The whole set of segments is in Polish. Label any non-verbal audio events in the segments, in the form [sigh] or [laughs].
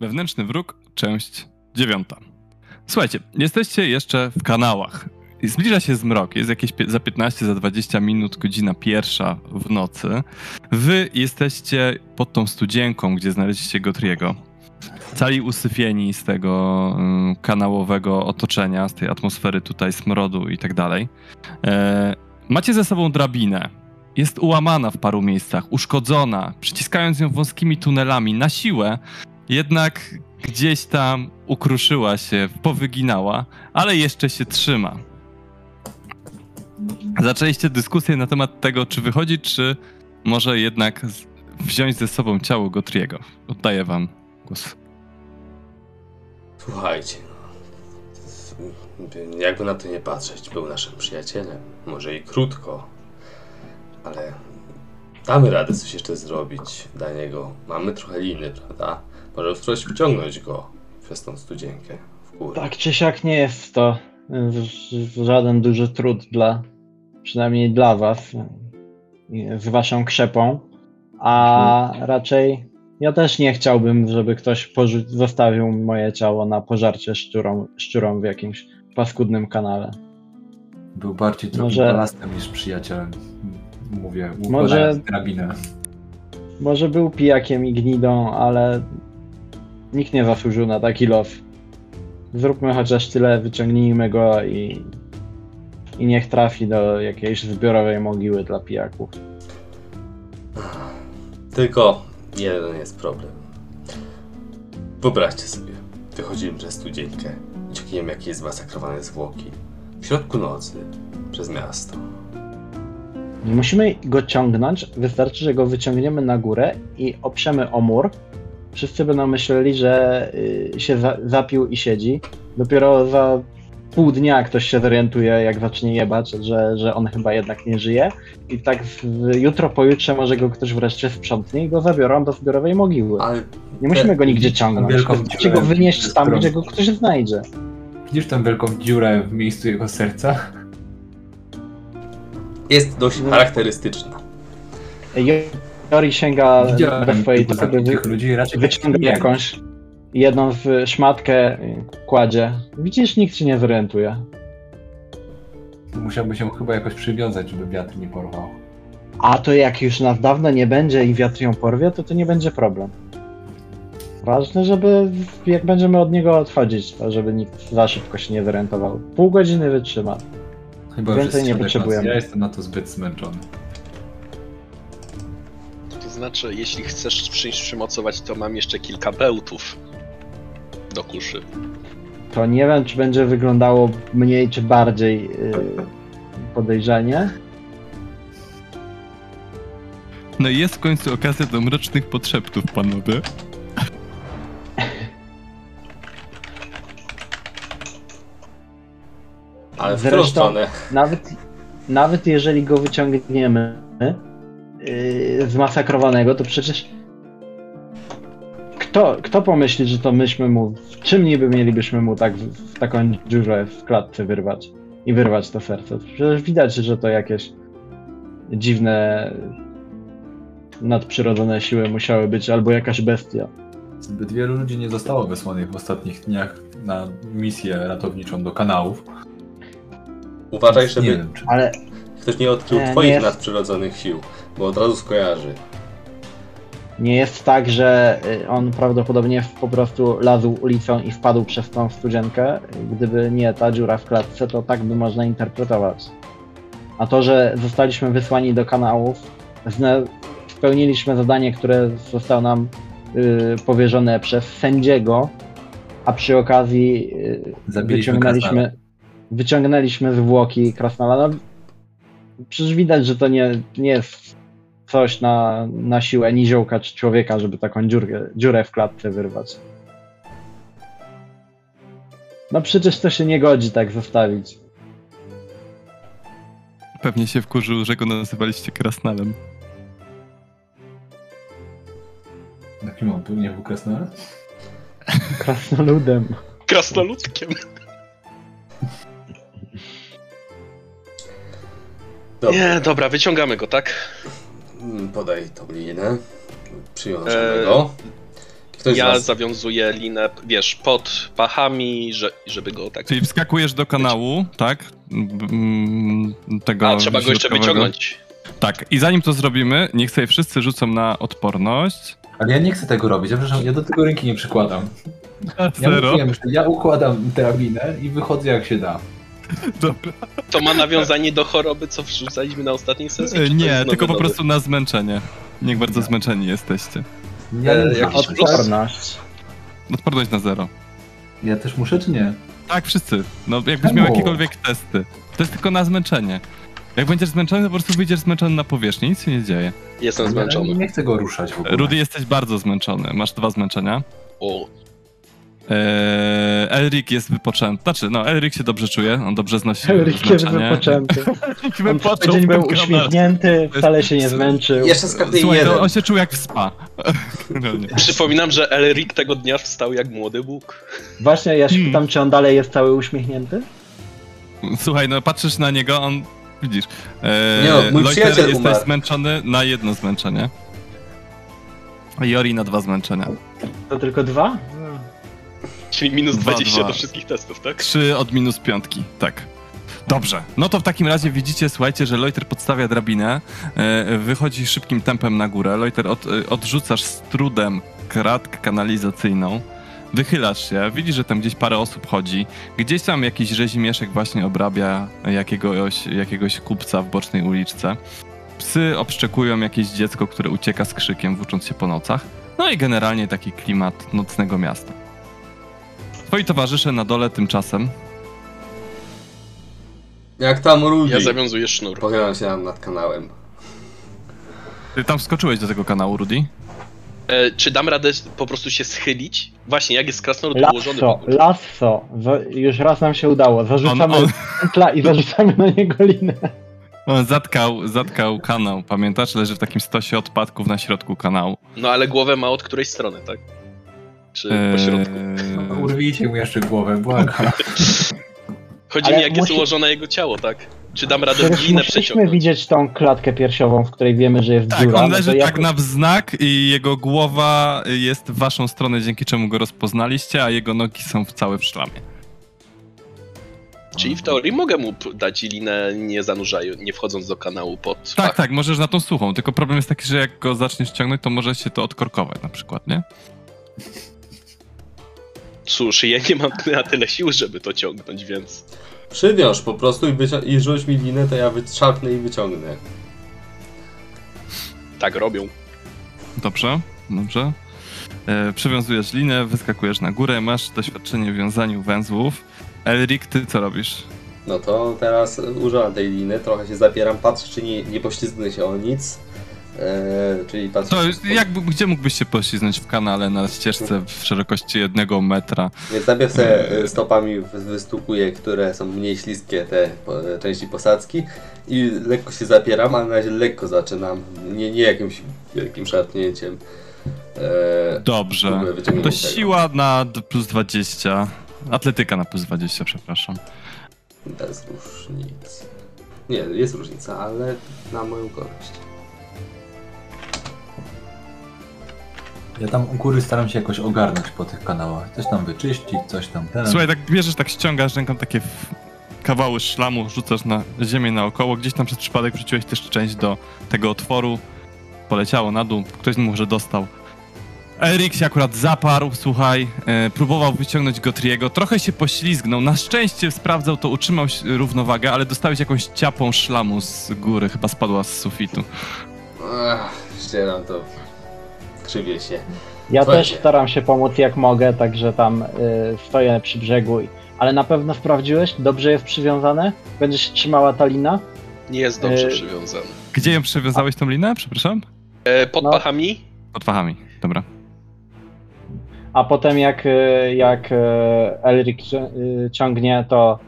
Wewnętrzny wróg, część dziewiąta. Słuchajcie, jesteście jeszcze w kanałach. Zbliża się zmrok, jest jakieś za 15, za 20 minut, godzina pierwsza w nocy. Wy jesteście pod tą studzienką, gdzie znaleźliście Gotriego. Cali usypieni z tego y, kanałowego otoczenia, z tej atmosfery tutaj smrodu i tak dalej. E, macie ze sobą drabinę. Jest ułamana w paru miejscach, uszkodzona, przyciskając ją wąskimi tunelami na siłę, jednak gdzieś tam ukruszyła się, powyginała, ale jeszcze się trzyma. Zaczęliście dyskusję na temat tego, czy wychodzi, czy może jednak wziąć ze sobą ciało Gotriego. Oddaję wam głos. Słuchajcie, no, jakby na to nie patrzeć, był naszym przyjacielem. Może i krótko, ale damy radę coś jeszcze zrobić dla niego. Mamy trochę liny, prawda? Może spróbować wciągnąć go przez tą studzienkę w górę. Tak czy siak nie jest to y, żaden duży trud dla, przynajmniej dla was, y, z waszą krzepą, a raczej ja też nie chciałbym, żeby ktoś zostawił moje ciało na pożarcie szczurą, szczurą w jakimś paskudnym kanale. Był bardziej drogim Może- balastem niż przyjacielem. Mówię, Może- drabinę. Może był pijakiem i gnidą, ale nikt nie zasłużył na taki los. Zróbmy chociaż tyle, wyciągnijmy go i, i niech trafi do jakiejś zbiorowej mogiły dla pijaków. Tylko jeden jest problem. Wyobraźcie sobie, wychodzimy przez studzienkę, ciągniemy jakieś zmasakrowane zwłoki. W środku nocy, przez miasto. Nie musimy go ciągnąć, wystarczy, że go wyciągniemy na górę i oprzemy o mur. Wszyscy będą myśleli, że y, się za, zapił i siedzi. Dopiero za pół dnia ktoś się zorientuje, jak zacznie jebać, że, że on chyba jednak nie żyje. I tak w, jutro, pojutrze może go ktoś wreszcie sprzątnie i go zabiorą do zbiorowej mogiły. Ale Nie musimy go nigdzie ciągnąć. Wystarczy go wynieść tam, gdzie go ktoś znajdzie. Widzisz tą wielką dziurę w miejscu jego serca? jest dość charakterystyczna. Jori sięga do swojej torby, ludzi, raczej wyciąga nie. jakąś jedną z szmatkę kładzie. Widzisz, nikt się nie zorientuje. Musiałby się chyba jakoś przywiązać, żeby wiatr nie porwał. A to jak już nas dawno nie będzie i wiatr ją porwie, to to nie będzie problem. Ważne, żeby jak będziemy od niego odchodzić, to żeby nikt za szybko się nie zorientował. Pół godziny wytrzyma. Chyba Więcej nie potrzebujemy. Ja jestem na to zbyt zmęczony. To znaczy, jeśli chcesz przyjść przymocować, to mam jeszcze kilka bełtów do kuszy. To nie wiem, czy będzie wyglądało mniej czy bardziej yy, podejrzanie. No i jest w końcu okazja do mrocznych podszeptów, panowie. Ale w Zresztą-? Nawet, nawet jeżeli go wyciągniemy yy, zmasakrowanego, to przecież kto, kto pomyśli, że to myśmy mu, w czym niby mielibyśmy mu tak w, taką dziurę w klatce wyrwać i wyrwać to serce? Przecież widać, że to jakieś dziwne nadprzyrodzone siły musiały być, albo jakaś bestia. Zbyt wielu ludzi nie zostało wysłanych w ostatnich dniach na misję ratowniczą do kanałów. Uważaj, Nie żeby wiem, czy... Ale ktoś nie odkrył Nie, nie twoich jest- nadprzyrodzonych sił, bo od razu skojarzy. Nie jest tak, że y, on prawdopodobnie w- po prostu lazł ulicą i wpadł przez tą studzienkę. Gdyby nie ta dziura w klatce, to tak by można interpretować. A to, że zostaliśmy wysłani do kanałów, spełniliśmy zadanie, które zostało nam y, powierzone przez sędziego, a przy okazji y, wyciągnęliśmy, Krasnala. wyciągnęliśmy zwłoki Krasnala. No, przecież widać, że to nie, nie jest coś na, na siłę niziołka czy człowieka, żeby taką dziurę, dziurę w klatce wyrwać. No przecież to się nie godzi tak zostawić. Pewnie się wkurzył, że go nazywaliście krasnalem. Na kim on był? Nie był Krasnal? Krasnoludem. Krasnoludkiem. Dobra, Nie, dobra, wyciągamy go, tak? Mm, podaj tą linę. Przywiążemy Eee. go. Ktoś Ja was... zawiązuję linę, wiesz, pod pachami, że, żeby go tak... Czyli wskakujesz do kanału, tak? Mm, Tego A, trzeba go jeszcze wyciągnąć. Tak, i zanim to zrobimy, niech sobie wszyscy rzucą na odporność. Ale ja nie chcę tego robić, ja, przepraszam, ja do tego ręki nie przykładam. Ja Zero. mówiłem, że ja układam drabinę i wychodzę jak się da. Dobra. To ma nawiązanie do choroby, co wrzucaliśmy na ostatniej sesji? czy to E, Nie, tylko po prostu na zmęczenie. Niech bardzo zmęczeni jesteście. Ja, E, nie plus? Odporność. Odporność na zero. ja też muszę, czy nie? Tak, wszyscy. No, jakbyś miał Czemu? jakiekolwiek testy. To jest tylko na zmęczenie. Jak będziesz zmęczony, to po prostu wyjdziesz zmęczony na powierzchnię, nic się nie dzieje. Jestem Ja zmęczony. nie chcę go ruszać w ogóle. Rudy, jesteś bardzo zmęczony. Masz dwa zmęczenia. O, Eee, Elric jest wypoczęty. Znaczy, no, Elric się dobrze czuje, on dobrze znosi Elric jest wypoczęty. [laughs] On cały dzień był uśmiechnięty, wcale się nie zmęczył. Jeszcze skakuje Słuchaj, jeden. no, on się czuł jak w spa. [laughs] Generalnie. przypominam, że Elric tego dnia wstał jak młody Bóg. Właśnie, ja się Hmm. pytam, czy on dalej jest cały uśmiechnięty? Słuchaj, no patrzysz na niego, on. Widzisz. Eee, Nie no, mój Loiter, przyjaciel jesteś umarł. zmęczony na jedno zmęczenie. A Jori na dwa zmęczenia. To tylko dwa? Czyli minus Dwa, 20 dwa. do wszystkich testów, tak? Trzy od minus piątki, tak. Dobrze. No to w takim razie widzicie, słuchajcie, że Loiter podstawia drabinę, e, wychodzi szybkim tempem na górę. Loiter od, e, odrzucasz z trudem kratkę kanalizacyjną, wychylasz się, widzisz, że tam gdzieś parę osób chodzi, gdzieś tam jakiś rzezimieszek właśnie obrabia jakiegoś, jakiegoś kupca w bocznej uliczce. Psy obszczekują jakieś dziecko, które ucieka z krzykiem, włócząc się po nocach. No i generalnie taki klimat nocnego miasta. Twoi towarzysze na dole tymczasem Jak tam Rudy? Ja zawiązuję sznur. Pochylam się nad, nad kanałem. Ty tam wskoczyłeś do tego kanału, Rudy? E, czy dam radę po prostu się schylić? Właśnie, jak jest krasnolud ułożony Lasso, ogóle? lasso. Za, już raz nam się udało. Zarzucamy On- on- pętla i zarzucamy na niego linę. On zatkał, zatkał kanał, pamiętasz? Leży w takim stosie odpadków na środku kanału. No ale głowę ma od której strony, tak? Czy po środku? Eee, Urwijcie mu jeszcze głowę, błagam. [laughs] Chodzi ale mi, jak jest musi- ułożone jego ciało, tak? Czy dam radę Przecież linę musieliśmy przeciągnąć? widzieć tą klatkę piersiową, w której wiemy, że jest tak, dziura. on no leży to tak na wznak i jego głowa jest w waszą stronę, dzięki czemu go rozpoznaliście, a jego nogi są w całe w szlamie. Czyli w teorii mogę mu dać linę, nie zanurzając, nie wchodząc do kanału pod Tak, pach. tak, możesz na tą suchą, tylko problem jest taki, że jak go zaczniesz ciągnąć, to może się to odkorkować na przykład, nie? Cóż, ja nie mam na tyle siły, żeby to ciągnąć, więc... Przywiąż po prostu i, wycią- i rzuć mi linę, to ja wytrzapnę i wyciągnę. Tak robią. Dobrze, dobrze. E, przywiązujesz linę, wyskakujesz na górę, masz doświadczenie w wiązaniu węzłów. Elric, ty co robisz? No to teraz używam tej liny, trochę się zapieram, patrzę czy nie, nie poślizgnę się o nic. Eee, czyli patrzę... To jak, gdzie mógłbyś się poślizgnąć w kanale na ścieżce w szerokości jednego metra? Więc najpierw sobie e, stopami wy- wystukuję, które są mniej śliskie te e, części posadzki i lekko się zapieram, a na razie lekko zaczynam, nie, nie jakimś wielkim szarpnięciem. Eee, Dobrze. To tego. siła na plus 20. Atletyka na plus 20, przepraszam. Bez różnic. Nie, jest różnica, ale na moją korzyść. Ja tam u góry staram się jakoś ogarnąć po tych kanałach. Coś tam wyczyścić, coś tam ten. Słuchaj, tak bierzesz, tak ściągasz ręką takie f- kawały szlamu, rzucasz na ziemię naokoło. Gdzieś tam przez przypadek wrzuciłeś też część do tego otworu. Poleciało na dół, ktoś może dostał. Erik się akurat zaparł, słuchaj, e, próbował wyciągnąć Gotriego, trochę się poślizgnął, na szczęście sprawdzał to, utrzymał równowagę, ale dostałeś jakąś ciapą szlamu z góry, chyba spadła z sufitu. Ach, ścieram to. Krzywię się. Ja Słuchajcie. też staram się pomóc jak mogę, także tam y, stoję przy brzegu. i- Ale na pewno sprawdziłeś? Dobrze jest przywiązane? Będzie się trzymała ta lina? Nie jest dobrze E, przywiązany. Gdzie ją przywiązałeś tą linę, przepraszam? E, pod No. pachami? Pod pachami, dobra. A potem jak, y, jak y, Elric y, ciągnie, to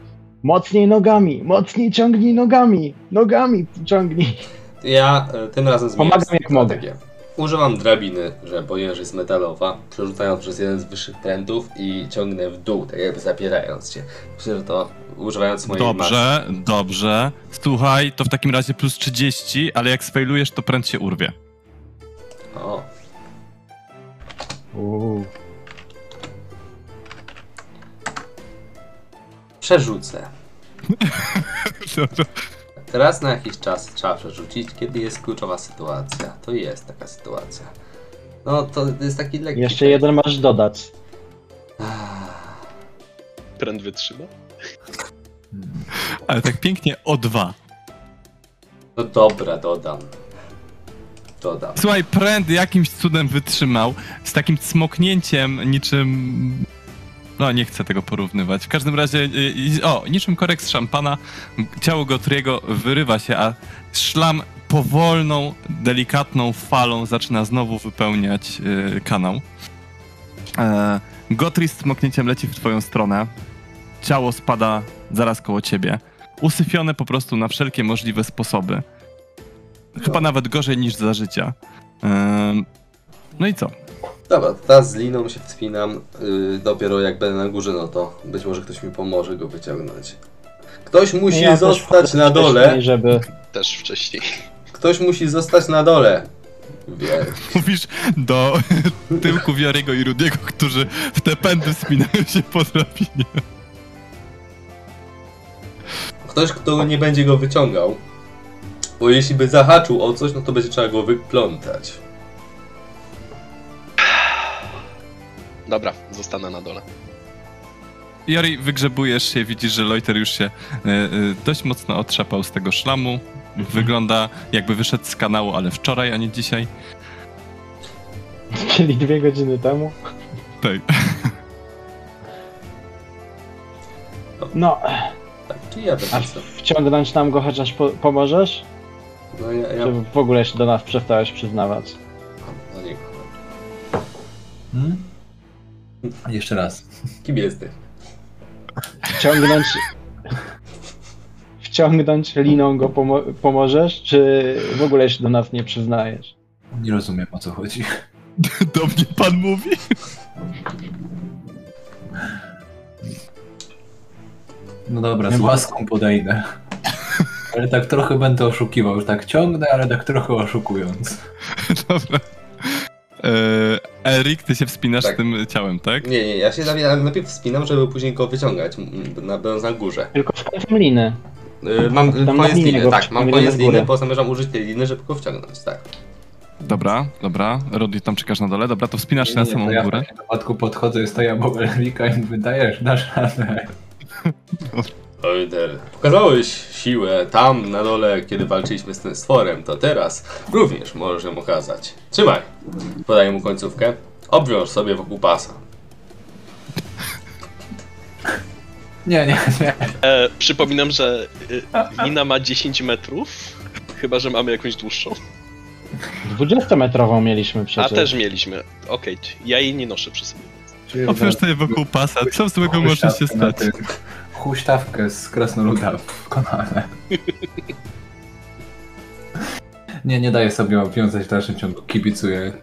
mocniej nogami, mocniej ciągnij nogami, nogami ciągnij. Ja tym razem zmieniam Pomagam jak mogę. Używam drabiny, że ponieważ jest metalowa, przerzucając przez jeden z wyższych prętów i ciągnę w dół, tak jakby zapierając się. Myślę, że to używając mojej Dobrze, masy. dobrze. Słuchaj, to w takim razie plus 30, ale jak sfailujesz, to pręt się urwie. O. Uuu. Przerzucę. [laughs] [laughs] Teraz na jakiś czas trzeba przerzucić, kiedy jest kluczowa sytuacja. To jest taka sytuacja. No to jest taki lekki. Jeszcze jeden masz dodać. Trend wytrzyma. Ale tak pięknie o dwa. No dobra, dodam. Dodam. Słuchaj, pręd jakimś cudem wytrzymał z takim smoknięciem niczym... No, nie chcę tego porównywać. W każdym razie, y, y, o, niczym korek z szampana, ciało Gotriego wyrywa się, a szlam powolną, delikatną falą zaczyna znowu wypełniać y, kanał. E, Gotri z smoknięciem leci w twoją stronę. Ciało spada zaraz koło ciebie. Usyfione po prostu na wszelkie możliwe sposoby. Chyba nawet gorzej niż za życia. No i co? Dobra, teraz z liną się wspinam. Yy, dopiero jak będę na górze, no to być może ktoś mi pomoże go wyciągnąć. Ktoś musi Ja też zostać na dole. wcześniej, Żeby... Też wcześniej. Ktoś musi zostać na dole. Wie. [laughs] Mówisz do [laughs] tyłku Wiarego i Rudiego, którzy w te pędy spinają się po drabinie. Ktoś, kto nie będzie go wyciągał. Bo jeśli by zahaczył o coś, no to będzie trzeba go wyplątać. Dobra, zostanę na dole. Jori, wygrzebujesz się, widzisz, że Loiter już się e, e, dość mocno otrzepał z tego szlamu. Wygląda jakby wyszedł z kanału, ale wczoraj, a nie dzisiaj. [laughs] Czyli dwie godziny temu. Tak. No, Tak, czy ja a będę co? wciągnąć nam go chociaż po pomożesz? No ja, ja... Czy w ogóle się do nas przestałeś przyznawać? No nie. Hmm? Jeszcze raz. Kim jesteś? Wciągnąć... Wciągnąć liną go pomo- pomożesz, czy w ogóle się do nas nie przyznajesz? Nie rozumiem o co chodzi. [laughs] Do mnie pan mówi? No dobra, z łaską podejdę. Ale tak trochę będę oszukiwał. Już tak ciągnę, ale tak trochę oszukując. [laughs] Dobra. E, Erik, ty się wspinasz Tak. tym ciałem, tak? Nie, nie, ja się najpierw, najpierw wspinam, żeby później go wyciągać, na, będąc na górze. Tylko z końcem liny. Yy, mam Tam koniec liny, tak, mam koniec liny, bo zamierzam użyć tej liny, żeby go wciągnąć, tak. Dobra, dobra. Rodi, tam czekasz na dole. Dobra, to wspinasz się na samą to ja w górę. takim wypadku podchodzę, stoję obok Elwika i wydajesz, dasz radę. [laughs] Oider, pokazałeś siłę tam na dole, kiedy walczyliśmy z tym stworem, to teraz również możesz ją okazać. Trzymaj! Podaję mu końcówkę. Obwiąż sobie wokół pasa. Nie, nie, nie. E, przypominam, że y, lina ma 10 metrów. Chyba, że mamy jakąś dłuższą. 20-metrową mieliśmy A przecież. też mieliśmy. Okej, ja jej nie noszę przy sobie. Obwiąż sobie wokół pasa. Co złego może się stać? Huśtawkę z krasnoluda w kanale. Nie, nie daję sobie obwiązać w dalszym ciągu. Kibicuję y, y,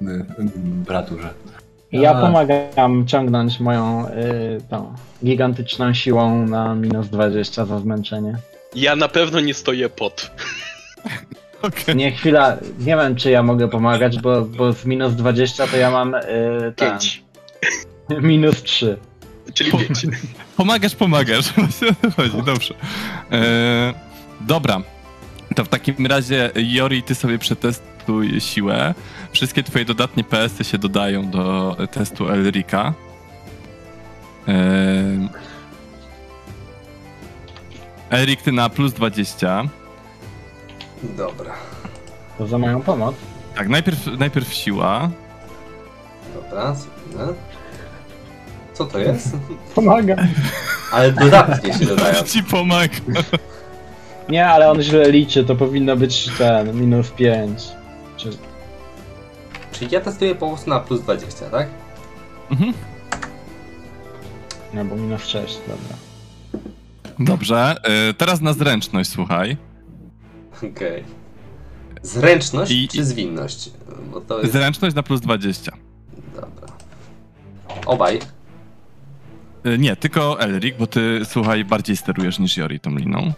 braturze. Ja pomagam ciągnąć moją y, tą gigantyczną siłą na minus 20 za zmęczenie. Ja na pewno nie stoję pod. [laughs] Okej. Nie, chwila, nie wiem czy ja mogę pomagać, bo, bo z minus 20 to ja mam y, ten, 5. [laughs] minus 3. Czyli Po- 5. Pomagasz, pomagasz. Właśnie o to chodzi, dobrze. E, dobra. To w takim razie, Jori, ty sobie przetestuj siłę. Wszystkie twoje dodatnie PS-y się dodają do testu Elrika. E, Erik, ty na plus 20. Dobra, To za moją pomoc. Tak, najpierw, najpierw siła. dobra, spinę. Co to jest? Pomagam. Ale dodatnie się dodają. Ci pomaga. Nie, ale on źle liczy, to powinno być ten, minus 5. Czy... Czyli ja testuję po prostu na plus 20, tak? Mhm. Albo minus 6, dobra. Dobrze. E, teraz na zręczność, słuchaj. Okej. Zręczność I- czy zwinność? Bo to jest... Zręczność na plus 20. Dobra. Obaj. E, Nie, tylko Elrik, bo ty, słuchaj, bardziej sterujesz niż Jori tą liną.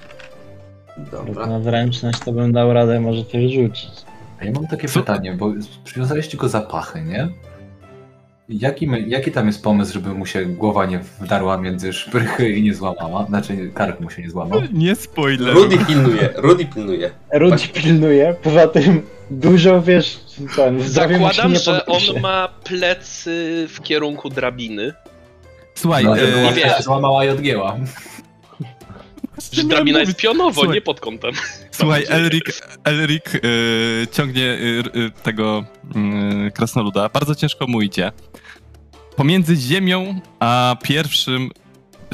Jak Dobra. na zręczność to bym dał radę może coś rzucić. A ja mam takie Co? pytanie, bo przywiązaliście go za pachy, nie? Jaki, jaki tam jest pomysł, żeby mu się głowa nie wdarła między szprychy i nie złamała? Znaczy, kark mu się nie złamał. [laughs] Nie spoiler. Rudy pilnuje, Rudy pilnuje. Rudy pilnuje, poza tym dużo, wiesz, ten, Zakładam, że on ma plecy w kierunku drabiny. Słuchaj, No, e, wiesz. się złamała i odgięła. Że drabina jest pionowo, Słuchaj. nie pod kątem. Słuchaj. Elric, Elric e, ciągnie e, e, tego e, krasnoluda. Bardzo ciężko mu idzie. Pomiędzy ziemią a pierwszym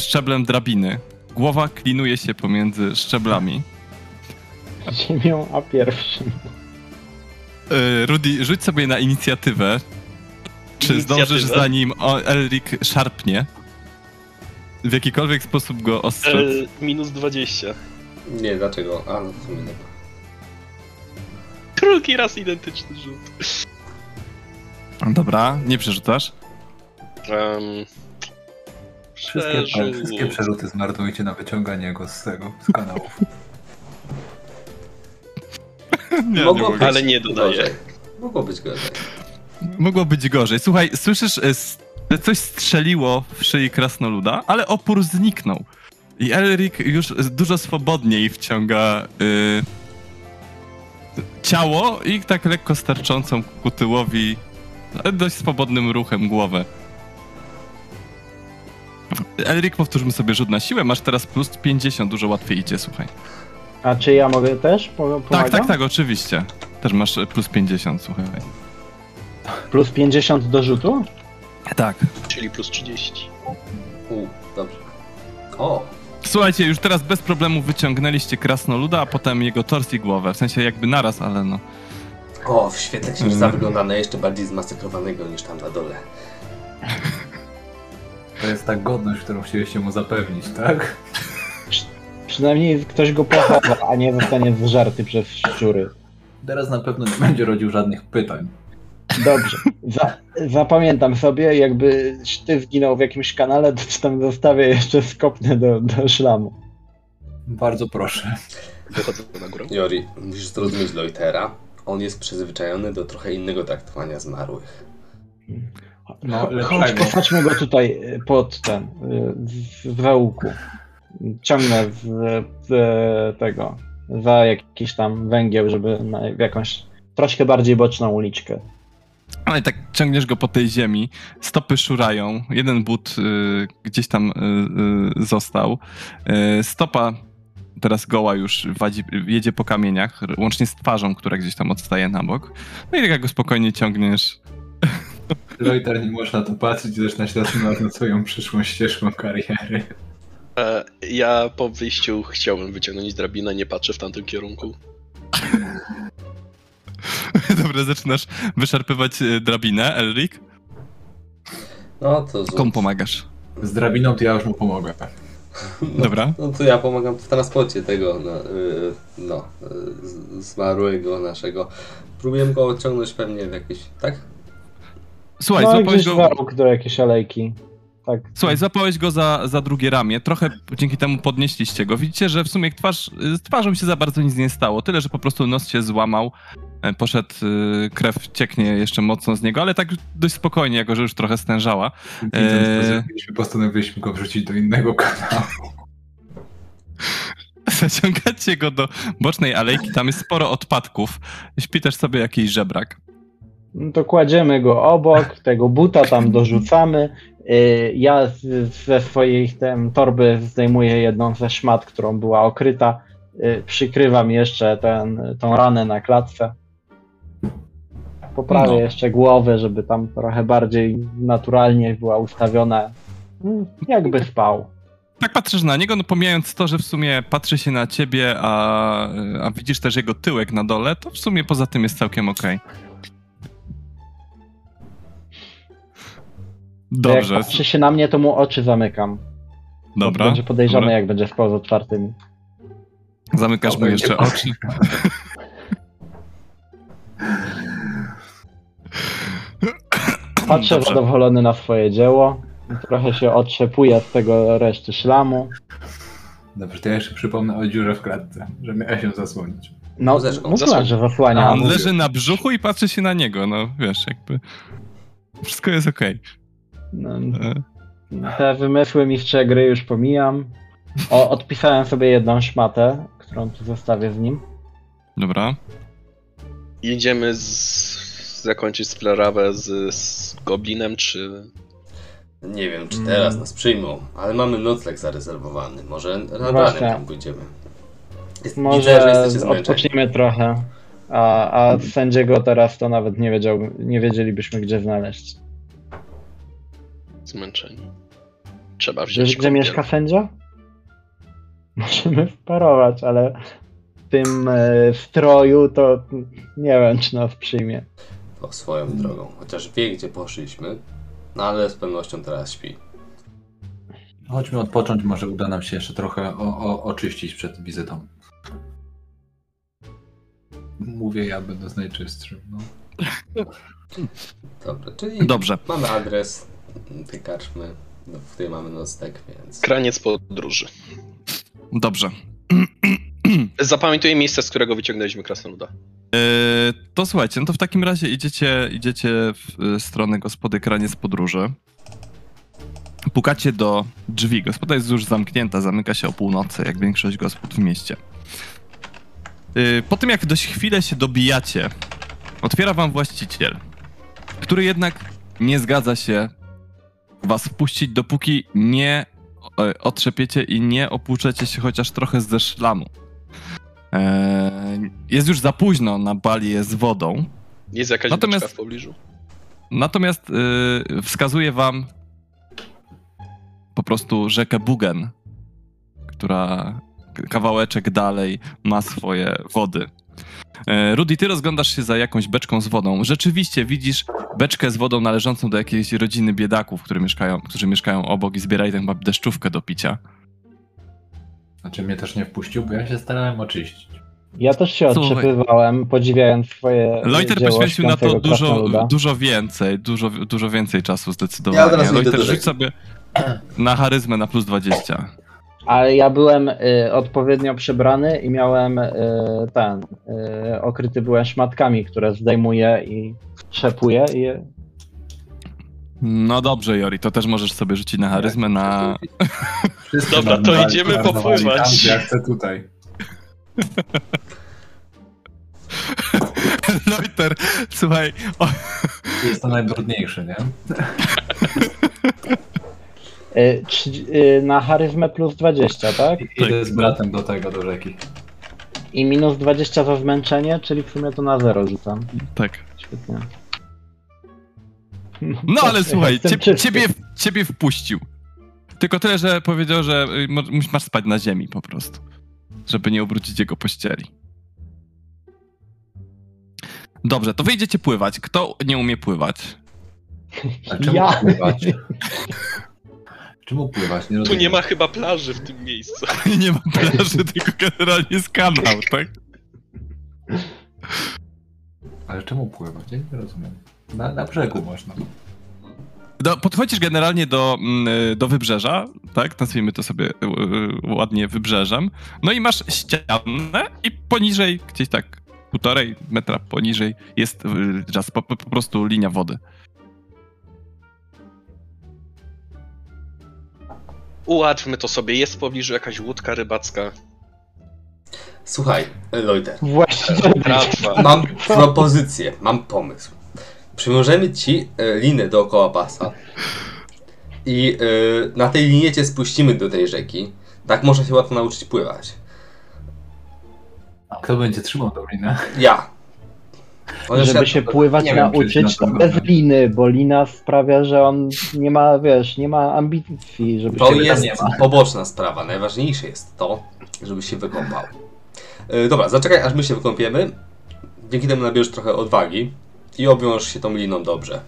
szczeblem drabiny głowa klinuje się pomiędzy szczeblami. Ziemią, a pierwszym. Rudy, rzuć sobie na inicjatywę. Czy zdążysz Inicjatywę? zanim o- Elric szarpnie? W jakikolwiek sposób go ostrzec? E, minus 20. Nie, dlaczego? A, no w sumie dobra. Drugi raz identyczny rzut. Dobra, nie przerzucasz? Um, Wszystkie, przerzut. wszystkie przerzuty zmarnujcie na wyciąganie go z tego, z kanałów. [laughs] Nie, Mogło mogę. być Ale nie dodaję. gorzej. Mogło być gorzej. Mogło być gorzej. Słuchaj, słyszysz, e, s- coś strzeliło w szyi krasnoluda, ale opór zniknął. I Elric już dużo swobodniej wciąga y, ciało i tak lekko starczącą ku tyłowi dość swobodnym ruchem głowę. Elric, powtórzmy sobie rzut na siłę, masz teraz plus 50, dużo łatwiej idzie, słuchaj. A czy ja mogę też po- Tak, tak, tak, oczywiście. Też masz plus 50, słuchaj. Plus 50 do rzutu? Tak. Czyli plus 30. U, dobrze. O, Słuchajcie, już teraz bez problemu wyciągnęliście krasnoluda, a potem jego tors i głowę. W sensie jakby naraz, ale no. o, w świetle księżyca wygląda na jeszcze bardziej zmasakrowanego niż tam na dole. To jest ta godność, którą chcieliście mu zapewnić, tak? Przynajmniej ktoś go pochowa, a nie zostanie zżarty przez szczury. Teraz na pewno nie będzie rodził żadnych pytań. Dobrze. Za, zapamiętam sobie, jakby ty zginął w jakimś kanale, to ci tam zostawię jeszcze skopnę do, do szlamu. Bardzo proszę. Wychodzę na górę. Jori, musisz zrozumieć Loitera. On jest przyzwyczajony do trochę innego traktowania zmarłych. No, Chodź, lepszego. posadźmy go tutaj pod ten, w w wełku. Ciągnę z, z tego, za jakiś tam węgieł, żeby na, w jakąś troszkę bardziej boczną uliczkę. Ale tak ciągniesz go po tej ziemi, stopy szurają, jeden but y, gdzieś tam y, y, został. Y, stopa teraz goła już wadzi, jedzie po kamieniach, łącznie z twarzą, która gdzieś tam odstaje na bok. No i tak jak go spokojnie ciągniesz. Loiter nie można to patrzeć zaczyna się zastanawiać nad swoją przyszłą ścieżką kariery. E, ja po wyjściu chciałbym wyciągnąć drabinę, nie patrzę w tamtym kierunku. [laughs] Dobra, zaczynasz wyszarpywać y, drabinę, Elric. No to. Komu pomagasz? Z drabiną to ja już mu pomogę. No, Dobra. No to ja pomagam w transporcie tego, no, y, no z- zmarłego naszego. Próbujemy go odciągnąć pewnie w jakieś, tak? Słuchaj, no złapałeś go... do jakiejś alejki. Tak. Słuchaj, złapałeś go za, za drugie ramię, trochę dzięki temu podnieśliście go. Widzicie, że w sumie twarz, z twarzą się za bardzo nic nie stało, tyle, że po prostu nos się złamał, e, poszedł, y, krew cieknie jeszcze mocno z niego, ale tak dość spokojnie, jako że już trochę stężała. Widząc to, zrobiliśmy, postanowiliśmy go wrzucić do innego kanału. [laughs] Zaciągacie go do bocznej alejki, tam jest sporo odpadków, śpi też sobie jakiś żebrak. No to kładziemy go obok, tego buta tam dorzucamy. Y, Ja ze swojej tem, torby zdejmuję jedną ze szmat, którą była okryta. Y, Przykrywam jeszcze ten, tą ranę na klatce. Poprawię No. jeszcze głowę, żeby tam trochę bardziej naturalnie była ustawiona. Mm, Jakby spał. Tak patrzysz na niego, no pomijając to, że w sumie patrzy się na ciebie, a, a widzisz też jego tyłek na dole, to w sumie poza tym jest całkiem okej. Dobrze, Jak patrzy się na mnie, to mu oczy zamykam. dobra. Będzie podejrzane, dobra. jak będzie spał z otwartymi. Zamykasz mu jeszcze oczy. Patrzę Dobrze. zadowolony na swoje dzieło. Trochę się otrzepuję z tego reszty szlamu. Dobrze, to ja jeszcze przypomnę o dziurze w klatce, że miała się zasłonić. No, Łóżeczką. mówiłem, że zasłania. A on leży na brzuchu i patrzy się na niego, no wiesz, jakby. Wszystko jest okej. No, E, te wymysły mistrza gry już pomijam. O, odpisałem sobie jedną szmatę, którą tu zostawię z nim. Dobra. Idziemy z... zakończyć sprawę z, z Goblinem, czy... Nie wiem, czy Mm. teraz nas przyjmą, ale mamy nocleg zarezerwowany. Może nad ranem tam pójdziemy. Jest, Może odpoczniemy trochę. A, a sędziego teraz to nawet nie, wiedział, nie wiedzielibyśmy gdzie znaleźć. Zmęczeni. Trzeba wziąć Wiesz gdzie mieszka sędzia? [laughs] Możemy wparować, ale w tym e, stroju to nie wiem czy nas przyjmie. To swoją drogą. Chociaż wie, gdzie poszliśmy, no ale z pewnością teraz śpi. Chodźmy odpocząć, może uda nam się jeszcze trochę o, o, oczyścić przed wizytą. Mówię ja, będąc najczystszym. No. Dobra, czyli Dobrze. mamy adres tej karczmy, no, w której mamy nocleg, więc... Kraniec podróży. Dobrze. Zapamiętuję miejsce, z którego wyciągnęliśmy krasnoluda. E, to słuchajcie, no to w takim razie idziecie, idziecie w e, stronę gospody Kraniec Podróży. Pukacie do drzwi. Gospoda jest już zamknięta, zamyka się o północy, jak większość gospod w mieście. E, Po tym, jak dość chwilę się dobijacie, otwiera wam właściciel, który jednak nie zgadza się was wpuścić, dopóki nie e, otrzepiecie i nie opłuczecie się chociaż trochę ze szlamu. Eee, Jest już za późno na balię z wodą, Jest jakaś Natomiast- w pobliżu? natomiast yy, wskazuje wam po prostu rzekę Bugen, która kawałeczek dalej ma swoje wody. E, Rudy, ty rozglądasz się za jakąś beczką z wodą. Rzeczywiście widzisz beczkę z wodą należącą do jakiejś rodziny biedaków, które mieszkają, którzy mieszkają obok i zbierali tam chyba deszczówkę do picia. Znaczy mnie też nie wpuścił, bo ja się starałem oczyścić. Ja też się Słuchaj. otrzepywałem, podziwiając swoje Loiter dzieło poświęcił na to dużo, dużo więcej, dużo, dużo więcej czasu zdecydowanie. Ja Loiter, rzuć sobie na charyzmę na plus 20. Ale ja byłem y, odpowiednio przebrany i miałem y, ten, y, okryty byłem szmatkami, które zdejmuję i trzepuję i No dobrze, Jori, to też możesz sobie rzucić na charyzmę na... Wszyscy Dobra, to idziemy marnowali popływać. Ja chcę tutaj. [laughs] Loiter, słuchaj, o, Jest to najbrudniejszy, nie? [laughs] trzy, y, na charyzmę plus 20, tak? I- Idę z bratem do tego, do rzeki. I minus 20 za zmęczenie, czyli w sumie to na zero rzucam. tak. Świetnie. No ale słuchaj, Jestem cie, czysty. ciebie, ciebie wpuścił. Tylko tyle, że powiedział, że y, masz spać na ziemi po prostu. Żeby nie obrócić jego pościeli. Dobrze, to wyjdziecie pływać. Kto nie umie pływać? A czemu Ja. pływać? [laughs] Czemu pływać? Nie Tu rozumiem. nie ma chyba plaży w tym miejscu. [laughs] nie ma plaży, [laughs] tylko generalnie jest kanał, tak? Ale czemu pływać? Ja nie rozumiem. Na, na brzegu można. Do, podchodzisz generalnie do, mm, y, do wybrzeża, tak? Nazwijmy to sobie y, y, ładnie wybrzeżem. No i masz ścianę i poniżej, gdzieś tak półtorej metra poniżej jest po po prostu linia wody. Ułatwmy to sobie. Jest w pobliżu jakaś łódka rybacka. Słuchaj, Loiter, Właściciel Tratwa. mam propozycję, mam pomysł. Przywiążemy ci e, linę dookoła pasa i e, na tej linie cię spuścimy do tej rzeki. Tak można się łatwo nauczyć pływać. A kto będzie trzymał tą linę? Ja. Chociaż Żeby ja- się pływać wiem, czy nauczyć, na bez pewno. liny, bo lina sprawia, że on nie ma, wiesz, nie ma ambicji, żeby To się... Jest nie ma. poboczna sprawa. Najważniejsze jest to, żeby się wykąpał. E, dobra, zaczekaj aż my się wykąpiemy. Dzięki temu nabierzesz trochę odwagi i obwiąż się tą liną dobrze.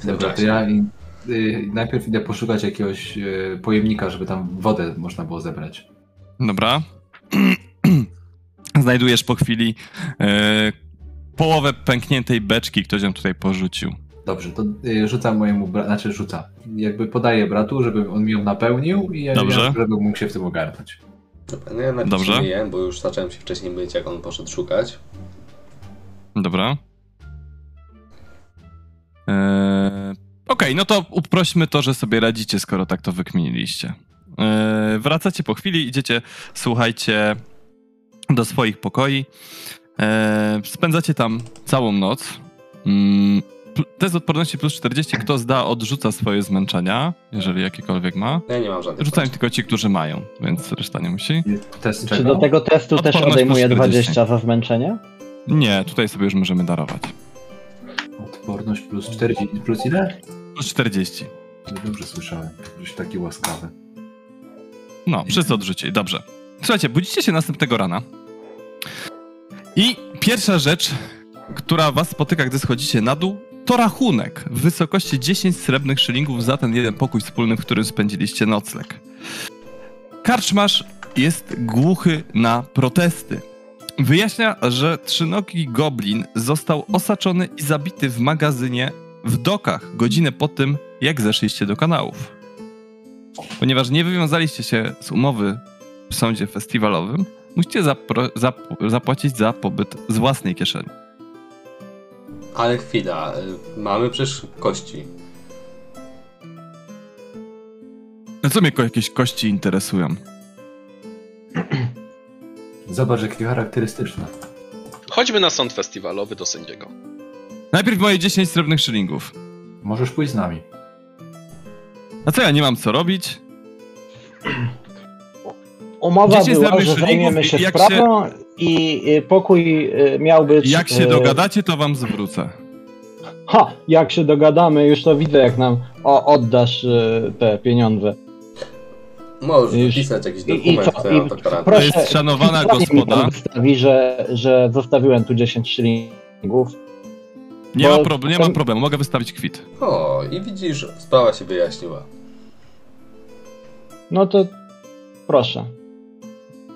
W Dobra, to ja i, y, najpierw idę poszukać jakiegoś y, pojemnika, żeby tam wodę można było zebrać. Dobra. [clears throat] Znajdujesz po chwili e, połowę pękniętej beczki, ktoś ją tutaj porzucił. Dobrze, to y, rzucam mojemu bratu, znaczy rzuca. Jakby podaję bratu, żeby on mi ją napełnił i ja, Dobrze. żeby mógł się w tym ogarnąć. Dobra, no ja najpierw Dobrze. myję, bo już zacząłem się wcześniej myć, jak on poszedł szukać. Dobra. E, Okej, no to uprośmy to, że sobie radzicie, skoro tak to wykminiliście. Yy, wracacie po chwili, idziecie, słuchajcie, do swoich pokoi. Yy, spędzacie tam całą noc. Mm, test odporności plus 40. Kto zda, odrzuca swoje zmęczenia, jeżeli jakiekolwiek ma. Ja nie mam żadnych Rzucają tylko ci, którzy mają, więc reszta nie musi. Test Czy do tego testu też Odporność odejmuje plus 40. 20 za zmęczenie? Nie, tutaj sobie już możemy darować. Odporność plus 40, plus ile? Plus 40. Dobrze słyszałem, żeś taki łaskawy. No, wszyscy odrzucili, dobrze. Słuchajcie, budzicie się następnego rana. I pierwsza rzecz, która was spotyka, gdy schodzicie na dół, to rachunek w wysokości 10 srebrnych szylingów za ten jeden pokój wspólny, w którym spędziliście nocleg. Karczmarz jest głuchy na protesty. Wyjaśnia, że trzynogi goblin został osaczony i zabity w magazynie w dokach godzinę po tym, jak zeszliście do kanałów. Ponieważ nie wywiązaliście się z umowy w sądzie festiwalowym, musicie zapro- zap- zapłacić za pobyt z własnej kieszeni. Ale chwila, y, mamy przecież kości. No co mnie ko- jakieś kości interesują? [clears throat] Zobacz, jakie charakterystyczne. Chodźmy na sąd festiwalowy do sędziego. Najpierw moje 10 srebrnych szylingów. Możesz pójść z nami. A co ja nie mam co robić? [clears throat] Umowa 10 była, że zajmiemy się sprawą i y, pokój y, miał być... Jak się y, dogadacie, to wam zwrócę. Ha! Jak się dogadamy, już to widzę, jak nam o, oddasz te pieniądze. Możesz Już- napisać jakiś i- i dokument, co? który I proszę- To jest szanowana gospoda. Wystawi, że, że zostawiłem tu 10 szylingów. Nie ma, prob- nie ma problemu, mogę wystawić kwit. O, i widzisz, sprawa się wyjaśniła. No to proszę.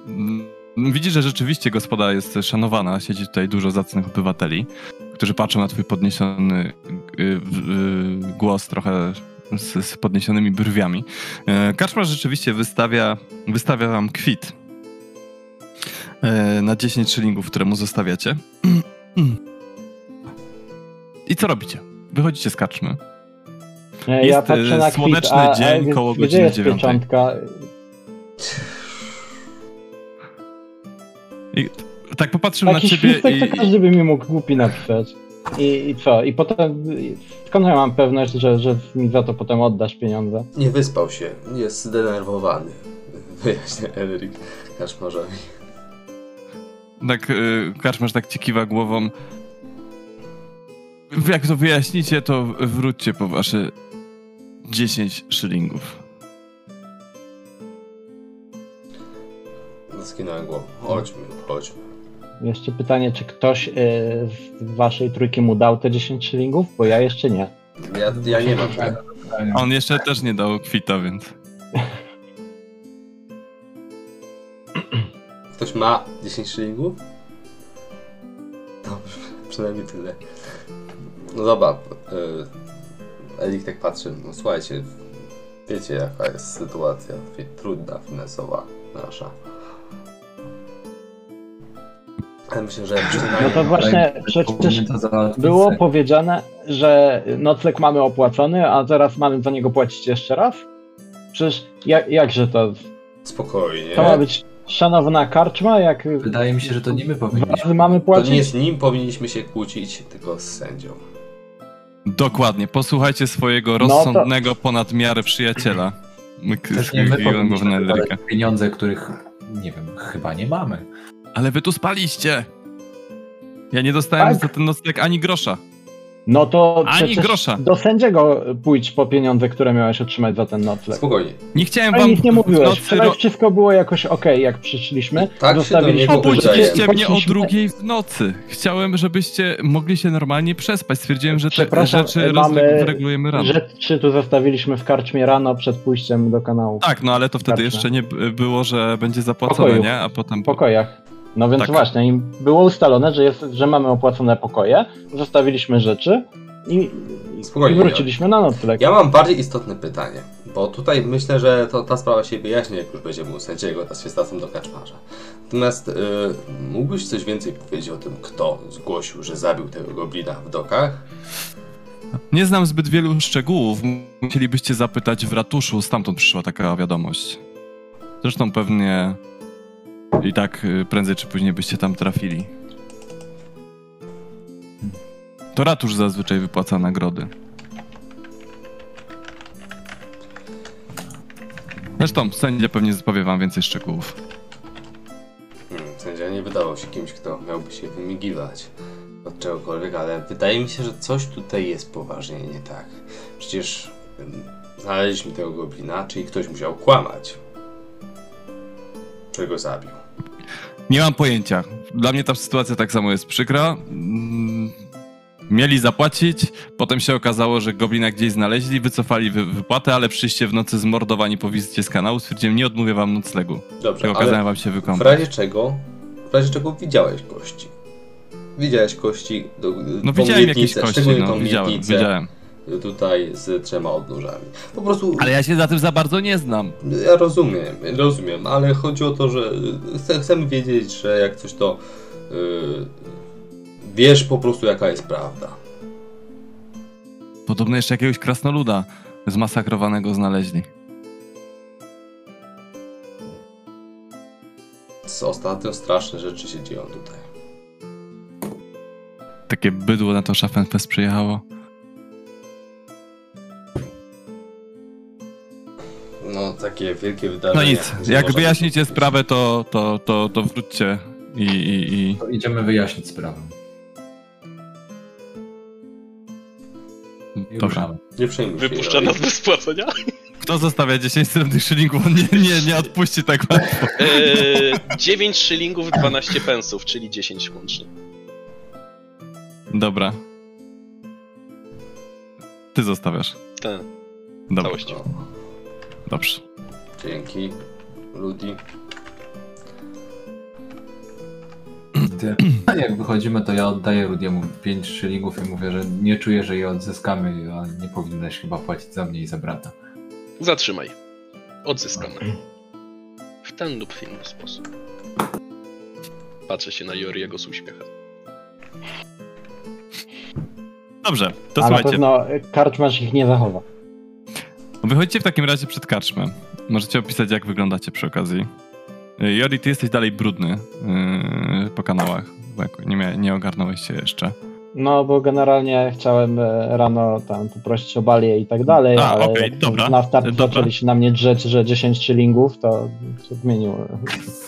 Mm, Widzisz, że rzeczywiście gospoda jest szanowana. Siedzi tutaj dużo zacnych obywateli, którzy patrzą na twój podniesiony y, y, głos trochę z, z podniesionymi brwiami. E, Kaczmarz rzeczywiście wystawia, wystawia wam kwit e, na 10 szylingów, które mu zostawiacie. I co robicie? Wychodzicie z kaczmy. E, Jest, ja y, na kwit, słoneczny a, dzień a, koło godziny jest dziewiątej. pieczątka? I tak popatrzył na ciebie świstek i, to każdy by mi mógł głupi napisać. I, I co? I potem, skąd ja mam pewność, że, że mi za to potem oddasz pieniądze? Nie wyspał się, jest zdenerwowany. [laughs] Wyjaśnia Elric Kaszmarzowi. Tak, y, tak ci kiwa głową. Jak to wyjaśnicie, to wróćcie po wasze 10 szylingów. Skinąłem głową. Chodźmy, chodźmy. Jeszcze pytanie, czy ktoś y, z waszej trójki mu dał te 10 szylingów? Bo ja jeszcze nie. Ja, ja nie mam tego. On jeszcze też nie dał kwita, więc. Ktoś ma 10 szylingów? Dobrze, przynajmniej tyle. No dobra, y, Elik tak patrzy, no słuchajcie, wiecie jaka jest sytuacja trudna, finansowa nasza. Myślę, że. No to właśnie przecież to było powiedziane, że nocleg mamy opłacony, a teraz mamy za niego płacić jeszcze raz? Przecież jak, jakże to? Spokojnie. To ma być szanowna karczma, jak Wydaje mi się, że to nie my powinniśmy. mamy To płacić? nie z nim powinniśmy się kłócić, tylko z sędzią. Dokładnie, posłuchajcie swojego No to- rozsądnego ponad miarę przyjaciela. Myk- Też nie my pieniądze, których, nie wiem, chyba nie mamy. Ale wy tu spaliście! Ja nie dostałem Tak? za ten nocleg ani grosza. No to Ani grosza. do sędziego pójdź po pieniądze, które miałeś otrzymać za ten nocleg. Spokojnie. Nie chciałem Ale wam nic nie mówiłeś. nocy Wczoraj wszystko było jakoś ok, jak przyszliśmy. Tak się Zostawiliśmy i Obudziliście mnie o drugiej w nocy. Chciałem, żebyście mogli się normalnie przespać. Stwierdziłem, że te rzeczy mamy regulujemy rano. Rzeczy tu zostawiliśmy w karczmie rano przed pójściem do kanału. Tak, no ale to wtedy Karczma. jeszcze nie było, że będzie zapłacone, Pokoju. nie? A potem... W pokojach. No więc Tak. właśnie, im było ustalone, że, jest, że mamy opłacone pokoje, zostawiliśmy rzeczy i, i wróciliśmy na nocleg. Ja mam bardziej istotne pytanie, bo tutaj myślę, że to, ta sprawa się wyjaśni, jak już będziemy u sędziego, teraz się stacją do kaczmarza. Natomiast y, mógłbyś coś więcej powiedzieć o tym, kto zgłosił, że zabił tego goblina w dokach? Nie znam zbyt wielu szczegółów. Musielibyście zapytać w ratuszu, stamtąd przyszła taka wiadomość. Zresztą pewnie i tak y, prędzej czy później byście tam trafili. To ratusz zazwyczaj wypłaca nagrody. Zresztą sędzia pewnie powie wam więcej szczegółów. Hmm, sędzia nie wydawał się kimś, kto miałby się wymigiwać od czegokolwiek, ale wydaje mi się, że coś tutaj jest poważnie nie tak. Przecież ym, znaleźliśmy tego goblina, czyli ktoś musiał kłamać. Czego zabił. Nie mam pojęcia. Dla mnie ta sytuacja tak samo jest przykra. Mm, Mieli zapłacić, potem się okazało, że goblina gdzieś znaleźli, wycofali wy wypłatę, ale przyjście w nocy zmordowani po wizycie z kanału. Stwierdziłem, nie odmówię wam noclegu. Dobrze, Tylko ale kazałem wam się w wykąpać. razie czego, w razie czego widziałeś kości. Widziałeś kości, do, No widziałem jakieś kości, no widziałem, widziałem. Tutaj z trzema odnóżami. Po prostu Ale ja się za tym za bardzo nie znam. Ja rozumiem, rozumiem, ale chodzi o to, że chce- chcemy wiedzieć, że jak coś to yy, wiesz po prostu jaka jest prawda. Podobno jeszcze jakiegoś krasnoluda zmasakrowanego znaleźli. Z ostatnio straszne rzeczy się dzieją tutaj. Takie bydło na to Schaffenfest przyjechało. Takie wielkie wydarzenia. No nic, jak można wyjaśnicie sprawę, to, to, to, to wróćcie i, i, i... To idziemy wyjaśnić sprawę. I Dobrze. ruszamy. Nie przejmuj się. Wypuszcza nas bez płacenia? [laughs] Kto zostawia 10 srebrnych szylingów? On nie, nie, nie odpuści tak łatwo. Eee, 9 szylingów, 12 pensów, czyli 10 łącznie. Dobra. Ty zostawiasz. Tak, Dobra, całość. Dobrze. Dzięki, Ludi. Gdy- Jak wychodzimy, to ja oddaję Rudiemu 5 szylingów i mówię, że nie czuję, że je odzyskamy, a nie powinieneś chyba płacić za mnie i za brata. Zatrzymaj. Odzyskamy. W ten lub w inny sposób. Patrzę się na Joriego z uśmiechem. Dobrze, to A na słuchajcie. pewno karczmasz ich nie zachowa. Wychodzicie w takim razie przed karczmę. Możecie opisać, jak wyglądacie przy okazji. Y, Jori, ty jesteś dalej brudny yy, po kanałach, bo nie, mia- nie ogarnąłeś się jeszcze. No, bo generalnie chciałem e, rano tam poprosić o balię i tak dalej, A, ale okej, jak dobra, na start dobra. zaczęli się na mnie drzeć, że 10 szylingów, to się zmienił.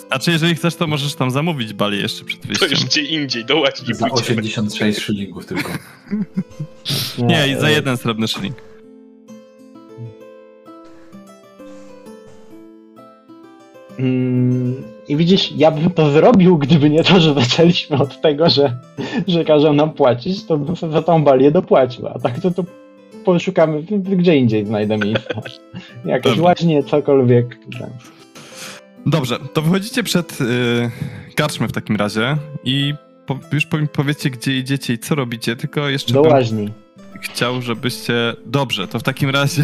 Znaczy, jeżeli chcesz, to możesz tam zamówić balię jeszcze przed To wyjściem. już gdzie indziej, do łaźni Za pójdziemy. 86 szylingów tylko. Nie, i za e, jeden srebrny szyling. I widzisz, ja bym to zrobił, gdyby nie to, że zaczęliśmy od tego, że, że każą nam płacić, to bym za tą balię dopłacił, a tak to, to poszukamy, gdzie indziej znajdę miejsce. [laughs] Jakieś Dobra. łaźnie, cokolwiek. Dobrze, to wychodzicie przed yy, karczmę w takim razie i po, już po, powiedzcie, gdzie idziecie i co robicie, tylko jeszcze Do łaźni. Chciał, żebyście... Dobrze, to w takim razie...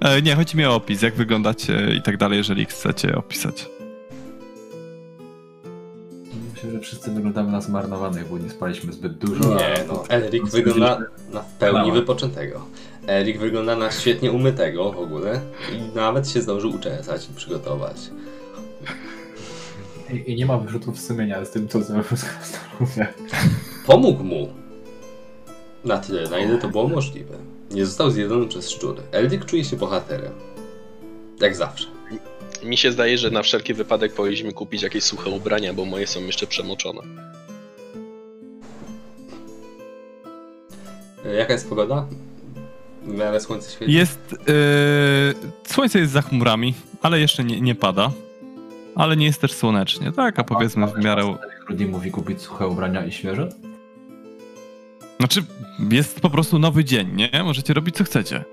E, nie, chodzi mi o opis, jak wyglądacie i tak dalej, jeżeli chcecie opisać. Myślę, że wszyscy wyglądamy na zmarnowanych, bo nie spaliśmy zbyt dużo. Nie, no, Erik wygląda na w pełni wypoczętego. Erik wygląda na świetnie umytego w ogóle i nawet się zdążył uczesać i przygotować. I, I nie ma wyrzutów sumienia z tym, co zrobił z. Pomógł mu na tyle, na ile to było możliwe. Nie został zjedzony przez szczury. Eldik czuje się bohaterem. Jak zawsze. Mi się zdaje, że na wszelki wypadek powinniśmy kupić jakieś suche ubrania, bo moje są jeszcze przemoczone. E, Jaka jest pogoda? W miarę słońce świeci. Jest... Yy, słońce jest za chmurami, ale jeszcze nie, nie pada. Ale nie jest też słonecznie, tak? A powiedzmy w miarę... Rudy mówi kupić suche ubrania i świeże? Znaczy, jest po prostu nowy dzień, nie? Możecie robić co chcecie.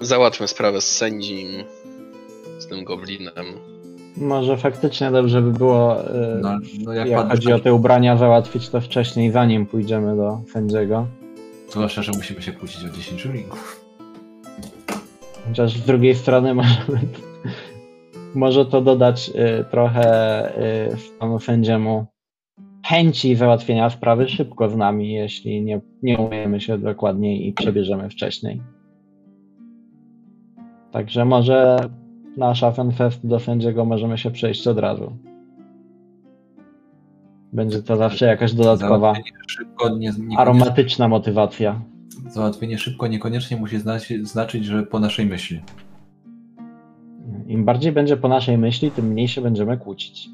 Załatwmy sprawę z sędzim, z tym goblinem. Może faktycznie dobrze by było, e, No, no jak, jak pan chodzi o te ubrania, załatwić to wcześniej, zanim pójdziemy do sędziego. Zwłaszcza, że musimy się kłócić o 10 szylingów. Chociaż z drugiej strony możemy, [laughs] może to dodać y, trochę y, panu sędziemu chęci załatwienia sprawy szybko z nami, jeśli nie, nie umiemy się dokładniej i przebierzemy wcześniej. Także może na Schaffenfest do sędziego możemy się przejść od razu. Będzie to zawsze jakaś dodatkowa, szybko, nie, aromatyczna motywacja. załatwienie szybko niekoniecznie musi znaczyć, znaczyć, że po naszej myśli. Im bardziej będzie po naszej myśli, tym mniej się będziemy kłócić.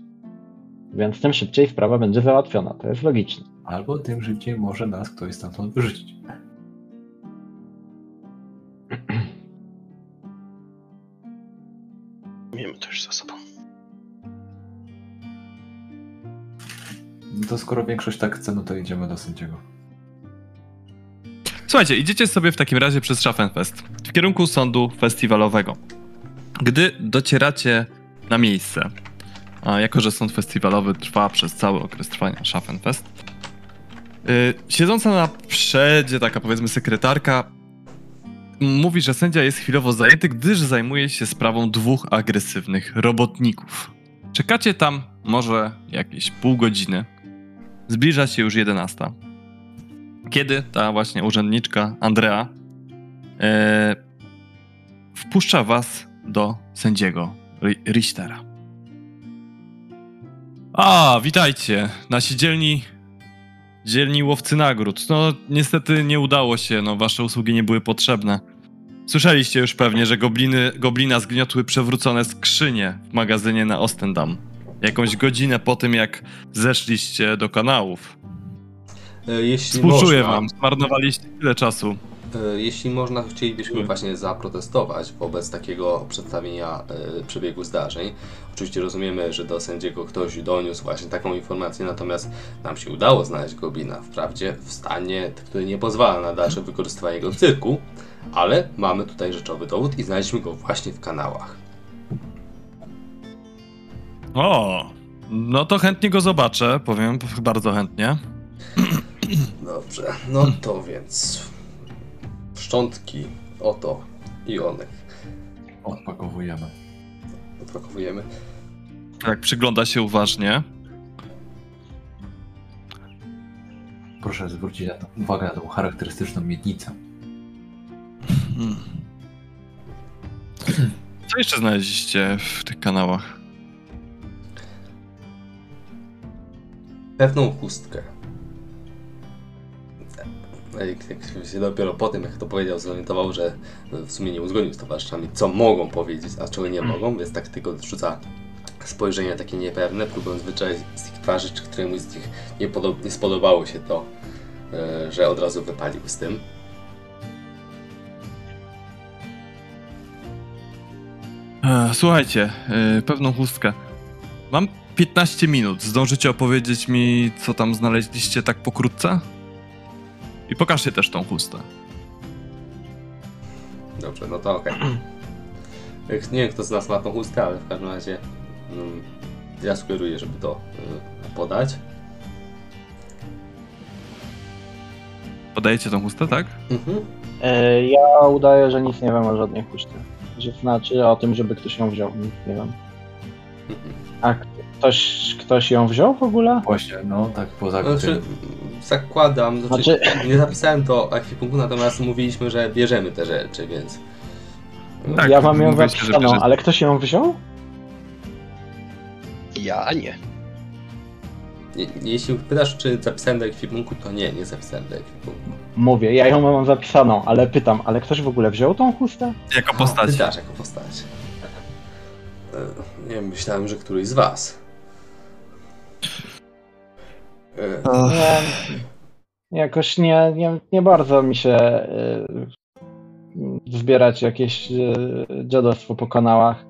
Więc tym szybciej sprawa będzie załatwiona. To jest logiczne. Albo tym szybciej może nas ktoś stamtąd wyrzucić. [clears throat] Miejmy to już za sobą. No to skoro większość tak chce, no to idziemy do sędziego. Słuchajcie, idziecie sobie w takim razie przez Schaffenfest w kierunku sądu festiwalowego. Gdy docieracie na miejsce, a jako że sąd festiwalowy trwa przez cały okres trwania Schaffenfest, yy, siedząca na przedzie taka powiedzmy sekretarka mówi, że sędzia jest chwilowo zajęty, gdyż zajmuje się sprawą dwóch agresywnych robotników. Czekacie tam może jakieś pół godziny. Zbliża się już 11 kiedy ta właśnie urzędniczka Andrea e, wpuszcza was do sędziego Ri- Richtera. A, witajcie, nasi dzielni dzielni łowcy nagród. No, niestety nie udało się, no, wasze usługi nie były potrzebne. Słyszeliście już pewnie, że gobliny, goblina zgniotły przewrócone skrzynie w magazynie na Ostendam. Jakąś godzinę po tym, jak zeszliście do kanałów. E, Jeśli Współczuję można, wam, zmarnowaliście tyle czasu. E, Jeśli można, chcielibyśmy właśnie zaprotestować wobec takiego przedstawienia e, przebiegu zdarzeń. Oczywiście rozumiemy, że do sędziego ktoś doniósł właśnie taką informację, natomiast nam się udało znaleźć goblina. Wprawdzie w stanie, który nie pozwala na dalsze wykorzystywanie go w cyrku, ale mamy tutaj rzeczowy dowód i znaleźliśmy go właśnie w kanałach. O, no to chętnie go zobaczę, powiem bardzo chętnie. Dobrze, no to więc szczątki, oto i one Odpakowujemy. odpakowujemy. Tak, przygląda się uważnie. Proszę zwrócić na to, uwagę na tą charakterystyczną miednicę. Hmm. Co jeszcze znaleźliście w tych kanałach? pewną chustkę. Jak, jak się dopiero po tym, jak to powiedział, zorientował, że w sumie nie uzgodnił z towarzyszami, co mogą powiedzieć, a czego nie mogą, więc tak tylko rzuca spojrzenia takie niepewne, próbując wyczaić z ich twarzy, czy któremuś z nich nie, nie spodobało się to, e, że od razu wypalił z tym. E, Słuchajcie, e, pewną chustkę. Mam 15 minut. Zdążycie opowiedzieć mi, co tam znaleźliście tak pokrótce? I pokażcie też tą chustę. Dobrze, no to okej. Jak- [clears throat] Nie wiem, kto z nas ma tą chustkę, ale w każdym razie mm, ja sugeruję, żeby to y, podać. Podajecie tą chustę, tak? Mhm. E, Ja udaję, że nic nie wiem o żadnej huście. Że znaczy o tym, żeby ktoś ją wziął. Nic nie wiem. Mhm. A ktoś, ktoś ją wziął w ogóle? Właśnie, no tak poza Znaczy, zakładam, znaczy, Znaczy, nie zapisałem to ekwipunku, natomiast mówiliśmy, że bierzemy te rzeczy, więc... Tak, ja mam ją że zapisaną, ale ktoś ją wziął? Ja nie. Je, jeśli pytasz, czy zapisałem do ekwipunku, to nie, nie zapisałem do ekwipunku. Mówię, ja ją mam zapisaną, ale pytam, ale ktoś w ogóle wziął tą chustę? Jako postać. Pytasz jako postać. E, Nie wiem, myślałem, że któryś z was. Nie, jakoś nie, nie, nie bardzo mi się y, zbierać jakieś y, dziadostwo po kanałach.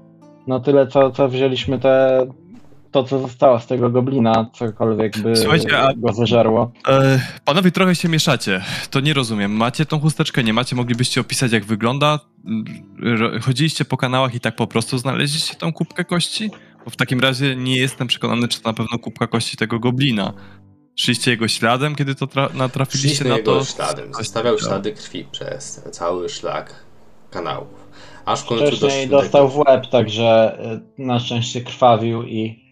No tyle, co, co wzięliśmy te, to, co zostało z tego goblina, cokolwiek by Słuchajcie, a- go zeżarło. E, panowie, trochę się mieszacie. To nie rozumiem. Macie tą chusteczkę, nie macie? Moglibyście opisać, jak wygląda? Chodziliście po kanałach i tak po prostu znaleźliście tą kubkę kości? Bo w takim razie nie jestem przekonany, czy to na pewno kubka kości tego goblina. Szliście jego śladem, kiedy to tra- natrafiliście Szliśmy na jego to? śladem. Coś Zostawiał ślady krwi przez cały szlak kanałów. Aż w końcu Wcześniej doszliśmy dostał do... w łeb, także y, na szczęście krwawił i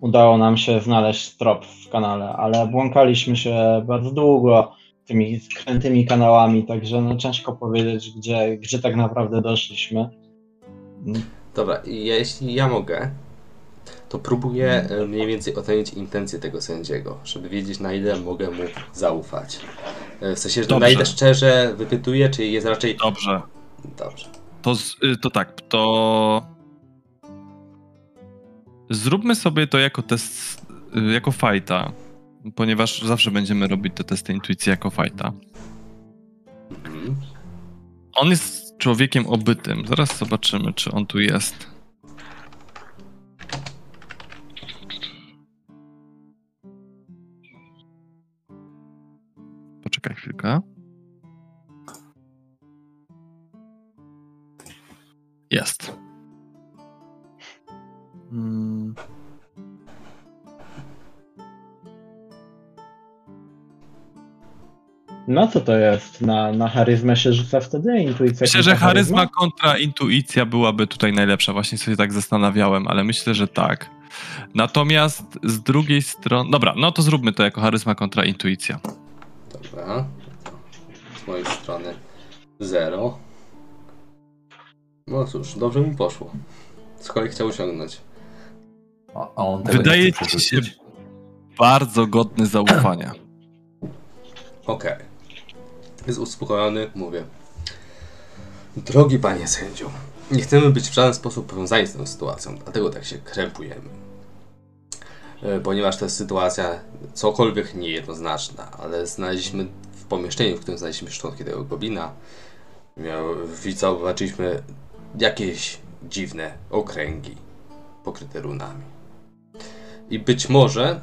udało nam się znaleźć trop w kanale, ale błąkaliśmy się bardzo długo tymi skrętymi kanałami, także no ciężko powiedzieć, gdzie, gdzie tak naprawdę doszliśmy. Dobra, jeśli ja mogę, to próbuję e, mniej więcej ocenić intencje tego sędziego, żeby wiedzieć na ile mogę mu zaufać. E, W sensie, że na Dobrze. ile szczerze wypytuję, czy jest raczej... Dobrze. Dobrze. To, z- y, to tak, to. Zróbmy sobie to jako test, y, jako fajta, ponieważ zawsze będziemy robić te testy intuicji jako fajta. Mhm. On jest człowiekiem obytym. Zaraz zobaczymy, czy on tu jest. Poczekaj chwilkę. Jest. Mm, No co to jest? Na, na charyzmę się rzuca wtedy? Intuicja Myślę, że charyzma kontra intuicja byłaby tutaj najlepsza. Właśnie sobie tak zastanawiałem, ale myślę, że tak. Natomiast z drugiej strony. Dobra, no to zróbmy to jako charyzma kontra intuicja. Dobra. Z mojej strony 0. No cóż, dobrze mi poszło. Z kolei chciał osiągnąć. A, a on Wydaje ci się-. Bardzo godny zaufania. Okej. Jest uspokojony, mówię. Drogi panie sędziu, nie chcemy być w żaden sposób powiązani z tą sytuacją, dlatego tak się krępujemy. E, Ponieważ to jest sytuacja cokolwiek niejednoznaczna, ale znaleźliśmy w pomieszczeniu, w którym znaleźliśmy szczątki tego goblina, miał, zobaczyliśmy jakieś dziwne okręgi pokryte runami. I być może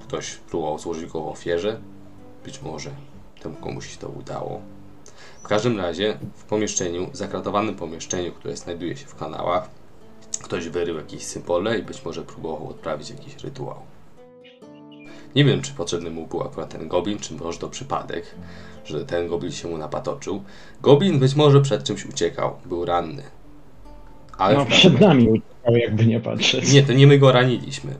ktoś próbował złożyć go w ofierze, być może temu komuś się to udało. W każdym razie w pomieszczeniu, zakratowanym pomieszczeniu, które znajduje się w kanałach, ktoś wyrył jakieś symbole i być może próbował odprawić jakiś rytuał. Nie wiem, czy potrzebny mu był akurat ten goblin, czy może to przypadek, że ten goblin się mu napatoczył. Goblin być może przed czymś uciekał, był ranny. Ale No przed nami uciekał, jakby nie patrzeć. Nie, to nie my go raniliśmy.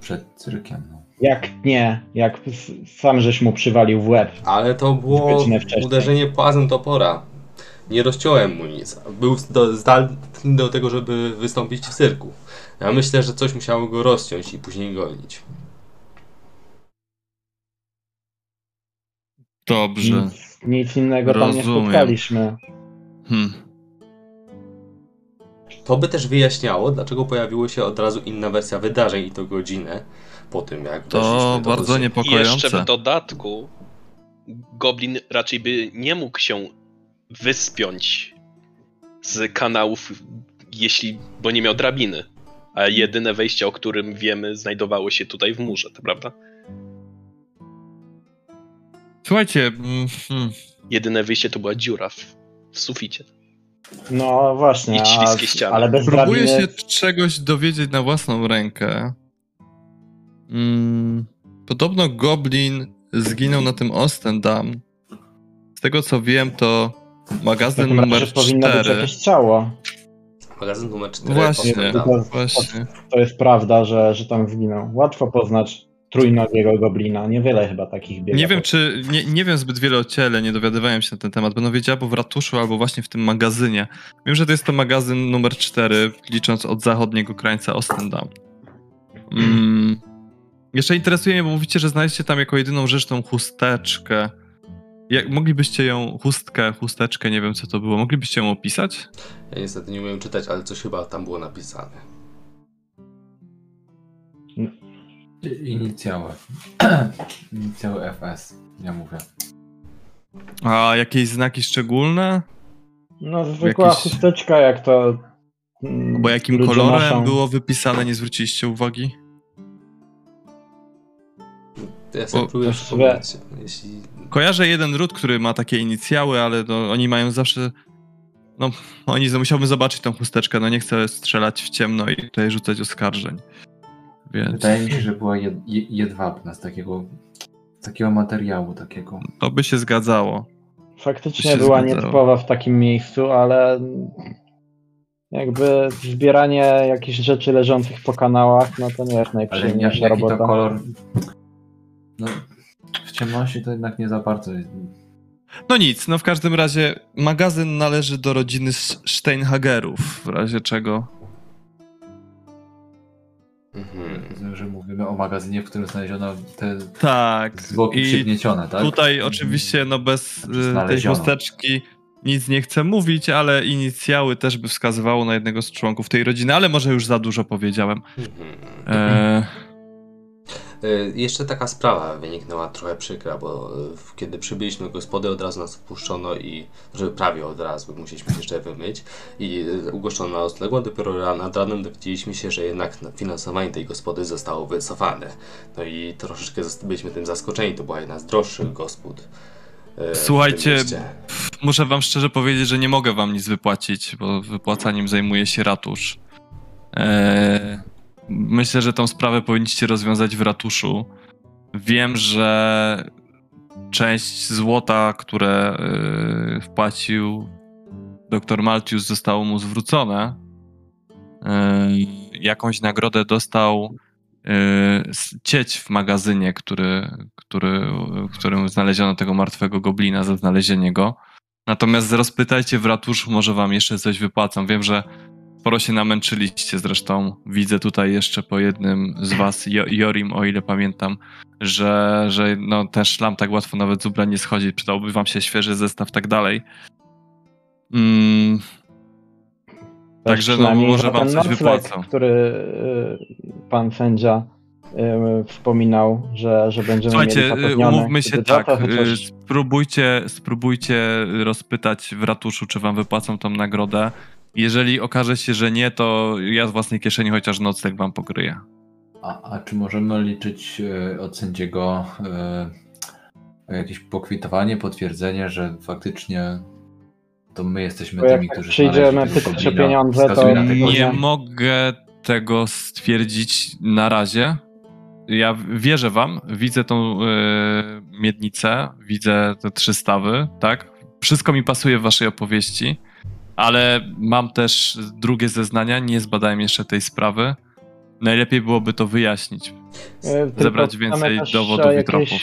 Przed cyrkiem, no. Jak nie, jak sam żeś mu przywalił w łeb. Ale to było uderzenie płazem topora. Nie rozciąłem mu nic. Był do, zdalny do tego, żeby wystąpić w cyrku. Ja myślę, że coś musiało go rozciąć i później gonić. Dobrze. Nic, nic innego tam nie Rozumiem. spotkaliśmy. Hmm. To by też wyjaśniało, dlaczego pojawiła się od razu inna wersja wydarzeń i to godzinę po tym, jak To weszliśmy do bardzo cyrku. I niepokojące. jeszcze w dodatku Goblin raczej by nie mógł się wyspiąć z kanałów, jeśli, bo nie miał drabiny. A jedyne wejście, o którym wiemy, znajdowało się tutaj w murze, to prawda? Słuchajcie, mm, hmm, Jedyne wyjście to była dziura w, w suficie. No właśnie, I ściany. ale bez próbuję drabiny... się czegoś dowiedzieć na własną rękę. Mm, podobno Goblin zginął na tym Ostendam. Z tego co wiem, to magazyn takim razie numer powinno być 4. jakieś ciało. Magazyn numer 4. Właśnie, To, właśnie. to jest prawda, że, że tam zginął. Łatwo poznać trójnogiego goblina. Niewiele chyba takich biega. Nie wiem, czy. Nie, nie wiem zbyt wiele o ciele, nie dowiadywałem się na ten temat. Będą wiedziała albo w ratuszu, albo właśnie w tym magazynie. Wiem, że to jest to magazyn numer 4, licząc od zachodniego krańca Ostendam. Mm. Jeszcze interesuje mnie, bo mówicie, że znaleźliście tam jako jedyną rzecz tą chusteczkę. Jak, moglibyście ją, chustkę, chusteczkę, nie wiem co to było, moglibyście ją opisać? Ja niestety nie umiem czytać, ale coś chyba tam było napisane. Inicjały. [clears throat] Inicjały FS, ja mówię. A jakieś znaki szczególne? No zwykła Jakiś- chusteczka, jak to... mm, Bo jakim kolorem noszą. było wypisane, nie zwróciliście uwagi? To ja sobie O, próbuję przypomnieć. Jeśli... Kojarzę jeden ród, który ma takie inicjały, ale no, oni mają zawsze. No, oni musiałbym zobaczyć tą chusteczkę. No nie chcę strzelać w ciemno i tutaj rzucać oskarżeń. Więc Wydaje mi się, że była jed, je- jedwabna z takiego, z takiego materiału takiego. to by się zgadzało. Faktycznie się była zgadzało. nietypowa w takim miejscu, ale Jakby zbieranie jakichś rzeczy leżących po kanałach, no to nie jest Ale nie, najprzyjemniejsza jaki to robota. kolor... No, ciemności to jednak nie za bardzo. jest. No nic, no w każdym razie magazyn należy do rodziny Steinhagerów, w razie czego. Mhm. Że mówimy o magazynie, w którym znaleziono te Tak. zwłoki I przygniecione, tak? tutaj oczywiście, no bez y, tej chusteczki nic nie chcę mówić, ale inicjały też by wskazywało na jednego z członków tej rodziny, ale może już za dużo powiedziałem. Mhm. E, Jeszcze taka sprawa wyniknęła trochę przykra, bo y, kiedy przybyliśmy do gospody, od razu nas wpuszczono i, że prawie od razu, musieliśmy się jeszcze wymyć i y, ugoszczono na nocległą. Dopiero nad ranem dowiedzieliśmy się, że jednak na- finansowanie tej gospody zostało wycofane. No i troszeczkę byliśmy tym zaskoczeni, to była jedna z droższych gospod. y, Słuchajcie, muszę wam szczerze powiedzieć, że nie mogę wam nic wypłacić, bo wypłacaniem zajmuje się ratusz. E, myślę, że tą sprawę powinniście rozwiązać w ratuszu. Wiem, że część złota, które e, wpłacił dr Maltius, zostało mu zwrócone. E, jakąś nagrodę dostał s- cieć w magazynie, który, który, w którym znaleziono tego martwego goblina za znalezienie go. Natomiast rozpytajcie w ratuszu, może wam jeszcze coś wypłacą. Wiem, że sporo się namęczyliście zresztą. Widzę tutaj jeszcze po jednym z was, Jo- Jorim, o ile pamiętam, że, że no, ten szlam tak łatwo nawet z ubra nie schodzi. Przydałby wam się świeży zestaw, tak dalej. Mm, Tak Także no, może wam coś wypłacą. który y, pan sędzia y, wspominał, że, że będziemy Słuchajcie, mieli y, umówmy się tak, chociaż- spróbujcie, spróbujcie rozpytać w ratuszu, czy wam wypłacą tą nagrodę. Jeżeli okaże się, że nie, to ja z własnej kieszeni chociaż nocleg wam pokryję. A, a czy możemy liczyć e, od sędziego e, o jakieś pokwitowanie, potwierdzenie, że faktycznie to my jesteśmy Bo tymi, tak którzy pytać o goblina, pieniądze, to na nie- mogę tego stwierdzić na razie. Ja wierzę wam, widzę tą y, miednicę, widzę te trzy stawy, tak? Wszystko mi pasuje w waszej opowieści, ale mam też drugie zeznania, nie zbadałem jeszcze tej sprawy. Najlepiej byłoby to wyjaśnić. Y, tylko zebrać więcej dowodów i jakieś, tropów.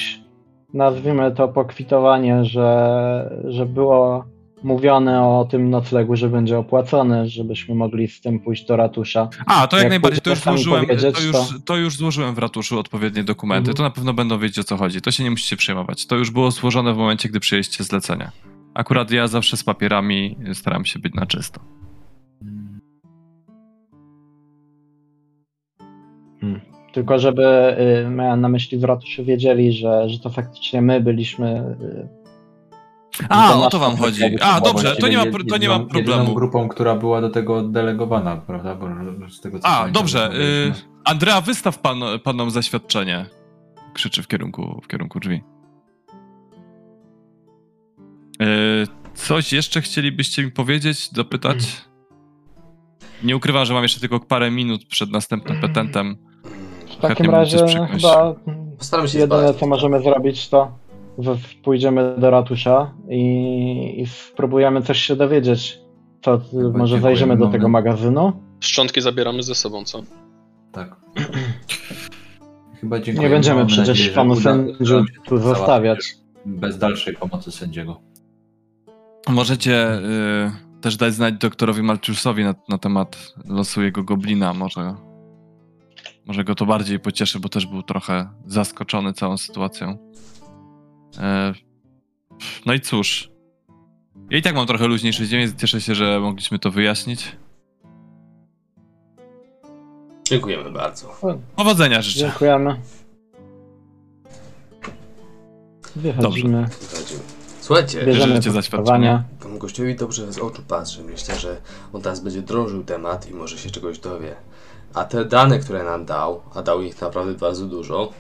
Nazwijmy to pokwitowanie, że, że było mówione o tym noclegu, że będzie opłacony, żebyśmy mogli z tym pójść do ratusza. A, to jak, Jak najbardziej, to już, złożyłem, to, już, to już złożyłem w ratuszu odpowiednie dokumenty, Mhm. to na pewno będą wiedzieć o co chodzi, to się nie musicie przejmować. To już było złożone w momencie, gdy przyjęliście zlecenie. Akurat ja zawsze z papierami staram się być na czysto. Tylko żeby y, miałem na myśli w ratuszu wiedzieli, że, że to faktycznie my byliśmy. Y, A, To o to wam chodzi. A, dobrze, to nie ma, to nie ma problemu. grupą, która była do tego oddelegowana, prawda? Bo z tego, co A, dobrze. Y. Andrea, wystaw pan, panom zaświadczenie. Krzyczy w kierunku, w kierunku drzwi. Y, coś jeszcze chcielibyście mi powiedzieć, dopytać? Nie ukrywam, że mam jeszcze tylko parę minut przed następnym petentem. w takim razie chyba Postaram się jedyne co możemy zrobić to pójdziemy do ratusza i, i spróbujemy coś się dowiedzieć. To może zajrzymy do mamy- tego magazynu. Szczątki zabieramy ze sobą, co? Tak. [clears throat] Chyba dziękuję. Nie będziemy przecież nadzieję, panu sędziu tu zostawiać. Bez dalszej pomocy sędziego. Możecie y, też dać znać doktorowi Malciusowi na, na temat losu jego goblina. Może, może go to bardziej pocieszy, bo też był trochę zaskoczony całą sytuacją. E, no i cóż. Ja i tak mam trochę luźniejszy dzień, więc cieszę się, że mogliśmy to wyjaśnić. Dziękujemy bardzo. Powodzenia życzę. Dziękujemy. Wychodzimy, Wychodzimy. Słuchajcie, bierzemy Bierzecie zaświadczenia. temu gościowi dobrze z oczu patrzy. Myślę, że on teraz będzie drążył temat i może się czegoś dowie. A te dane, które nam dał, a dał ich naprawdę bardzo dużo,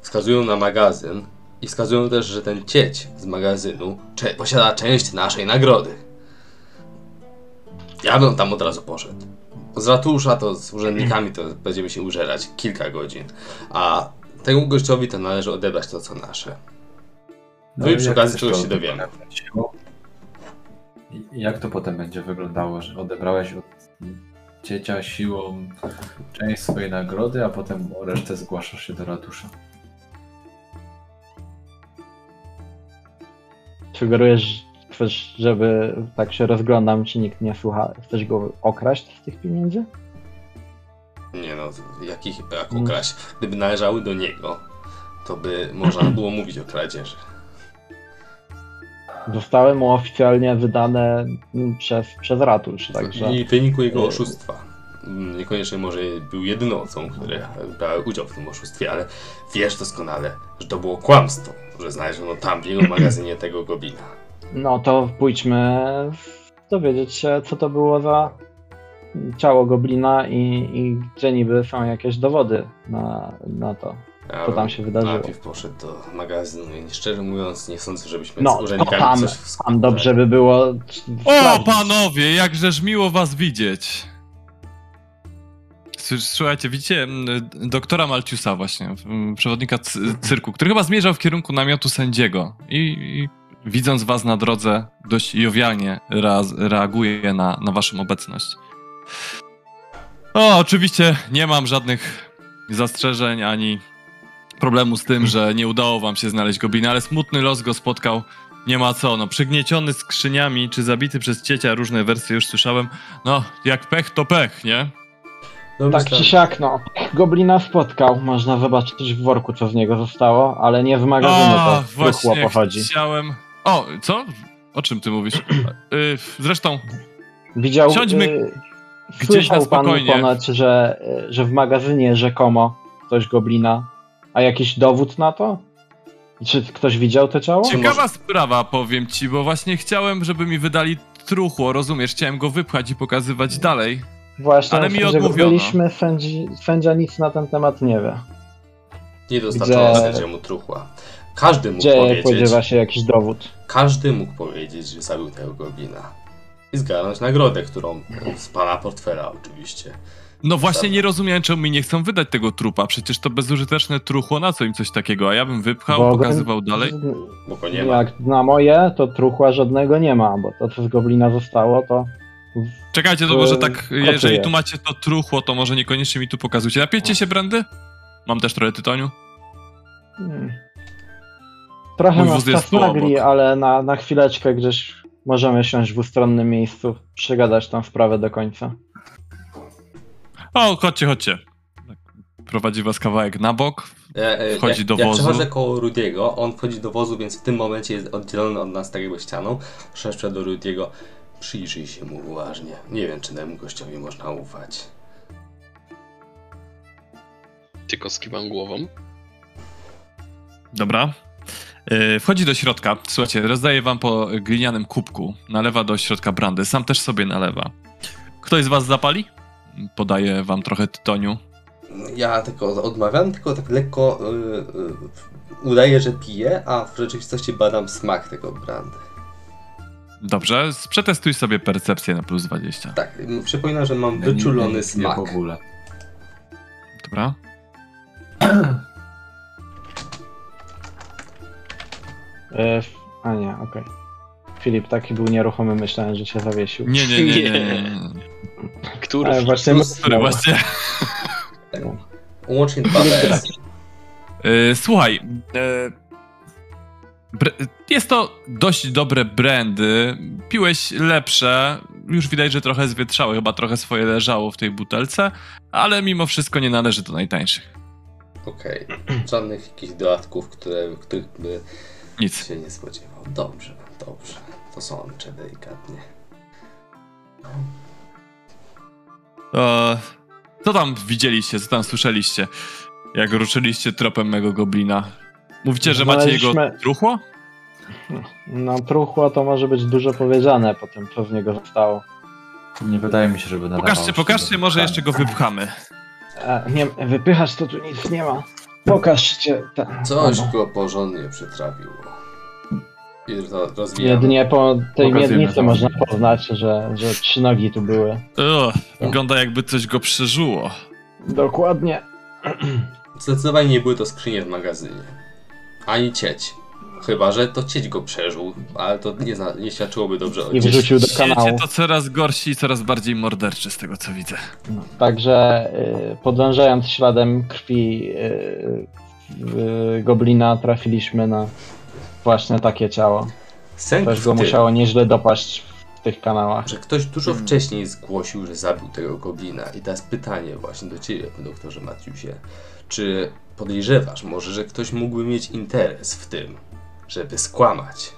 wskazują na magazyn i wskazują też, że ten cieć z magazynu cze- posiada część naszej nagrody. Ja bym tam od razu poszedł. Z ratusza to z urzędnikami to będziemy się użerać kilka godzin, a temu gościowi to należy odebrać to, co nasze. No i przy okazji czegoś się dowiemy. Jak to potem będzie wyglądało, że odebrałeś od Ciecia siłą część swojej nagrody, a potem o resztę zgłaszasz się do ratusza. Sugerujesz, chcesz, żeby tak się rozglądam, czy nikt nie słucha, chcesz go okraść z tych pieniędzy? Nie no, jakich, jak Mm. ukraść? Gdyby należały do niego, to by można było mówić o kradzieży. Zostały mu oficjalnie wydane mm, przez, przez ratusz, także... I w wyniku jego e, oszustwa. Mm, Niekoniecznie może był jedynocą, które brały udział w tym oszustwie, ale wiesz doskonale, że to było kłamstwo, że znaleziono tam w jego magazynie tego goblina. No to pójdźmy dowiedzieć się, co to było za ciało goblina i, i gdzie niby są jakieś dowody na, na to, co tam się wydarzyło. Najpierw poszedł do magazynu i szczerze mówiąc nie sądzę, żebyśmy No, z to urzędnikami tam, coś tam dobrze by było O, panowie, jakżeż miło was widzieć. Słuchajcie, widzicie m, doktora Malciusa właśnie, m, przewodnika cy- cyrku, który chyba zmierzał w kierunku namiotu sędziego i, i widząc was na drodze dość jowialnie reaguje na, na waszą obecność. O, oczywiście nie mam żadnych zastrzeżeń ani problemu z tym, że nie udało wam się znaleźć goblina, ale smutny los go spotkał nie ma co, no przygnieciony skrzyniami, czy zabity przez ciecia, różne wersje już słyszałem. No, jak pech to pech, nie? No, Tak czy siak, no. Goblina spotkał, można zobaczyć w worku, co z niego zostało, ale nie w magazynie A, to właśnie pochodzi. chciałem... O, co? O czym ty mówisz? Y, zresztą, Widział, Siądźmy y, gdzieś słyszał na pan spokojnie. ponoć, że, y, że w magazynie rzekomo ktoś goblina, a jakiś dowód na to? Czy ktoś widział to ciało? Ciekawa może- sprawa, powiem ci, bo właśnie chciałem, żeby mi wydali truchło, rozumiesz? Chciałem go wypchać i pokazywać dalej. Właśnie, ale mi odmówiono. byliśmy, sędzi, sędzia nic na ten temat nie wie. Nie dostarczono Gdzie- sędziemu truchła. Każdy mógł Gdzie powiedzieć, podziewa się jakiś dowód? każdy mógł powiedzieć, że zabił tego goblina. I zgarnąć nagrodę, którą z pana portfela oczywiście. No właśnie nie rozumiem, czemu mi nie chcą wydać tego trupa. Przecież to bezużyteczne truchło, na co im coś takiego? A ja bym wypchał, Bo- pokazywał dalej. Bo go nie ma. Jak na moje, to truchła żadnego nie ma, bo to co z goblina zostało, to Czekajcie, to może tak, jeżeli tu macie to truchło, to może niekoniecznie mi tu pokazujcie. Napięcie się brandy? Mam też trochę tytoniu. Hmm. Trochę Mój nas wóz jest czas tu nagli, obok. ale na, na chwileczkę gdzieś możemy siąść w ustronnym miejscu, przegadać tą sprawę do końca. O, chodźcie, chodźcie. Tak, Prowadzi was kawałek na bok. E, e, Wchodzi jak, do jak wozu. przechodzę koło Rudiego, on wchodzi do wozu, więc w tym momencie jest oddzielony od nas tak jakby ścianą. Szeszczę do Rudiego. Przyjrzyj się mu uważnie. Nie wiem, czy temu gościowi można ufać. Tylko skiwam głową. Dobra. Yy, Wchodzi do środka. Słuchajcie, rozdaje wam po glinianym kubku. Nalewa do środka brandy. Sam też sobie nalewa. Ktoś z was zapali? Podaje wam trochę tytoniu. Ja tylko odmawiam, tylko tak lekko y, y, udaję, że piję, a w rzeczywistości badam smak tego brandy. Dobrze, przetestuj sobie percepcję na plus 20. Tak, przypominam, że mam Ja nie- wyczulony nie, nie smak. w ogóle. Dobra. [clears throat] E, a nie, okej. Filip taki był nieruchomy, myślałem, że się zawiesił. Nie, nie, nie, nie. nie, nie. Który? Ale właśnie plus Sorry, właśnie. Łącznie 2 PS. Yy, słuchaj, yy, br- jest to dość dobre brandy. Piłeś lepsze. Już widać, że trochę zwietrzały, chyba trochę swoje leżało w tej butelce, ale mimo wszystko nie należy do najtańszych. Okej. Żadnych jakichś dodatków, które, których by Nic. się nie spodziewał. Dobrze, dobrze. To sączę delikatnie. E, co tam widzieliście, co tam słyszeliście, jak ruszyliście tropem mego goblina? Mówicie, że macie jego truchło? No truchło to może być dużo powiedziane po tym, co z niego zostało. Nie wydaje mi się, żeby nadawało Pokażcie, pokażcie, może jeszcze go wypchamy. E, nie, wypychać to tu nic nie ma. Pokażcie ten. Coś go porządnie przytrafiło. Rozwijamy. Jedynie po tej Pokazujemy miednicy można poznać, że, że trzy nogi tu były. Ugh, wygląda jakby coś go przeżuło. Dokładnie. Zdecydowanie nie były to skrzynie w magazynie. Ani cieć. chyba, że to cieć go przeżył, ale to nie, zna, nie świadczyłoby dobrze o I cieci. wrzucił do kanału. to coraz gorsi i coraz bardziej morderczy z tego co widzę. Także y, podążając śladem krwi y, y, goblina trafiliśmy na właśnie takie ciało. Sęk Też go musiało nieźle dopaść w tych kanałach. że ktoś dużo Hmm. wcześniej zgłosił, że zabił tego goblina. I teraz pytanie właśnie do ciebie, doktorze Mateusie. Czy podejrzewasz może, że ktoś mógłby mieć interes w tym, żeby skłamać?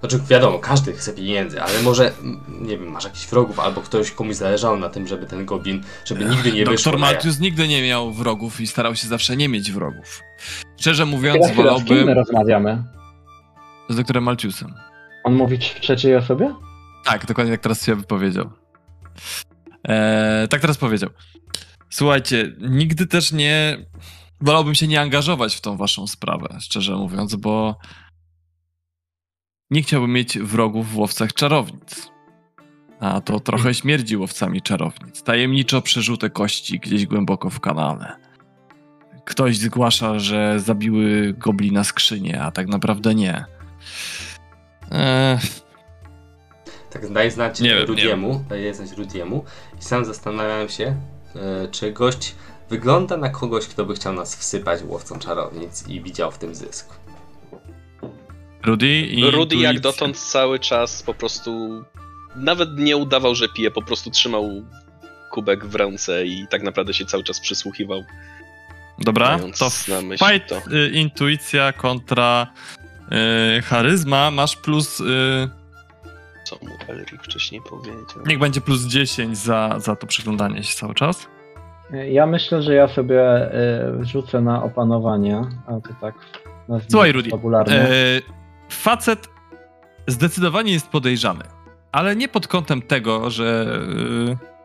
Znaczy, wiadomo, każdy chce pieniędzy, ale może, nie wiem, masz jakichś wrogów, albo ktoś komuś zależało na tym, żeby ten goblin, żeby nigdy nie wyszło Doktor Matius nigdy nie miał wrogów i starał się zawsze nie mieć wrogów. Szczerze mówiąc, chwila, wolałbym rozmawiamy? Z doktorem Malciusem. On mówi w trzeciej osobie? Tak, dokładnie jak teraz się wypowiedział. Eee, tak teraz powiedział. Słuchajcie, nigdy też nie. Wolałbym się nie angażować w tą waszą sprawę, szczerze mówiąc, bo nie chciałbym mieć wrogów w łowcach czarownic. A to trochę śmierdzi łowcami czarownic. Tajemniczo przerzute kości gdzieś głęboko w kanale. Ktoś zgłasza, że zabiły goblina skrzynię, a tak naprawdę nie. Eee, Tak daję znać Nie wiem, nie Rudiemu, daję znać Rudiemu i sam zastanawiam się, e, czy gość wygląda na kogoś, kto by chciał nas wsypać łowcą czarownic i widział w tym zysk. Rudy i Rudy jak dotąd cały czas po prostu nawet nie udawał, że pije, po prostu trzymał kubek w ręce i tak naprawdę się cały czas przysłuchiwał. Dobra, to na myśli fight to. y, intuicja kontra y, charyzma. Masz plus. Y, Co mu Elric wcześniej powiedział? niech będzie plus 10 za, za to przyglądanie się cały czas. Ja myślę, że ja sobie y, rzucę na opanowanie, a to tak Słuchaj, Rudy, popularnie. E, facet zdecydowanie jest podejrzany, ale nie pod kątem tego, że. y,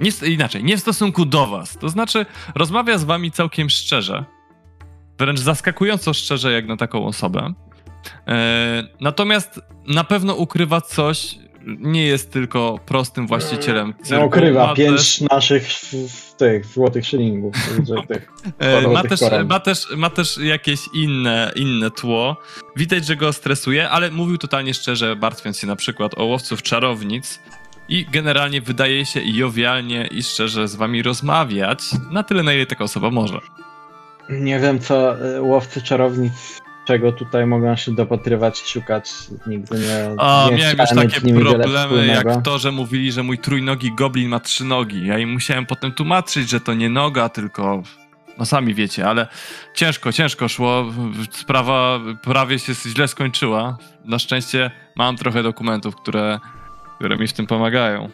nie, inaczej, nie w stosunku do was. To znaczy, rozmawia z wami całkiem szczerze. Wręcz zaskakująco szczerze, jak na taką osobę. E, natomiast na pewno ukrywa coś. Nie jest tylko prostym właścicielem cyrku. No, ukrywa ma pięć naszych z, z tych złotych szylingów. tych. [laughs] E, Ma też, ma, też, ma też jakieś inne, inne tło. Widać, że go stresuje, ale mówił totalnie szczerze, martwiąc się na przykład o łowców czarownic. I generalnie wydaje się i jowialnie i szczerze z wami rozmawiać na tyle, na ile taka osoba może. Nie wiem, co y, łowcy czarownic, czego tutaj mogą się dopatrywać i szukać. Nigdy nie. A, nie miałem już takie problemy, jak to, że mówili, że mój trójnogi goblin ma trzy nogi. Ja im musiałem potem tłumaczyć, że to nie noga, tylko. No sami wiecie, ale ciężko, ciężko szło. Sprawa prawie się źle skończyła. Na szczęście mam trochę dokumentów, które, które mi w tym pomagają.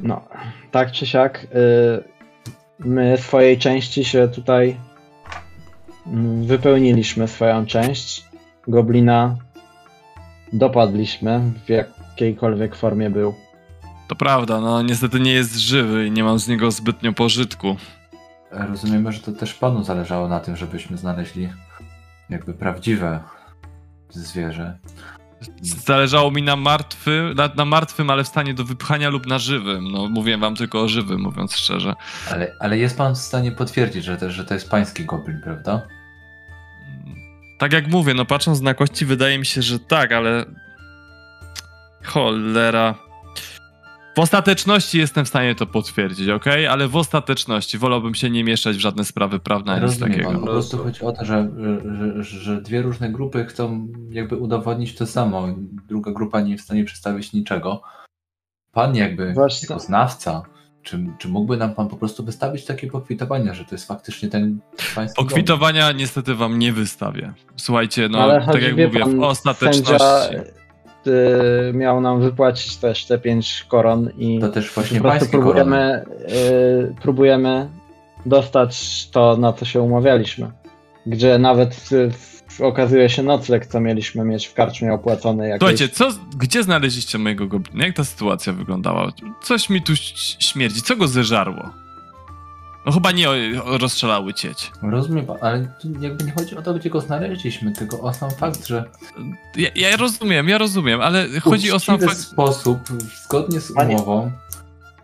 No, tak czy siak, y, my swojej części się tutaj wypełniliśmy swoją część. Goblina dopadliśmy w jakiejkolwiek formie był. To prawda, no niestety nie jest żywy i nie mam z niego zbytnio pożytku. Rozumiemy, że to też panu zależało na tym, żebyśmy znaleźli jakby prawdziwe zwierzę. Zależało mi na, martwy, na, na martwym, ale w stanie do wypchania lub na żywym. No, mówiłem wam tylko o żywym, mówiąc szczerze. Ale, ale jest pan w stanie potwierdzić, że, to, że to jest pański goblin, prawda? Tak jak mówię, no patrząc na kości, wydaje mi się, że tak, ale. Cholera. W ostateczności jestem w stanie to potwierdzić, ok? Ale w ostateczności wolałbym się nie mieszać w żadne sprawy prawne ani nic Rozumiem takiego. pan. Po prostu chodzi o to, że, że, że, dwie różne grupy chcą jakby udowodnić to samo. Druga grupa nie jest w stanie przedstawić niczego. Pan jakby Właśnie. jako znawca, czy, czy mógłby nam pan po prostu wystawić takie pokwitowania, że to jest faktycznie ten pański goblin? Pokwitowania niestety wam nie wystawię. Słuchajcie, no Ale tak jak mówię, pan, w ostateczności. Sędzia miał nam wypłacić też te pięć koron i To też po właśnie prostu pańskie korony. próbujemy, y, próbujemy dostać to, na co się umawialiśmy. Gdzie nawet y, okazuje się nocleg, co mieliśmy mieć w karczmie opłacony jakieś. Słuchajcie, co, gdzie znaleźliście mojego goblina? Jak ta sytuacja wyglądała? Coś mi tu śmierdzi. Co go zeżarło? No chyba nie rozstrzelały cieć. Rozumiem, ale tu jakby nie chodzi o to, gdzie go znaleźliśmy, tylko o sam fakt, że Ja, ja rozumiem, ja rozumiem, ale chodzi o sam uczciwy fakt. sposób, zgodnie z umową,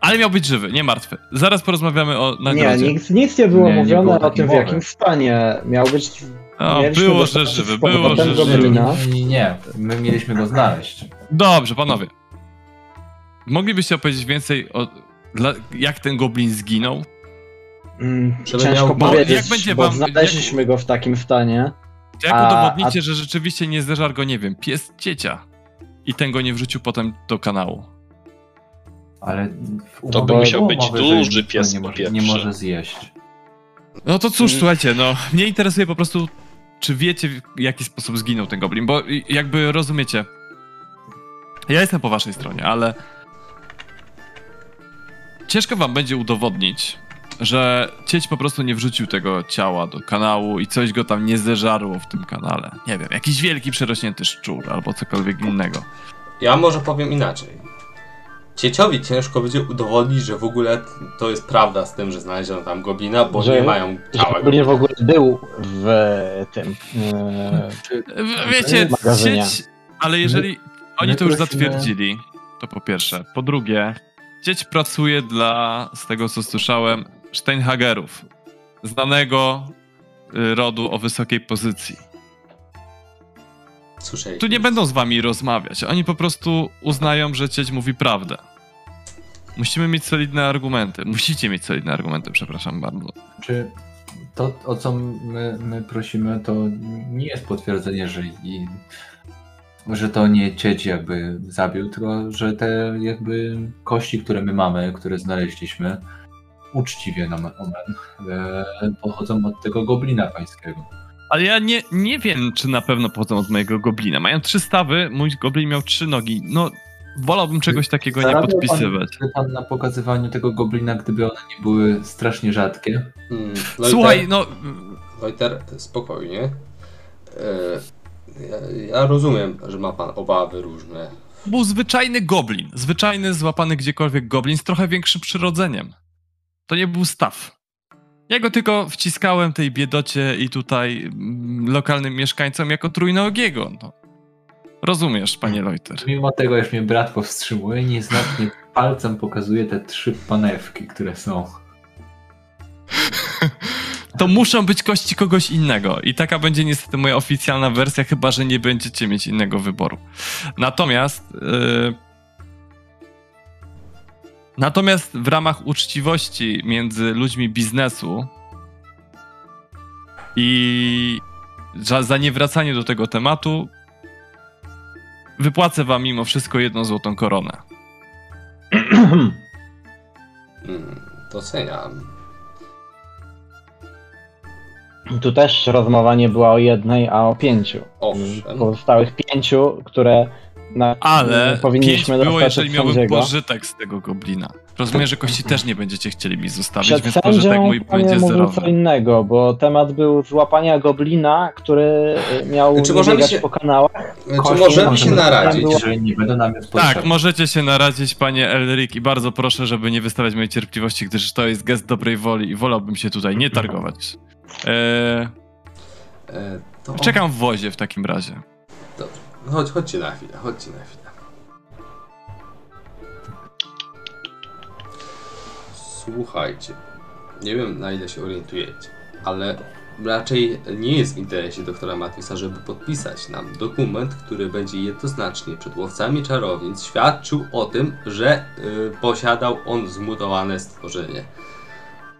Ale miał być żywy, nie martwy. Zaraz porozmawiamy o Nie, nagrodzie. nic, nic nie było Nie, nie mówione było o tym, w mowy. jakim stanie miał być O, Mieliśmy było, że żywy, było, że żywy. Nie, nie, nie, my mieliśmy go znaleźć. Dobrze, panowie. Moglibyście opowiedzieć więcej o dla, jak ten goblin zginął? Mm, Żeby Ciężko miał- powiedzieć, jak będzie bo wam- znaleźliśmy go w takim stanie. Jak A- udowodnicie, że rzeczywiście nie zderzar go, nie wiem, pies ciecia i ten go nie wrzucił potem do kanału? Ale To by musiał być duży pies nie może, nie może zjeść. No to cóż, Mm. słuchajcie, no, mnie interesuje po prostu, czy wiecie, w jaki sposób zginął ten goblin, bo jakby rozumiecie, ja jestem po waszej stronie, ale ciężko wam będzie udowodnić, że cieć po prostu nie wrzucił tego ciała do kanału i coś go tam nie zeżarło w tym kanale. Nie wiem, jakiś wielki przerośnięty szczur albo cokolwiek innego. Ja może powiem inaczej. Cieciowi ciężko będzie udowodnić, że w ogóle to jest prawda z tym, że znaleziono tam goblina, bo Że- nie mają Że ciała Goblin w ogóle był w tym. e, W- Wiecie, cieć, ale jeżeli oni my to już prosimy- zatwierdzili, to po pierwsze. Po drugie, cieć pracuje dla, z tego co słyszałem, Steinhagerów, znanego y, rodu o wysokiej pozycji. Słyszeliśmy. Tu nie będą z wami rozmawiać, oni po prostu uznają, że cieć mówi prawdę. Musimy mieć solidne argumenty. Musicie mieć solidne argumenty, przepraszam bardzo. Czy to, o co my, my prosimy, to nie jest potwierdzenie, że, i, że to nie cieć jakby zabił, tylko że te jakby kości, które my mamy, które znaleźliśmy, uczciwie nam omen, e, pochodzą od tego goblina pańskiego. Ale ja nie, nie wiem, czy na pewno pochodzą od mojego goblina. Mają trzy stawy, mój goblin miał trzy nogi. No, wolałbym czegoś takiego nie Zarabiał pan- podpisywać. Wie pan na pokazywaniu tego goblina, gdyby one nie były strasznie rzadkie? Hmm, Słuchaj, no, Wojter, spokojnie. E, ja, ja rozumiem, że ma pan obawy różne. był zwyczajny goblin. Zwyczajny, złapany gdziekolwiek goblin z trochę większym przyrodzeniem. To nie był staw. Ja go tylko wciskałem tej biedocie i tutaj mm, lokalnym mieszkańcom jako trójnogiego. No. Rozumiesz, panie Leuter. Mimo tego, już mnie brat powstrzymuje, nieznacznie [laughs] palcem pokazuje te trzy panewki, które są. [laughs] To muszą być kości kogoś innego. I taka będzie niestety moja oficjalna wersja, chyba że nie będziecie mieć innego wyboru. Natomiast. Yy... Natomiast w ramach uczciwości między ludźmi biznesu i za, za niewracanie do tego tematu, wypłacę wam mimo wszystko jedną złotą koronę. [clears throat] Doceniam. Tu też rozmowa nie była o jednej, a o pięciu. Owszem. Pozostałych pięciu, które na, Ale pięć powinniśmy było, jeżeli miałbym sędziego. pożytek z tego goblina. Rozumiem, że kości też nie będziecie chcieli mi zostawić, Przed więc pożytek mój będzie mówił co zerowy. innego, bo temat był złapania goblina, który y, miał Czy możemy się- po kanałach. Czy Kości możemy się możemy naradzić? było- Że nie będą nam już Tak, możecie się naradzić, panie Elric, i bardzo proszę, żeby nie wystawiać mojej cierpliwości, gdyż to jest gest dobrej woli i wolałbym się tutaj nie targować. Eee, E, to... czekam w wozie w takim razie. Chodź, chodźcie na chwilę, chodźcie na chwilę. Słuchajcie, nie wiem na ile się orientujecie, ale raczej nie jest w interesie doktora Matwisa, żeby podpisać nam dokument, który będzie jednoznacznie przed łowcami czarownic świadczył o tym, że y, posiadał on zmutowane stworzenie.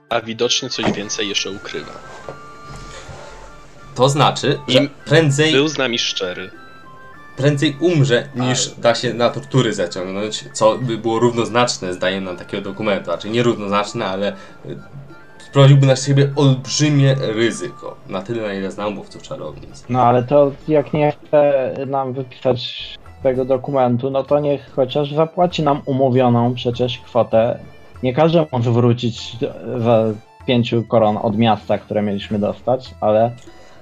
A widocznie coś więcej jeszcze ukrywa. To znaczy, że Im prędzej Był z nami szczery. Prędzej umrze, niż da się na tortury zaciągnąć, co by było równoznaczne zdaniem nam takiego dokumentu. Znaczy nie równoznaczne, ale y, sprowadziłby na siebie olbrzymie ryzyko. Na tyle, na ile znam łowców czarownic. No ale to jak nie chce nam wypisać tego dokumentu, no to niech chociaż zapłaci nam umówioną przecież kwotę. Nie każdy może wrócić za pięciu koron od miasta, które mieliśmy dostać, ale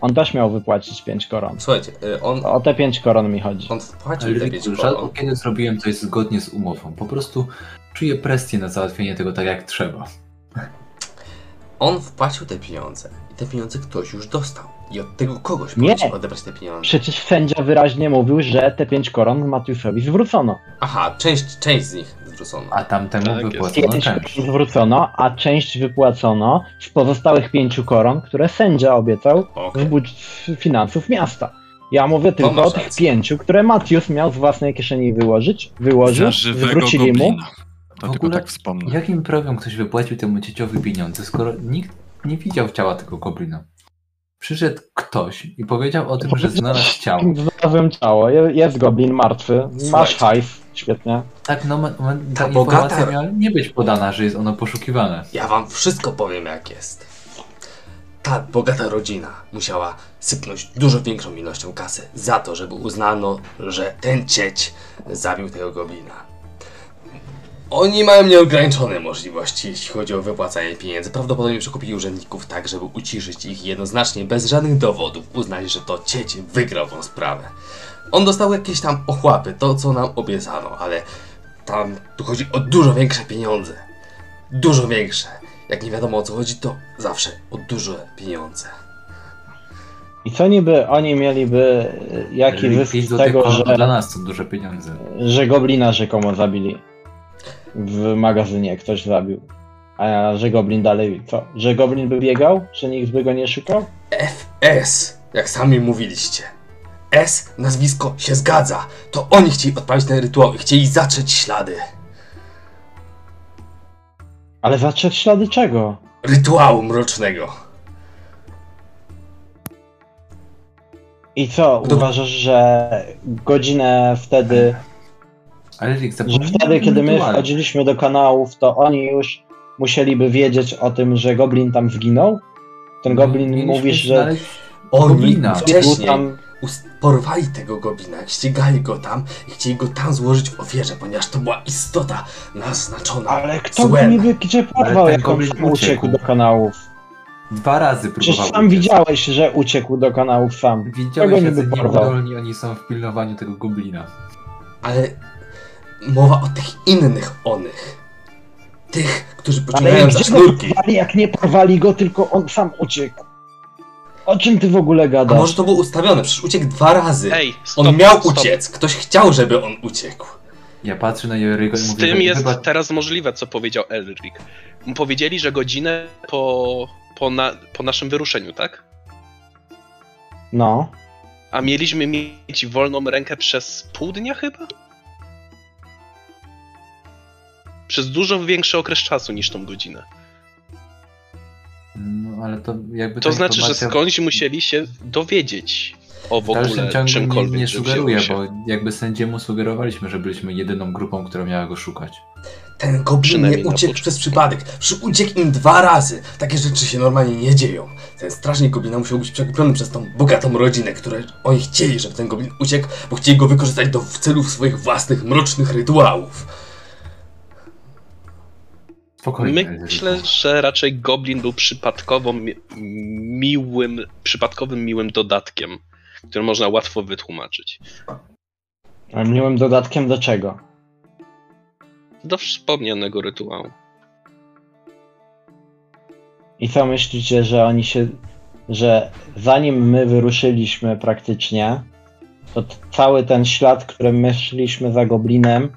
on też miał wypłacić pięć koron. Słuchajcie, y, on, O te pięć koron mi chodzi. on wpłacił te pięć Ale rzadko koron. kiedy zrobiłem coś zgodnie z umową. Po prostu czuję presję na załatwienie tego tak jak trzeba. On wpłacił te pieniądze i te pieniądze ktoś już dostał. I od tego kogoś Nie. odebrać te pieniądze. Przecież sędzia wyraźnie mówił, że te pięć koron Matiusowi zwrócono. Aha, część, część z nich zwrócono. A tamtemu Tak jest. wypłacono Pięć część. zwrócono, a część wypłacono z pozostałych pięciu koron, które sędzia obiecał z Okej. budż- z finansów miasta. Ja mówię tylko o tych pięciu, które Matius miał z własnej kieszeni wyłożyć, wyłożył, zwrócili mu. goblina. To W tylko ogóle tak wspomnę. Jakim prawem ktoś wypłacił temu cieciowi pieniądze, skoro nikt nie widział ciała tego goblina? Przyszedł ktoś i powiedział o tym, że znalazł ciało. Znalazłem ciało, je- jest goblin martwy, masz hajs, świetnie. Tak, no ta Ta informacja bogata- miała nie być podana, że jest ono poszukiwane. Ja wam wszystko powiem jak jest. Ta bogata rodzina musiała sypnąć dużo większą ilością kasy za to, żeby uznano, że ten cieć zabił tego goblina. Oni mają nieograniczone możliwości, jeśli chodzi o wypłacanie pieniędzy. Prawdopodobnie przekupili urzędników tak, żeby uciszyć ich jednoznacznie, bez żadnych dowodów, uznać, że to cieć wygrał tą sprawę. On dostał jakieś tam ochłapy, to co nam obiecano, ale tam tu chodzi o dużo większe pieniądze. Dużo większe. Jak nie wiadomo o co chodzi, to zawsze o duże pieniądze. I co niby oni mieliby, y, jaki zysk z tego, że, dla nas to duże pieniądze. że goblina rzekomo zabili w magazynie, ktoś zabił. A że goblin dalej, co? Że goblin by biegał? Że nikt by go nie szukał? FS, jak sami mówiliście. S, nazwisko się zgadza. To oni chcieli odpalić ten rytuał i chcieli zacząć ślady. Ale zacząć ślady czego? Rytuału mrocznego. I co, To- uważasz, że godzinę wtedy, Ale Rick, że wtedy, kiedy my rytuale. wchodziliśmy do kanałów, to oni już musieliby wiedzieć o tym, że goblin tam zginął? Ten goblin Mieliśmy mówisz, że Oni wcześniej tam porwali tego goblina, ścigali go tam i chcieli go tam złożyć w ofierze, ponieważ to była istota naznaczona Ale kto go niby gdzie porwał, jak on sam uciekł uciekł. do kanałów? Dwa razy Przecież próbował sam uciec. widziałeś, że uciekł do kanałów sam. Widziałeś, porwał? nieudolni oni są w pilnowaniu tego goblina. Ale mowa o tych innych onych. Tych, którzy Ale pociągają za sznurki. porwali, jak nie porwali go, tylko on sam uciekł? O czym ty w ogóle A gadasz? może to było ustawione? Przecież uciekł dwa razy. Ej, stop, On miał stop. uciec. Ktoś chciał, żeby on uciekł. Ja patrzę na Jerygo i Z mówię, tym że jest chyba teraz możliwe, co powiedział Elric. Powiedzieli, że godzinę po, po, na, po naszym wyruszeniu, tak? No. A mieliśmy mieć wolną rękę przez pół dnia chyba? Przez dużo większy okres czasu niż tą godzinę. Ale to jakby To znaczy, że informacja skądś musieli się dowiedzieć o w ogóle ciągu nie, czymkolwiek, nie że sugeruje, wzięło się. bo jakby sędziemu sugerowaliśmy, że byliśmy jedyną grupą, która miała go szukać. Ten goblin nie uciekł przez przypadek. Uciekł im dwa razy. Takie rzeczy się normalnie nie dzieją. Ten strażnik goblina musiał być przekupiony przez tą bogatą rodzinę, które oni chcieli, żeby ten goblin uciekł, bo chcieli go wykorzystać do w celów swoich własnych mrocznych rytuałów. Spokojnie. Myślę, że raczej Goblin był przypadkowo mi- miłym, przypadkowym miłym dodatkiem, który można łatwo wytłumaczyć. A miłym dodatkiem do czego? Do wspomnianego rytuału. I co myślicie, że oni się. że zanim my wyruszyliśmy praktycznie, to cały ten ślad, którym my szliśmy za goblinem,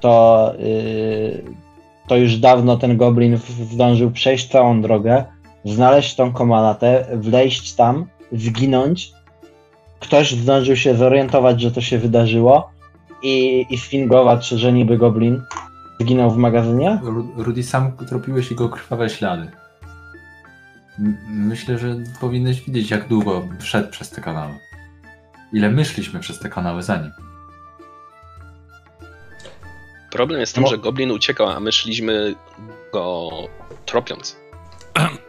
to. Yy, to już dawno ten goblin zdążył przejść całą drogę, znaleźć tą komalatę, wleźć tam, zginąć. Ktoś zdążył się zorientować, że to się wydarzyło i, i sfingować, że niby goblin zginął w magazynie? Ru- Rudy, sam tropiłeś jego krwawe ślady. Myślę, że powinieneś widzieć, jak długo szedł przez te kanały. Ile my przez te kanały za nim. Problem jest No. że Goblin uciekał, a my szliśmy go tropiąc.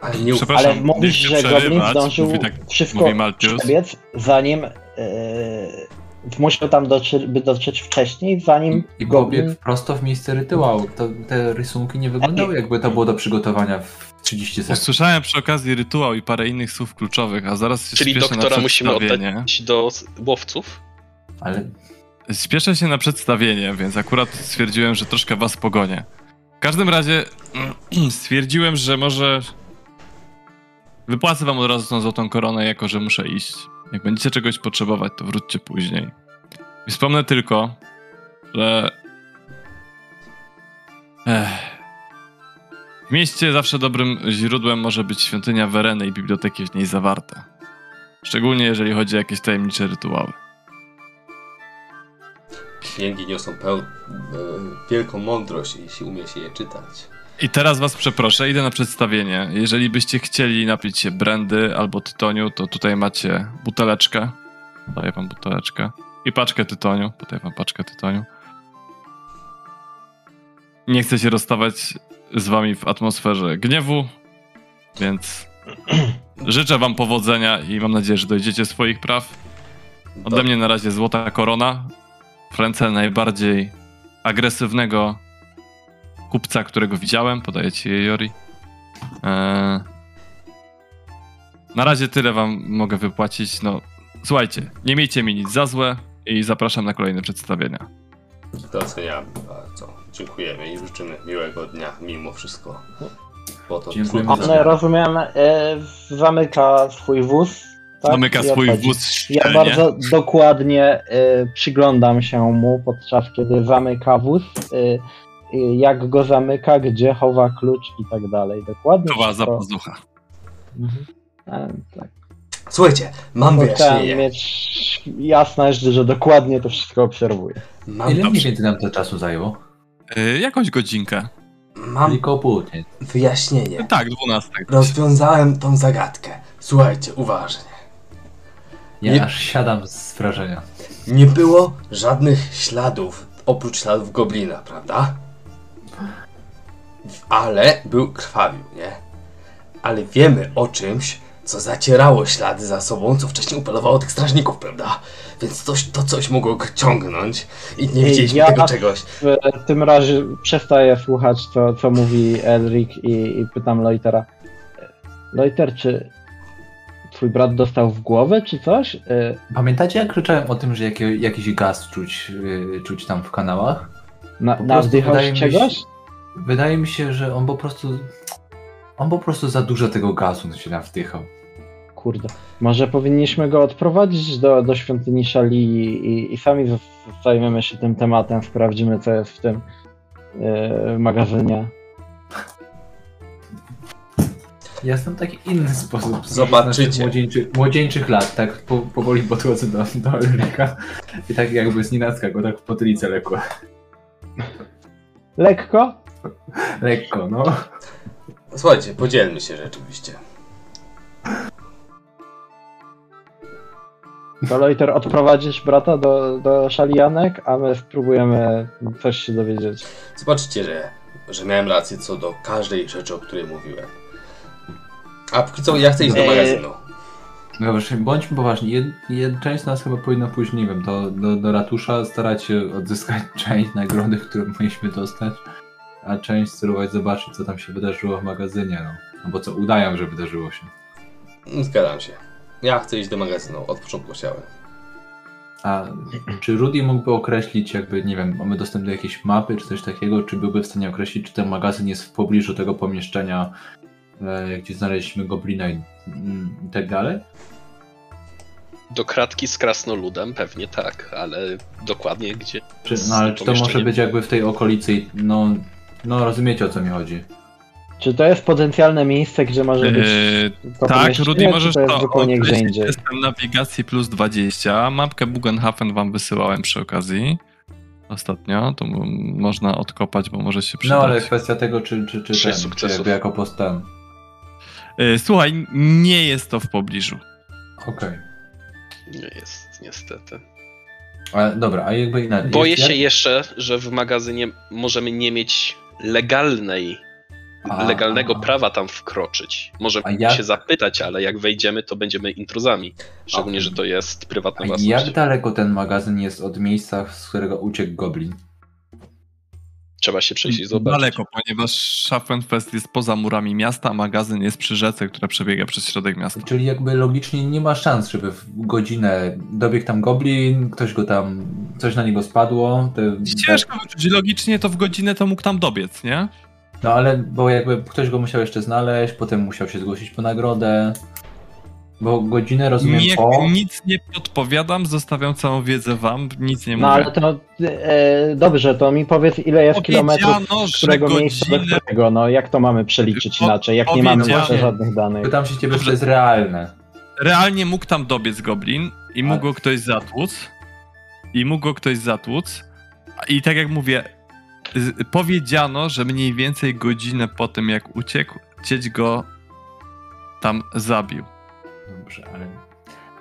Ale nie Przepraszam, Ale mówisz, że goblin zdążył mówi tak, wszystko przebiec, zanim yy, musiał tam dotrzeć, by dotrzeć wcześniej, zanim I goblin... pobiegł prosto w miejsce rytuału. To, te rysunki nie wyglądały, jakby to było do przygotowania w 30 sekund. Usłyszałem przy okazji rytuał i parę innych słów kluczowych, a zaraz się Czyli doktora na musimy oddać do łowców. Ale Spieszę się na przedstawienie, więc akurat stwierdziłem, że troszkę was pogonię. W każdym razie [clears throat] stwierdziłem, że może Wypłacę wam od razu tą złotą koronę, jako że muszę iść. Jak będziecie czegoś potrzebować, to wróćcie później. I wspomnę tylko, że... Ech. W mieście zawsze dobrym źródłem może być świątynia Wereny i biblioteki w niej zawarte. Szczególnie jeżeli chodzi o jakieś tajemnicze rytuały. Księgi niosą peł... e, wielką mądrość, jeśli umie się je czytać. I teraz was przeproszę, idę na przedstawienie. Jeżeli byście chcieli napić się brandy albo tytoniu, to tutaj macie buteleczkę. Daję wam buteleczkę. I paczkę tytoniu. Podaję wam paczkę tytoniu. Nie chcę się rozstawać z wami w atmosferze gniewu, więc [clears throat] życzę wam powodzenia i mam nadzieję, że dojdziecie swoich praw. Ode mnie na razie złota korona w ręce najbardziej agresywnego kupca, którego widziałem. Podaję ci je, Jori. Eee... Na razie tyle wam mogę wypłacić. No, słuchajcie, nie miejcie mi nic za złe i zapraszam na kolejne przedstawienia. Doceniamy bardzo. Dziękujemy i życzymy miłego dnia mimo wszystko. Bo to Dziękujemy rozumiem, e, zamyka swój wóz. Tak? Zamyka swój odchodzi. wóz Ja szczelnie. bardzo dokładnie e, przyglądam się mu podczas kiedy zamyka wóz. e, e, jak go zamyka, gdzie chowa klucz i tak dalej. Dokładnie. Chowa za pazucha. Mhm. E, tak. Słuchajcie, mam wyjaśnienie. mieć jasność, że dokładnie to wszystko obserwuję. Mam, Ile mniej więcej nam to czasu zajęło? Eee, jakąś godzinkę. mam Tylko pół. Nie? wyjaśnienie. Tak, 12. Rozwiązałem tą zagadkę. Słuchajcie, uważnie. Ja Nie- aż siadam z wrażenia. Nie było żadnych śladów, oprócz śladów goblina, prawda? Ale był krwawił, nie? Ale wiemy o czymś, co zacierało ślady za sobą, co wcześniej upolowało tych strażników, prawda? Więc coś, to coś mogło go ciągnąć i nie widzieliśmy Ja- tego czegoś. W tym razie przestaję słuchać, co, co mówi Elric i, i pytam Loitera. Loiter, czy twój brat dostał w głowę, czy coś? E, Pamiętacie jak krzyczałem o tym, że jakie, jakiś gaz czuć, yy, czuć tam w kanałach? Na, Po nawdychał wydaje czegoś? się- Wydaje mi się, że on po prostu... On po prostu za dużo tego gazu się tam wdychał. Kurde. Może powinniśmy go odprowadzić do, do świątyni Szali i, i, i sami zajmiemy się tym tematem, sprawdzimy, co jest w tym e, magazynie. Ja znam taki inny sposób. Zobaczycie. Młodzieńczych, młodzieńczych lat, tak po, powoli podchodzę do, do Elryka i tak jakby z nienacka go tak w potylicę lekko. Lekko? Lekko, no. Słuchajcie, podzielmy się rzeczywiście. To Loiter odprowadzisz brata do, do Szalianek, a my spróbujemy coś się dowiedzieć. Zobaczycie, że, że miałem rację co do każdej rzeczy, o której mówiłem. A póki co ja chcę iść do magazynu. No właśnie, bądźmy poważni. Jed, jed, część z nas chyba powinna pójść, nie wiem, do, do, do ratusza, starać się odzyskać [laughs] część nagrody, którą mieliśmy dostać, a część spróbować zobaczyć, co tam się wydarzyło w magazynie, no. Albo co udają, że wydarzyło się. Zgadzam się. Ja chcę iść do magazynu, od początku chciałem. A czy Rudy mógłby określić, jakby, nie wiem, mamy dostęp do jakiejś mapy czy coś takiego, czy byłby w stanie określić, czy ten magazyn jest w pobliżu tego pomieszczenia, gdzie znaleźliśmy goblina i, tak dalej? Do kratki z krasnoludem pewnie tak, ale dokładnie gdzie. Czy, no ale czy to może być jakby w tej okolicy, i- no, no rozumiecie o co mi chodzi. Czy to jest potencjalne miejsce, gdzie może być Eee, to tak, Rudy, możesz to to zupełnie gdzie indziej? Jestem nawigacji plus 20. Mapkę Bugenhafen wam wysyłałem przy okazji. Ostatnio, to można odkopać, bo może się przydać. No ale kwestia tego, czy, czy, czy ten, czy jakby jako postem. Eee, Słuchaj, nie jest to w pobliżu. Okej. Nie jest, niestety. Ale Dobra, a jakby inaczej. Boję jest, się jak- jeszcze, że w magazynie możemy nie mieć legalnej, A, legalnego a. prawa tam wkroczyć. Możemy A jak- się zapytać, ale jak wejdziemy, to będziemy intruzami. Szczególnie, Okej. że to jest prywatna A własność. jak daleko ten magazyn jest od miejsca, z którego uciekł goblin? Trzeba się przejść i zobaczyć. Daleko, ponieważ Schaffenfest jest poza murami miasta, a magazyn jest przy rzece, która przebiega przez środek miasta. Czyli jakby logicznie nie ma szans, żeby w godzinę dobiegł tam goblin, ktoś go tam, coś na niego spadło. Te, Ciężko wyczuć. Logicznie to w godzinę to mógł tam dobiec, nie? No ale, bo jakby ktoś go musiał jeszcze znaleźć, potem musiał się zgłosić po nagrodę. Bo godzinę rozumiem Nie, po... nic nie podpowiadam, zostawiam całą wiedzę wam, nic nie No mówię. ale to e, dobrze, to mi powiedz ile jest kilometrów, z którego miejsca do godzinę- którego, no jak to mamy przeliczyć Po- inaczej, jak nie mamy jeszcze żadnych danych. Pytam się ciebie, czy to jest realne. Realnie mógł tam dobiec goblin i mógł go ktoś zatłuc. I mógł go ktoś zatłuc. I tak jak mówię, z- powiedziano, że mniej więcej godzinę po tym jak uciekł, cieć go tam zabił. Dobrze, ale...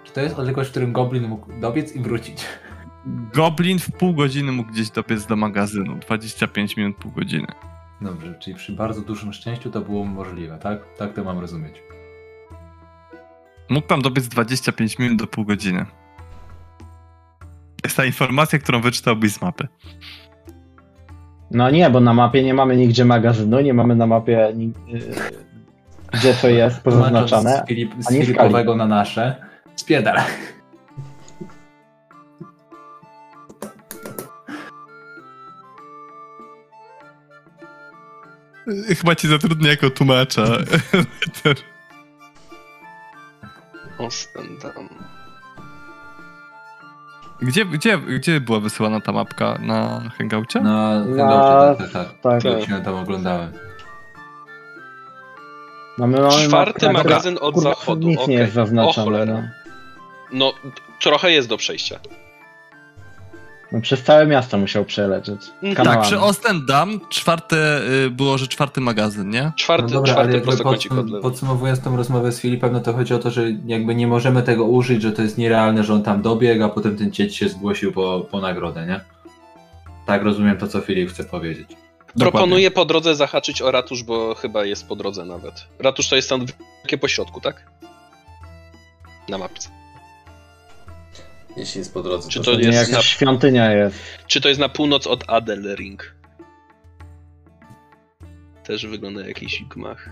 Czy to jest odległość, w którym Goblin mógł dobiec i wrócić? Goblin w pół godziny mógł gdzieś dobiec do magazynu. 25 minut, pół godziny. Dobrze, czyli przy bardzo dużym szczęściu to było możliwe, tak? Tak to mam rozumieć. Mógł tam dobiec 25 minut do pół godziny. To jest ta informacja, którą wyczytałbyś z mapy. No nie, bo na mapie nie mamy nigdzie magazynu, nie mamy na mapie ni- y, gdzie co jest pozaznaczane. Z, Filip, z ani Filipowego na nasze. Spiedal. Chyba ci zatrudnię jako tłumacza. Ostendam. Gdzie, gdzie, gdzie była wysyłana ta mapka? Na hangoucie? No, Na- dobrze, tak, tak. tak. tak. Tam oglądałem. No my mamy Czwarty magazyn od kurwa, zachodu, Nic nie okej. jest zaznaczone. No. No, trochę jest do przejścia. no przez całe miasto musiał przelecieć. Mm, Kanałami. Tak, przy Ostendam czwarte y, było, że czwarty magazyn, nie? Czwarty, No dobra, czwarty prostokącik podsum- podsumowując tą rozmowę z Filipem, no to chodzi o to, że jakby nie możemy tego użyć, że to jest nierealne, że on tam dobiegł, a potem ten cieć się zgłosił po, po nagrodę, nie? Tak rozumiem to, co Filip chce powiedzieć. Proponuję po drodze zahaczyć o ratusz, bo chyba jest po drodze nawet. Ratusz to jest tam takie po środku, tak? Na mapce. Jeśli jest po drodze, Czy to, to To nie jest jakaś na- świątynia jest. Czy to jest na północ od Adelring? Też wygląda jak jakiś gmach.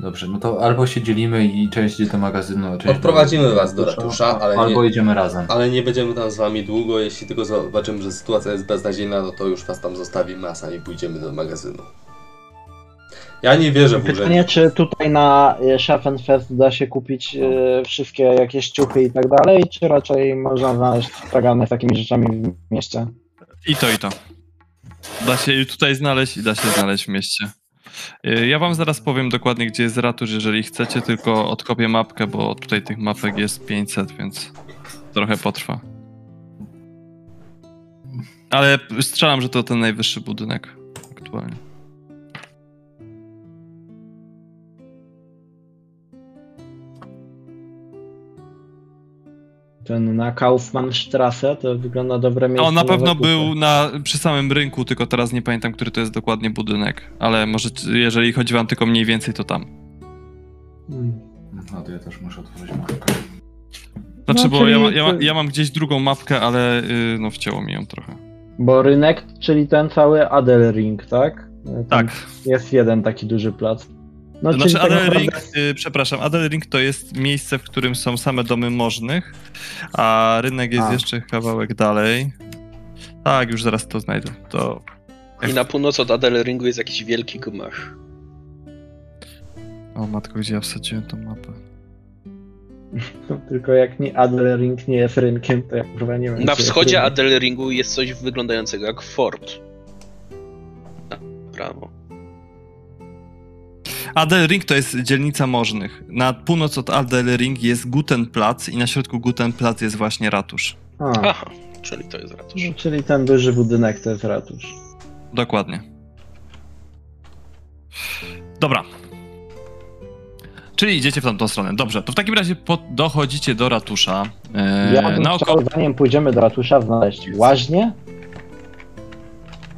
Dobrze, no to albo się dzielimy i część idzie do magazynu, a część Odprowadzimy was do ratusza, ale Albo nie, idziemy razem. ale nie będziemy tam z wami długo. Jeśli tylko zobaczymy, że sytuacja jest beznadziejna, no to już was tam zostawimy, a sami pójdziemy do magazynu. Ja nie wierzę w Pytanie, urzędzie. czy tutaj na e, Schaffenfest da się kupić e, wszystkie jakieś ciuchy i tak dalej, czy raczej można znaleźć stragany z takimi rzeczami w mieście? I to, i to. Da się i tutaj znaleźć i da się znaleźć w mieście. Y, Ja wam zaraz powiem dokładnie, gdzie jest ratusz, jeżeli chcecie, tylko odkopię mapkę, bo tutaj tych mapek jest 500, więc trochę potrwa. Ale strzelam, że to ten najwyższy budynek aktualnie. Ten na Kaufmannstrasse to wygląda dobre miejsce. On No, na pewno zakupy. był na, przy samym rynku, tylko teraz nie pamiętam, który to jest dokładnie budynek. Ale może, jeżeli chodzi wam tylko mniej więcej, to tam. Hmm. No to ja też muszę otworzyć mapkę. Znaczy, No, bo ja, ja, ja mam gdzieś drugą mapkę, ale y, no wcięło mi ją trochę. Bo rynek, czyli ten cały Adelring, tak? Tam Tak. Jest jeden taki duży plac. No, Znaczy tak naprawdę- Adelring, y, przepraszam, Adelring to jest miejsce, w którym są same domy możnych, a rynek jest A. jeszcze kawałek dalej. Tak, już zaraz to znajdę. To I na północ od Adelringu jest jakiś wielki gmach. O matko, gdzie ja wsadziłem tą mapę? [laughs] Tylko jak nie Adelring nie jest rynkiem, to ja kurwa nie wiem. Na wschodzie. Adelringu jest coś wyglądającego jak fort. Na prawo. Adelring to jest dzielnica możnych. Na północ od Adelring jest Gutenplatz i na środku Gutenplatz jest właśnie ratusz. A, Aha, czyli to jest ratusz. no, czyli ten duży budynek to jest ratusz. Dokładnie. Dobra. Czyli idziecie w tamtą stronę. Dobrze, to w takim razie po, dochodzicie do ratusza. Eee, Ja bym na chciał, oko... zanim pójdziemy do ratusza, znaleźć łaźnię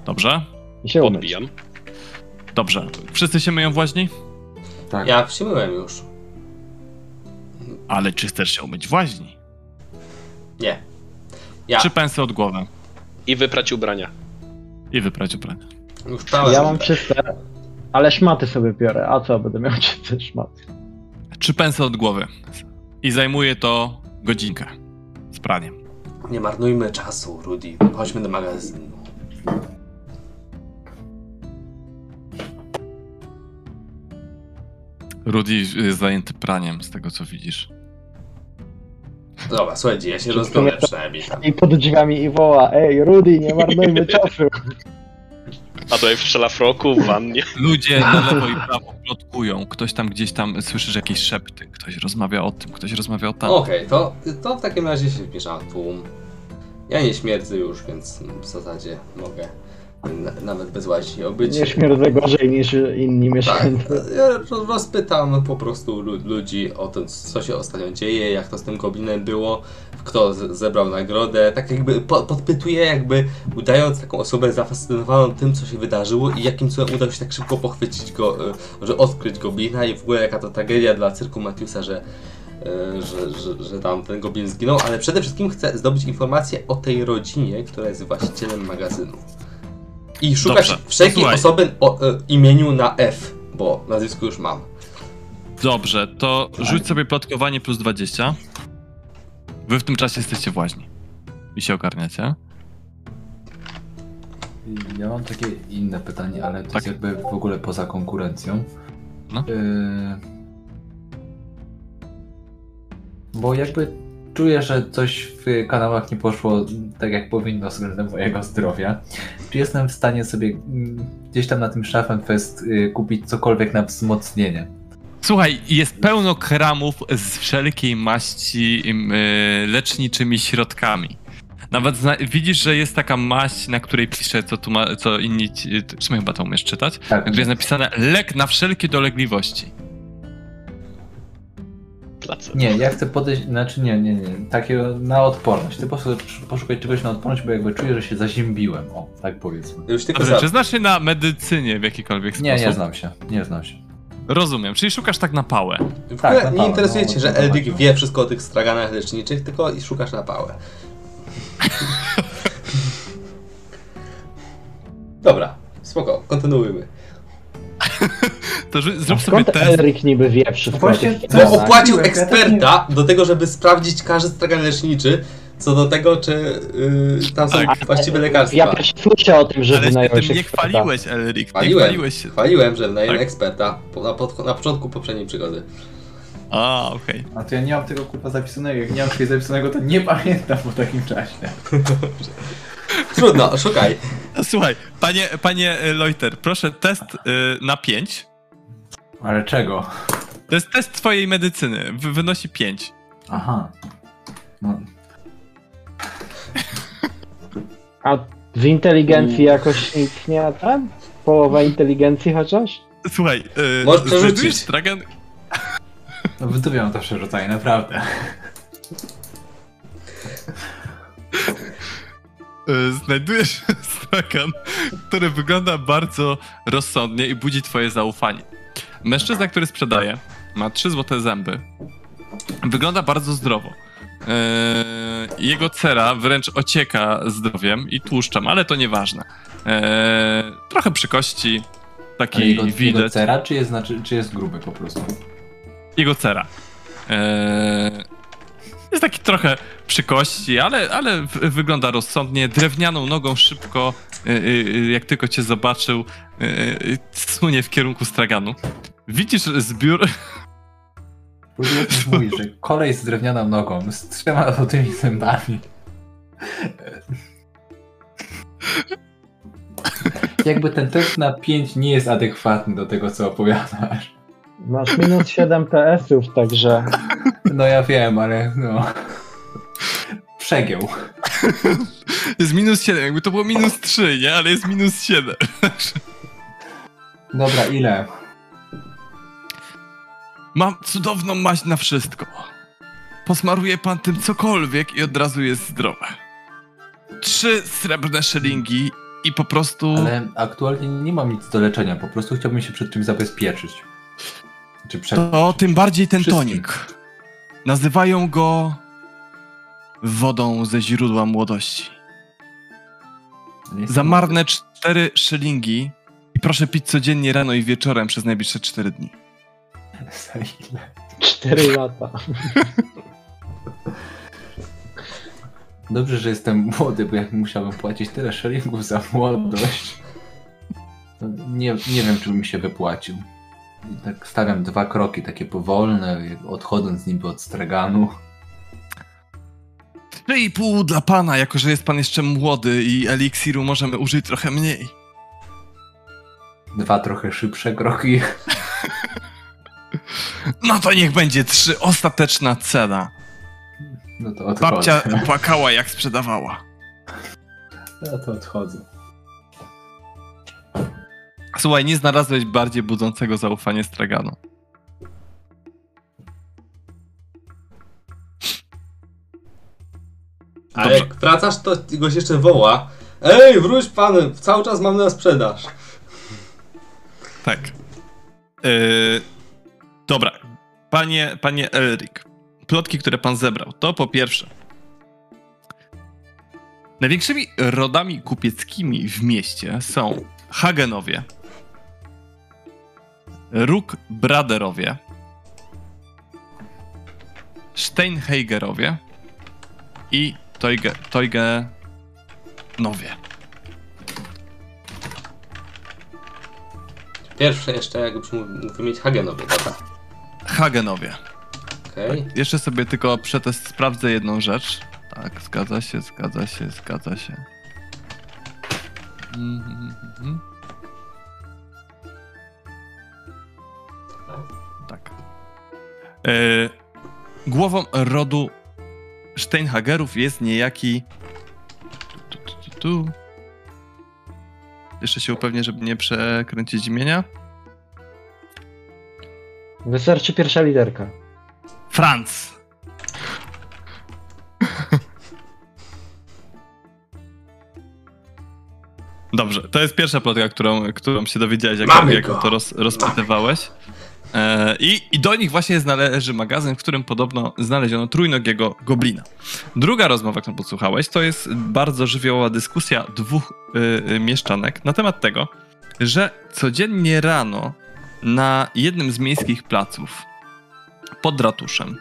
Dobrze, i się umyć. Dobrze. Wszyscy się myją w łaźni? Tak. Ja wsiemyłem już. Ale czy chcesz się umyć w łaźni? Nie. Ja Trzy pensy od głowy I wyprać ubrania. i wyprać ubrania. już. Ja mam czyste, ale szmaty sobie biorę. A co, będę miał [laughs] czyste szmaty. Trzy pensy od głowy. I zajmuje to godzinkę z praniem. Nie marnujmy czasu, Rudy. Chodźmy do magazynu. Rudy jest zajęty praniem, z tego co widzisz. Dobra, słuchajcie, ja się to- przynajmniej tam. I pod drzwiami i woła, ej Rudy, nie marnujmy [laughs] czasu. A to w szlafroku, w wannie. Ludzie na [laughs] lewo i prawo plotkują. Ktoś tam gdzieś tam słyszysz jakieś szepty. Ktoś rozmawia o tym, ktoś rozmawia o tam. Okej, to, to w takim razie się wpiszam w tłum. Ja nie śmierdzę już, więc w zasadzie mogę na, nawet bez łaźni obyć. Nie śmierdzę gorzej niż inni Tak, mieszkańcy. ja ro- rozpytam po prostu lu- ludzi o tym, co się ostatnio dzieje, jak to z tym goblinem było, kto zebrał nagrodę, tak jakby po, podpytuję, jakby udając taką osobę zafascynowaną tym, co się wydarzyło i jakim cudem udało się tak szybko pochwycić go, y, że odkryć goblina i w ogóle jaka to tragedia dla cyrku Matiusa, że, y, że, że, że tam ten goblin zginął, ale przede wszystkim chcę zdobyć informację o tej rodzinie, która jest właścicielem magazynu. I szukać Dobrze, wszelkiej słuchaj. osoby o e, imieniu na F, bo nazwisko już mam. Dobrze, to rzuć sobie plotkowanie plus 20. Wy w tym czasie jesteście właźni. I się ogarniacie. Ja mam takie inne pytanie, ale to Tak. jest jakby w ogóle poza konkurencją. No. Yy... Bo jakby czuję, że coś w kanałach nie poszło tak jak powinno względem mojego zdrowia. Czy jestem w stanie sobie mm, gdzieś tam na tym Schaffenfest yy, kupić cokolwiek na wzmocnienie? Słuchaj, jest pełno kramów z wszelkiej maści y, leczniczymi środkami. Nawet zna- widzisz, że jest taka maść, na której pisze, co tu ma, co inni, ci- ty- Szymon chyba to umiesz czytać, na Tak. której jest napisane lek na wszelkie dolegliwości. Nie, ja chcę podejść, znaczy nie, nie, nie, takiego na odporność. Ty po prostu poszukaj czegoś na odporność, bo jakby czuję, że się zaziębiłem. O, tak powiedzmy. Już tylko Dobrze, za... czy znasz się na medycynie w jakikolwiek Nie, sposób? nie znam się, nie znam się. Rozumiem, czyli szukasz tak na pałę. W Tak, ogóle nie pałę, interesuje no, cię, że no, Eldik no. wie wszystko o tych straganach leczniczych, tylko i szukasz na pałę. [laughs] Dobra, spoko, kontynuujmy. [laughs] To rzu- zrób sobie Skąd test. Elric niby wie wszystko Właśnie o tych to- Bo opłacił Ja tak eksperta do tego, żeby sprawdzić każdy stragan leczniczy, co do tego, czy yy, tam są Tak. właściwe Ja lekarstwa. pierwszy słyszę o tym, że Ale się wynająłeś tym nie eksperta. chwaliłeś, Elric. Nie Chwaliłem, chwaliłeś się. chwaliłem, że wynajmę Tak. eksperta po, na, pod, na początku poprzedniej przygody. A, okej. A to ja nie mam tego kurwa zapisanego. Jak nie mam czegoś zapisanego, to nie [laughs] pamiętam po takim czasie. [laughs] Trudno, szukaj. Słuchaj, panie, panie Leuter, proszę test y, na 5. Ale czego? To jest test twojej medycyny. Wy- Wynosi 5. Aha. No, A w inteligencji jakoś nic nie tam? Połowa inteligencji chociaż? Słuchaj, y, Możesz przerzucić. stragan... no w dupie to przerzucanie, naprawdę. y, znajdujesz [laughs] stragan, który wygląda bardzo rozsądnie i budzi twoje zaufanie. Mężczyzna, który sprzedaje, ma 3 złote zęby. Wygląda bardzo zdrowo. Yy, jego cera wręcz ocieka zdrowiem i tłuszczem, ale to nieważne. Yy, trochę przy kości, Ale taki jego, jego widać. cera, czy jest, znaczy, czy jest gruby po prostu? Jego cera. Eee, jest taki trochę przy kości, ale, ale wygląda rozsądnie. Drewnianą nogą szybko, e, e, jak tylko cię zobaczył, sunie w kierunku straganu. Widzisz zbiór. Mówić, że kolej z drewnianą nogą, z trzema złotymi zębami. Jakby ten test na 5 nie jest adekwatny do tego, co opowiadasz. Masz minus 7 PS-ów, także No ja wiem, ale no... Przegiął. Jest minus 7, jakby to było minus 3, nie? Ale jest minus 7. Dobra, ile? Mam cudowną maść na wszystko. Posmaruje pan tym cokolwiek i od razu jest zdrowe. Trzy srebrne szylingi i po prostu. Ale aktualnie nie mam nic do leczenia, po prostu chciałbym się przed czymś zabezpieczyć. Czy przed... To tym bardziej ten Wszystkim. tonik. Nazywają go wodą ze źródła młodości. Za marne cztery szylingi i proszę pić codziennie rano i wieczorem przez najbliższe cztery dni. Za ile? 4 lata. Dobrze, że jestem młody, bo jak musiałbym płacić tyle szylingów za młodość, to nie, nie wiem, czy bym się wypłacił. I tak stawiam dwa kroki, takie powolne, odchodząc niby od straganu. Trzy i pół dla pana, jako że jest pan jeszcze młody i eliksiru możemy użyć trochę mniej. Dwa trochę szybsze kroki. [laughs] No to niech będzie trzy, ostateczna cena. No to odchodzę. Babcia [laughs] płakała jak sprzedawała. No to odchodzę. Słuchaj, nie znalazłeś bardziej budzącego zaufanie straganu. A Dobrze. jak wracasz, to goś jeszcze woła. Ej, wróć pan, cały czas mamy na sprzedaż. Tak. Yy, dobra. Panie, panie Elrik, plotki, które pan zebrał, to po pierwsze. Największymi rodami kupieckimi w mieście są Hagenowie, Róg Braderowie, Steinheigerowie i Toige, Toigenowie. Pierwsze jeszcze, jakbyśmy mieć Hagenowie, dobra? Hagenowie. Okej. Jeszcze sobie tylko przetest sprawdzę jedną rzecz. Tak, zgadza się, zgadza się, zgadza się. Mhm. Tak. E, głową rodu Steinhagerów jest niejaki. Tu, tu, tu, tu. Jeszcze się upewnię, żeby nie przekręcić imienia. Wystarczy pierwsza liderka. Franz. Dobrze, to jest pierwsza plotka, którą, którą się dowiedziałeś, jak, jak to roz, rozpytywałeś. E, i, I do nich właśnie należy magazyn, w którym podobno znaleziono trójnogiego goblina. Druga rozmowa, którą podsłuchałeś, to jest bardzo żywiołowa dyskusja dwóch y, y, mieszczanek na temat tego, że codziennie rano na jednym z miejskich placów pod ratuszem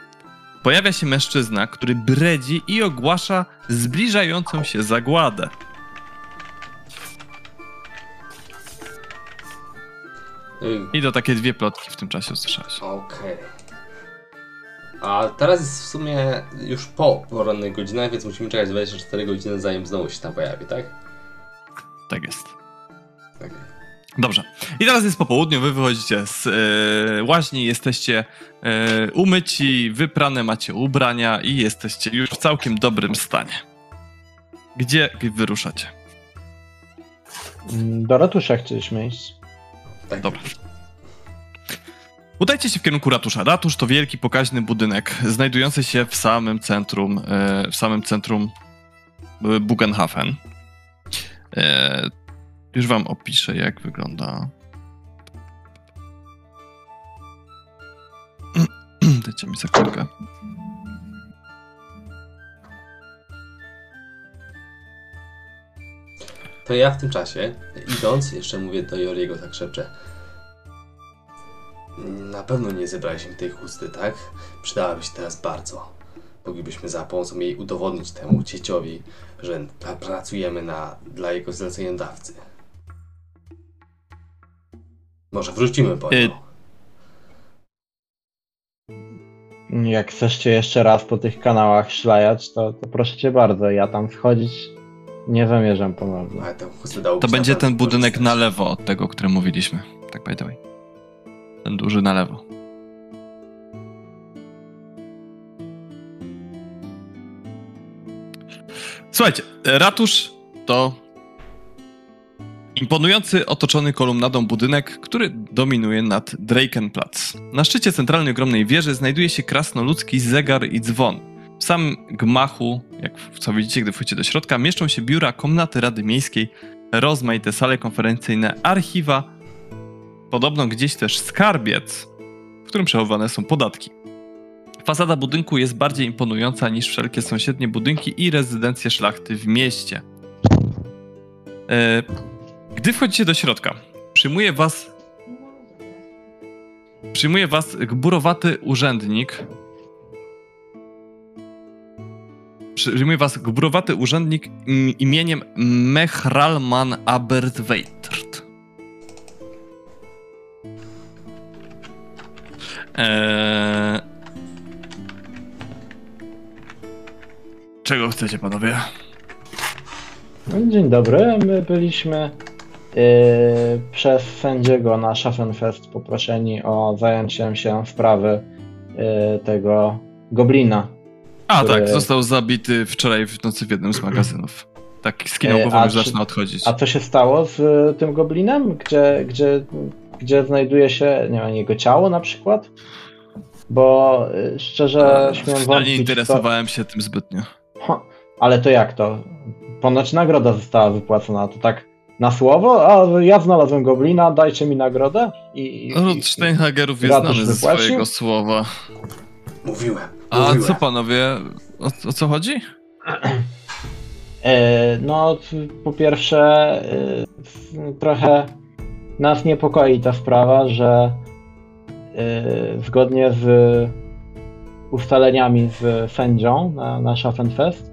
pojawia się mężczyzna, który bredzi i ogłasza zbliżającą się zagładę. I to takie dwie plotki w tym czasie usłyszałeś. Okej. A teraz jest w sumie już po porannych godzinach, więc musimy czekać 24 godziny zanim znowu się tam pojawi, tak? Tak jest. Okej. Dobrze. I teraz jest po południu, wy wychodzicie z e, łaźni, jesteście e, umyci, wyprane, macie ubrania i jesteście już w całkiem dobrym stanie. Gdzie wyruszacie? Mm, Do ratusza chcieliśmy iść. Tak. Dobra. Udajcie się w kierunku ratusza. Ratusz to wielki, pokaźny budynek, znajdujący się w samym centrum, e, w samym centrum e, Bugenhafen. E, już wam opiszę, jak wygląda. [clears throat] Dajcie mi sekundkę. To ja w tym czasie, idąc, jeszcze mówię do Joriego tak szepczę. Na pewno nie zebraliśmy tej chusty, tak? Przydałaby się teraz bardzo. Moglibyśmy za pomocą jej udowodnić temu cieciowi, że pra- pracujemy na, dla jego zleceniodawcy. Może wrócimy po Y- nią. Jak chcesz jeszcze raz po tych kanałach szlajać, to, to proszę cię bardzo, ja tam wchodzić nie zamierzam ponownie. Ale To będzie ten budynek na lewo od tego, o którym mówiliśmy. Tak by the way. Ten duży na lewo. Słuchajcie, ratusz to imponujący, otoczony kolumnadą budynek, który dominuje nad Drakenplatz. Na szczycie centralnej ogromnej wieży znajduje się krasnoludzki zegar i dzwon. W samym gmachu, jak co widzicie, gdy wchodzicie do środka, mieszczą się biura komnaty Rady Miejskiej, rozmaite sale konferencyjne, archiwa, podobno gdzieś też skarbiec, w którym przechowywane są podatki. Fasada budynku jest bardziej imponująca niż wszelkie sąsiednie budynki i rezydencje szlachty w mieście. E, Gdy wchodzicie do środka, przyjmuje was przyjmuje was gburowaty urzędnik przyjmuje was gburowaty urzędnik im- imieniem Mehralman Abertweitert. Eee... Czego chcecie, panowie? No, Dzień dobry, my byliśmy yy, przez sędziego na Schaffenfest poproszeni o zajęcie się sprawy yy, tego goblina. A tak, został zabity wczoraj w nocy w jednym z magazynów. Tak, skinął E, głową, a już czy- zaczyna odchodzić. A co się stało z y, tym goblinem? Gdzie, gdzie, gdzie znajduje się nie wiem, jego ciało na przykład? Bo y, szczerze Eee, śmiem ja wątpić nie w to, interesowałem się tym zbytnio. Ale to jak to? Ponoć nagroda została wypłacona, to tak na słowo? A ja znalazłem goblina, dajcie mi nagrodę? I, i, Rod Steinhagerów jest znany ze swojego słowa. Mówiłem. A mówiłem. co panowie, o, o co chodzi? [clears throat] E, No, po pierwsze, e, trochę nas niepokoi ta sprawa, że e, zgodnie z ustaleniami z sędzią na, na Schaffenfest,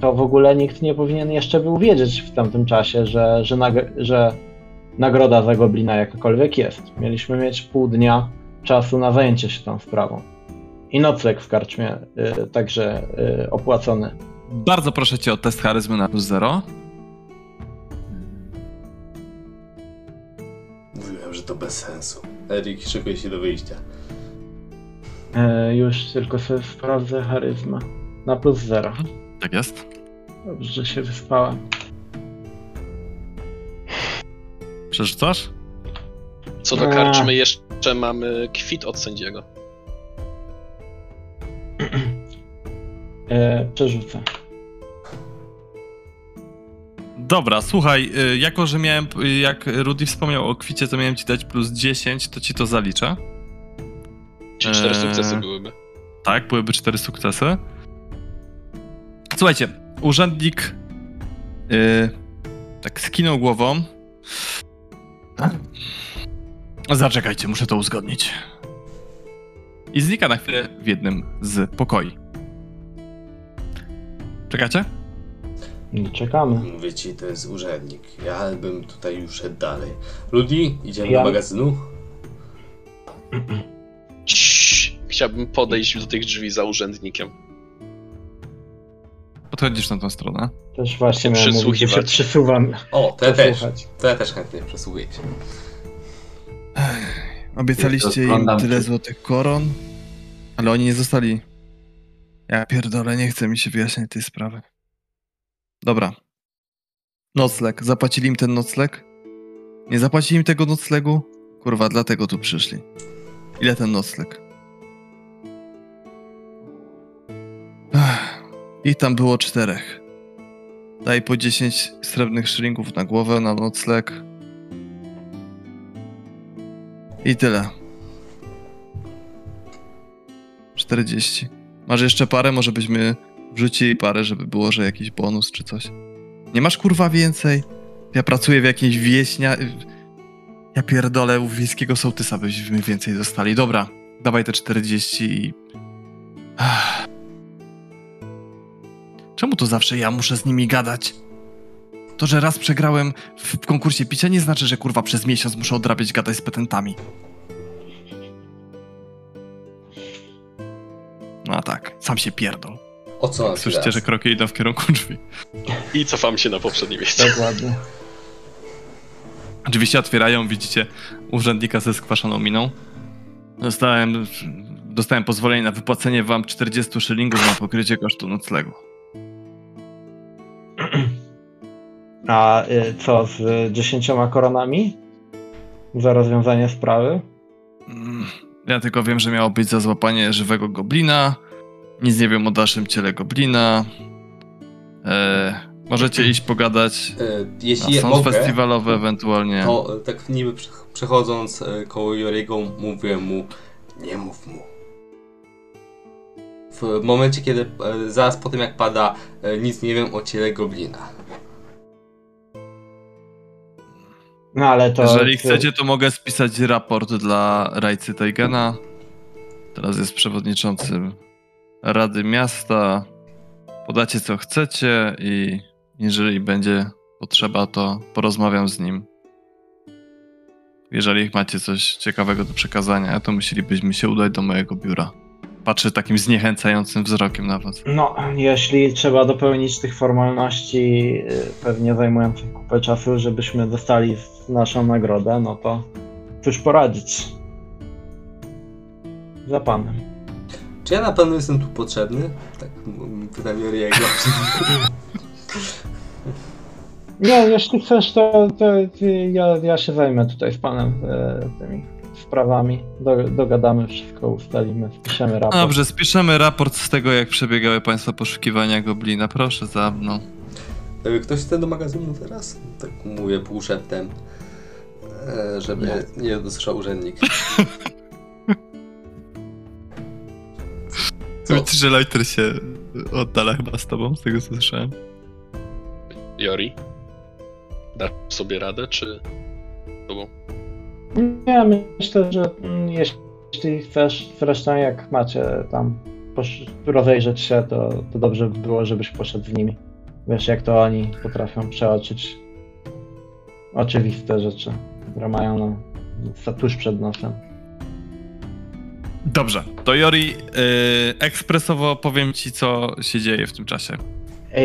to w ogóle nikt nie powinien jeszcze był wiedzieć w tamtym czasie, że, że, nag- że nagroda za goblina jakakolwiek jest. Mieliśmy mieć pół dnia czasu na zajęcie się tą sprawą. I nocleg w karczmie e, także e, opłacony. Bardzo proszę cię o test charyzmy na plus zero. Mówiłem, że to bez sensu. Erik, szykuj się do wyjścia. E, już tylko sobie sprawdzę charyzmę. Na plus zero. Tak jest. Dobrze, że się wyspałem. Przerzucasz? Co do karczmy jeszcze mamy kwit od sędziego. [clears throat] E, przerzucę. Dobra, słuchaj, y, jako że miałem, jak Rudy wspomniał o kwicie, to miałem ci dać plus 10, to ci to zaliczę. Czy cztery Eee. sukcesy byłyby. Tak, byłyby cztery sukcesy. Słuchajcie, urzędnik yy, tak skinął głową. Zaczekajcie, muszę to uzgodnić. I znika na chwilę w jednym z pokoi. Czekacie? No, Czekamy. Mówię ci, to jest urzędnik. Ja bym tutaj już szedł dalej. Rudy, idziemy Ja- do magazynu? Chciałbym podejść do tych drzwi za urzędnikiem. Podchodzisz na tą stronę. Też właśnie miałem mówić, że się Przysłuchiwać. przysuwam. O, to ja też. Ja też chętnie przesłuchuję cię. Obiecaliście im tyle złotych koron, ale oni nie zostali. Ja pierdolę, nie chce mi się wyjaśniać tej sprawy. Dobra. Nocleg. Zapłacili im ten nocleg? Nie zapłacili im tego noclegu? Kurwa, dlatego tu przyszli. Ile ten nocleg? Ich tam było czterech. Daj po 10 srebrnych szylingów na głowę, na nocleg. I tyle. 40. Masz jeszcze parę? Może byśmy wrzucili parę, żeby było, że jakiś bonus czy coś. Nie masz kurwa więcej? Ja pracuję w jakiejś wieśnia... Ja pierdolę, u wiejskiego sołtysa byśmy więcej dostali. Dobra, dawaj te 40 i... Czemu to zawsze ja muszę z nimi gadać? To, że raz przegrałem w konkursie picia nie znaczy, że kurwa przez miesiąc muszę odrabiać gadać z petentami. No a tak, sam się pierdol. O co Słyszycie, teraz? że kroki idą w kierunku drzwi. I cofam się na poprzednie miejsce. Dokładnie. Oczywiście otwierają, widzicie urzędnika ze skwaszoną miną. Dostałem, dostałem pozwolenie na wypłacenie wam 40 szylingów na pokrycie kosztu noclegu. A y, co z dziesięcioma koronami? Za rozwiązanie sprawy? Mm, Ja tylko wiem, że miało być za złapanie żywego goblina. Nic nie wiem o dalszym ciele goblina. E, możecie iść pogadać E, na jeśli sąd mogę, festiwalowy ewentualnie. to tak niby prze- przechodząc e, koło Joriego mówię mu, nie mów mu. W momencie, kiedy e, zaraz po tym jak pada, e, nic nie wiem o ciele goblina. No ale to. Jeżeli chcecie, to mogę spisać raport dla Rajcy Teigena. Teraz jest przewodniczącym Rady Miasta. Podacie co chcecie i jeżeli będzie potrzeba, to porozmawiam z nim. Jeżeli macie coś ciekawego do przekazania, to musielibyśmy się udać do mojego biura. Patrzę takim zniechęcającym wzrokiem na was. No, jeśli trzeba dopełnić tych formalności, y, pewnie zajmujących kupę czasu, żebyśmy dostali naszą nagrodę, no to cóż poradzić. Za panem. Czy ja na pewno jestem tu potrzebny? Tak, pytam Joriego. Nie, jeśli chcesz, to, to ja, ja się zajmę tutaj z panem e, tymi sprawami. Do, dogadamy wszystko, ustalimy, spiszemy raport. Dobrze, spiszemy raport z tego, jak przebiegały państwa poszukiwania goblina. Proszę za mną. E, Ktoś chce do magazynu teraz? Tak mówię półszeptem, e, żeby nie dosłyszał urzędnik. [laughs] Widzisz, że Lighter się oddala chyba z tobą, z tego co słyszałem. Jori? Dasz sobie radę, czy... Tobą? Nie, myślę, że mm, jeśli chcesz, zresztą jak macie tam rozejrzeć się, to, to dobrze by było, żebyś poszedł z nimi. Wiesz, jak to oni potrafią przeoczyć oczywiste rzeczy, które mają no, tuż przed nosem. Dobrze, to Jori, yy, ekspresowo powiem ci, co się dzieje w tym czasie.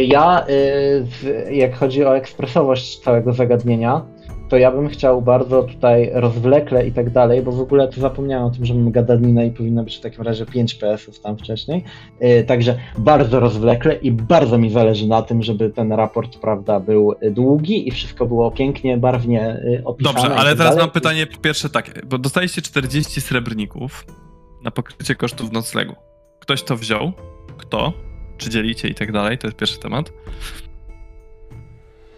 Ja, y, w- jak chodzi o ekspresowość całego zagadnienia, to ja bym chciał bardzo tutaj rozwlekle i tak dalej, bo w ogóle to zapomniałem o tym, że mamy gadaninę i powinno być w takim razie 5 PS-ów tam wcześniej. Y, Także bardzo rozwlekle i bardzo mi zależy na tym, żeby ten raport, prawda, był długi i wszystko było pięknie, barwnie y, opisane. Dobrze, ale tak teraz dalej. mam pytanie pierwsze takie, bo dostaliście 40 srebrników na pokrycie kosztów noclegu. Ktoś to wziął? Kto? Czy dzielicie i tak dalej? To jest pierwszy temat.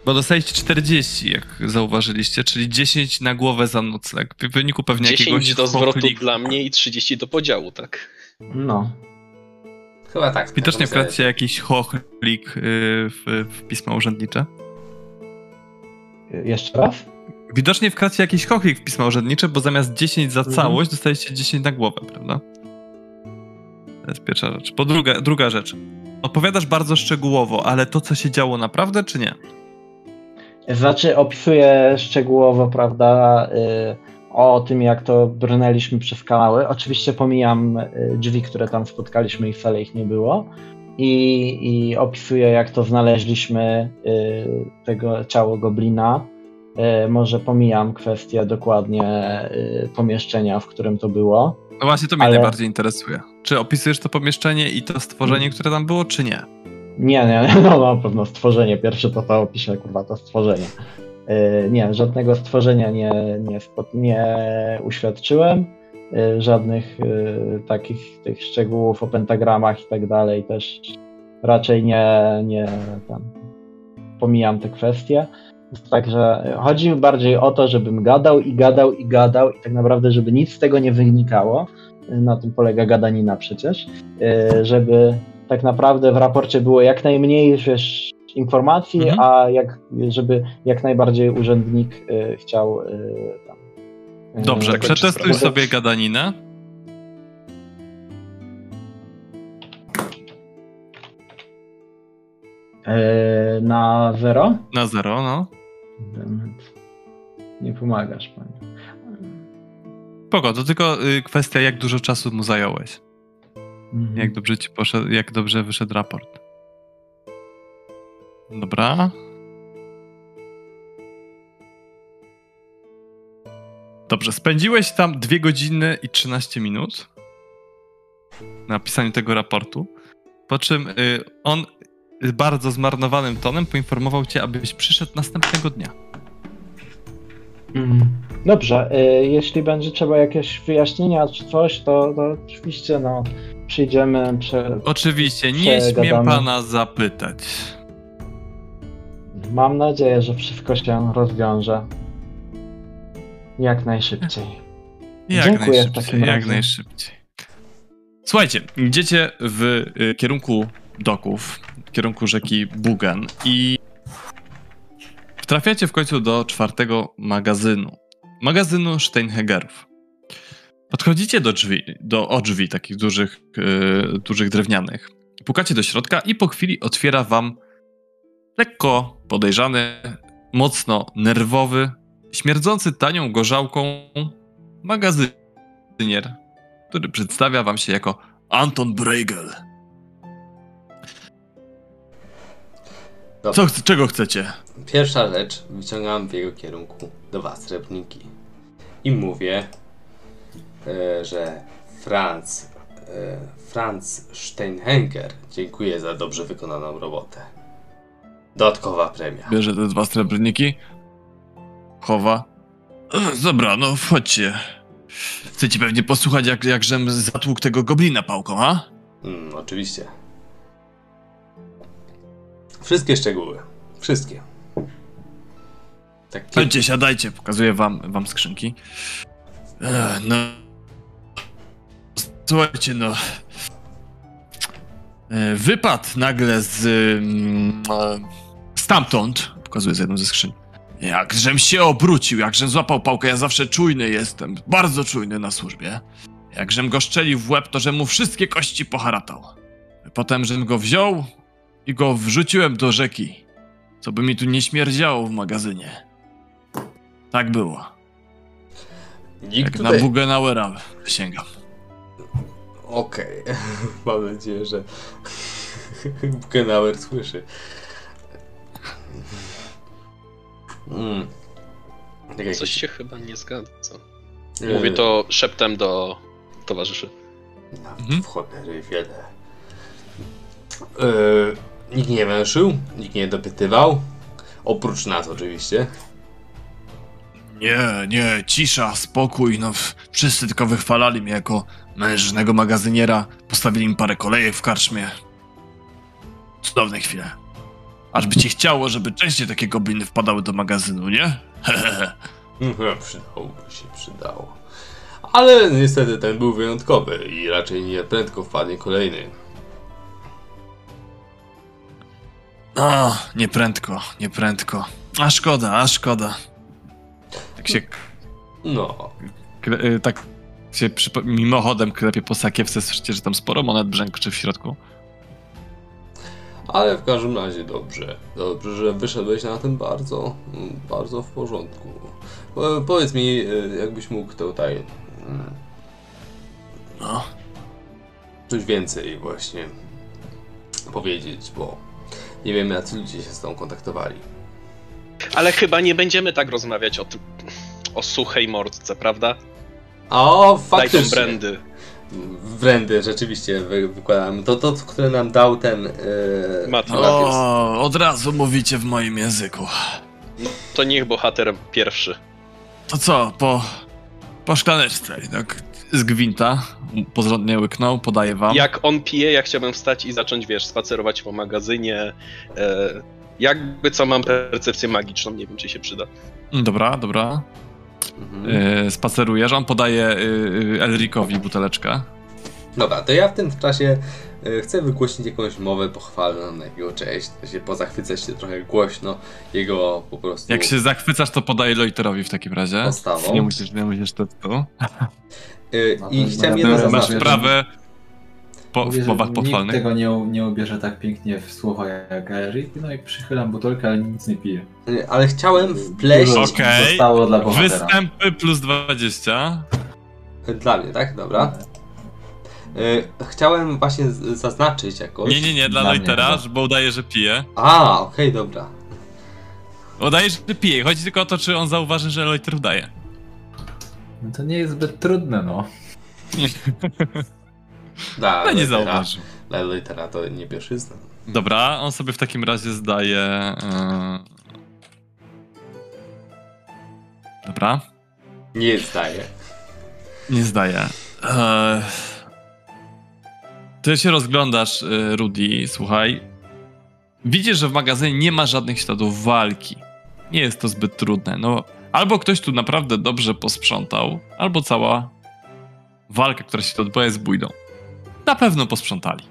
Bo dostaliście 40, jak zauważyliście, czyli 10 na głowę za nocleg. W wyniku pewnie 10 jakiegoś do zwrotu dla mnie i 30 do podziału, tak? No. Chyba tak. Widocznie wkradł się jakiś chochlik yy, w, w pisma urzędnicze. Y, Jeszcze raz? Widocznie wkradł się jakiś chochlik w pisma urzędnicze, bo zamiast 10 za Mhm. całość dostaliście 10 na głowę, prawda? To jest pierwsza rzecz. Po druga, druga rzecz. Opowiadasz bardzo szczegółowo, ale to, co się działo naprawdę, czy nie? Znaczy, opisuję szczegółowo, prawda, y, o tym, jak to brnęliśmy przez kanały. Oczywiście pomijam y, drzwi, które tam spotkaliśmy i wcale ich nie było. I, i opisuję, jak to znaleźliśmy y, tego ciało goblina. Może pomijam kwestię dokładnie pomieszczenia, w którym to było. No właśnie, to mnie Ale- najbardziej interesuje. Czy opisujesz to pomieszczenie i to stworzenie, które tam było, czy nie? Nie, nie, [laughs] no na pewno stworzenie. Pierwsze to to opiszę, kurwa, to stworzenie. Yy, nie, żadnego stworzenia nie, nie, nie uświadczyłem. Yy, żadnych yy, takich tych szczegółów o pentagramach i tak dalej też raczej nie, nie tam pomijam te kwestie. Także chodzi mi bardziej o to, żebym gadał i gadał i gadał i tak naprawdę, żeby nic z tego nie wynikało. Na tym polega gadanina przecież. Żeby tak naprawdę w raporcie było jak najmniej wiesz, informacji, Mhm. a jak, żeby jak najbardziej urzędnik y, chciał y, tam. y, Dobrze, przetestuj sobie gadaninę. na zero? Na zero, no. Nie pomagasz, panie. Spoko, to tylko y, kwestia, jak dużo czasu mu zająłeś. Mhm. Jak dobrze ci poszedł, jak dobrze wyszedł raport. Dobra. Dobrze, spędziłeś tam 2 godziny i 13 minut na pisaniu tego raportu, po czym y, on y, bardzo zmarnowanym tonem poinformował cię, abyś przyszedł następnego dnia. Mhm. Dobrze, y, jeśli będzie trzeba jakieś wyjaśnienia czy coś, to, to oczywiście no, przyjdziemy. Prze... Oczywiście, nie śmiem pana zapytać. Mam nadzieję, że wszystko się rozwiąże jak najszybciej. Jak Dziękuję w najszybciej, takim jak razie. najszybciej. Słuchajcie, idziecie w y, kierunku doków, w kierunku rzeki Bugan i trafiacie w końcu do czwartego magazynu. Magazynu Steinhegerów. Podchodzicie do drzwi, do o takich dużych, y, dużych drewnianych. Pukacie do środka i po chwili otwiera wam lekko podejrzany, mocno nerwowy, śmierdzący tanią gorzałką magazynier, który przedstawia wam się jako Anton. Dobrze. Co, czego chcecie? Pierwsza rzecz, wyciągam w jego kierunku dwa srebrniki. I mówię, że Franz, e, Franz Steinhenger dziękuję za dobrze wykonaną robotę. Dodatkowa premia. Bierze te dwa srebrniki, chowa. E, Dobra, no wchodźcie. Chcecie pewnie posłuchać, jak, jak żem zatłukł tego goblina pałką, a? Mm, oczywiście. Wszystkie szczegóły. Wszystkie. Tak, Chodźcie, siadajcie, pokazuję wam, wam skrzynki. E, no. Słuchajcie, no. E, wypadł nagle z. mm, e, stamtąd. Pokazuję z jedną ze skrzyń. Jakżem się obrócił, jakżem złapał pałkę, ja zawsze czujny jestem. Bardzo czujny na służbie. Jakżem go szczelił w łeb, to że mu wszystkie kości poharatał. Potem, żem go wziął i go wrzuciłem do rzeki. Co by mi tu nie śmierdziało w magazynie. Tak było. Nikt Jak na tutaj... Bugenauera sięgam. Okej. [laughs] Mam nadzieję, że [laughs] Buchenauer słyszy. Mm. Tak jak Coś się chyba nie zgadza. e, Mówię to szeptem do towarzyszy. No, Mhm. w cholery wiele. E, nikt nie węszył, nikt nie dopytywał. Oprócz nas oczywiście. Nie, nie, cisza, spokój, no wszyscy tylko wychwalali mnie jako mężnego magazyniera, postawili mi parę kolejek w karczmie. Cudowne chwile. Aż by ci chciało, żeby częściej takie gobliny wpadały do magazynu, nie? [laughs] Hehehe. Przydałoby się, przydało. Ale niestety ten był wyjątkowy i raczej nie prędko wpadnie kolejny. A, nieprędko, nieprędko. A szkoda, a szkoda. Tak się, No, y, tak się mimochodem klepie po sakiewce, słyszycie, że tam sporo monet brzękczy w środku. ale w każdym razie dobrze. Dobrze, że wyszedłeś na tym bardzo, bardzo w porządku. Po, powiedz mi, e, jakbyś mógł tutaj mm, No. coś więcej właśnie powiedzieć, bo nie wiem, jacy ludzie się z tą kontaktowali. Ale chyba nie będziemy tak rozmawiać o, tym- o suchej mordce, prawda? O, Daj faktycznie. brandy. Wrędy, rzeczywiście wy, wykładałem. To to, które nam dał ten... Yy, Mat- O, od razu mówicie w moim języku. To niech bohater pierwszy. To co, po, po szklaneczce, tak z gwinta, porządnie łyknął, podaję wam. Jak on pije, ja chciałbym wstać i zacząć, wiesz, spacerować po magazynie. E, jakby co, mam percepcję magiczną, nie wiem, czy się przyda. Dobra, dobra. Mhm. Yy, spacerujesz, on podaje yy, Elrikowi buteleczkę. Dobra, to ja w tym czasie e, chcę wygłosić jakąś mowę pochwalną na jego cześć, się pozachwycać się trochę głośno jego po prostu Jak się zachwycasz, to podaję Loiterowi w takim razie. postawą. Nie musisz, nie musisz. E, to I jest chciałem jedno zaznaczyć. masz sprawę po, Mówię, w mowach pochwalnych. tego nie, u- nie ubierze tak pięknie w słowa jak Eric, no i przychylam butelkę, ale nic nie piję. E, Ale chciałem wpleść Okej. Zostało dla bohatera. Występy plus 20. dla mnie, tak? Dobra. E, Chciałem właśnie zaznaczyć jakoś. Nie, nie, nie, dla Dla bo udaje, że pije. A, okej, dobra. Udaje, że pije. Chodzi tylko o to, czy on zauważy, że Loiter udaje. No to nie jest zbyt trudne, no. [laughs] Da, No nie zauważył. Dla litera to nie pierwszyzna. Dobra, on sobie w takim razie zdaje. Yy... Dobra, Nie zdaje. nie zdaje. Eee... Ty się rozglądasz, yy, Rudy, słuchaj. Widzisz, że w magazynie nie ma żadnych śladów walki. Nie jest to zbyt trudne. No, albo ktoś tu naprawdę dobrze posprzątał, albo cała walka, która się tu odbyła, jest bójdą. Na pewno posprzątali.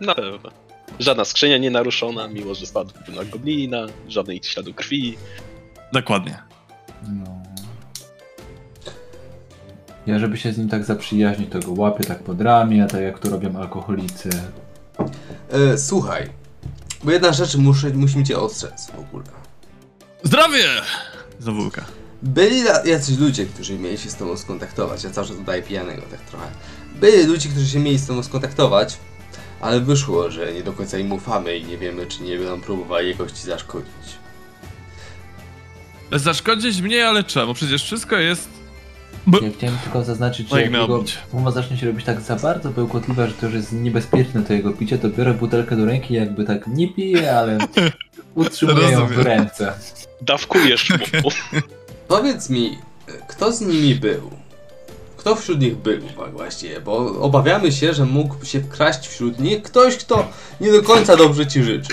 Na pewno. Żadna skrzynia nie naruszona, mimo że spadł na goblina, żadnej śladu krwi. Dokładnie. no. Ja, żeby się z nim tak zaprzyjaźnić, to go łapię tak pod ramię, tak jak to robią alkoholicy. E, słuchaj, bo jedna rzecz muszę, musimy cię ostrzec w ogóle. Zdrowie! Zawółka. Byli jacyś ludzie, którzy mieli się z tobą skontaktować. Ja cały czas dodaję pijanego tak trochę. Byli ludzie, którzy się mieli z tobą skontaktować, ale wyszło, że nie do końca im ufamy i nie wiemy, czy nie będą próbowali jakoś ci zaszkodzić. Zaszkodzić mnie, ale czemu? Przecież wszystko jest... Bo... Ja chciałem tylko zaznaczyć, No że jak jego umowa zacznie się robić tak za bardzo bełkotliwa, że to już jest niebezpieczne to jego picie, to biorę butelkę do ręki jakby tak nie piję, ale [laughs] utrzymuję ją w ręce. Dawkujesz mu. [laughs] Powiedz mi, kto z nimi był? Kto wśród nich był tak właściwie? Bo obawiamy się, że mógł się wkraść wśród nich ktoś, kto nie do końca dobrze ci życzy.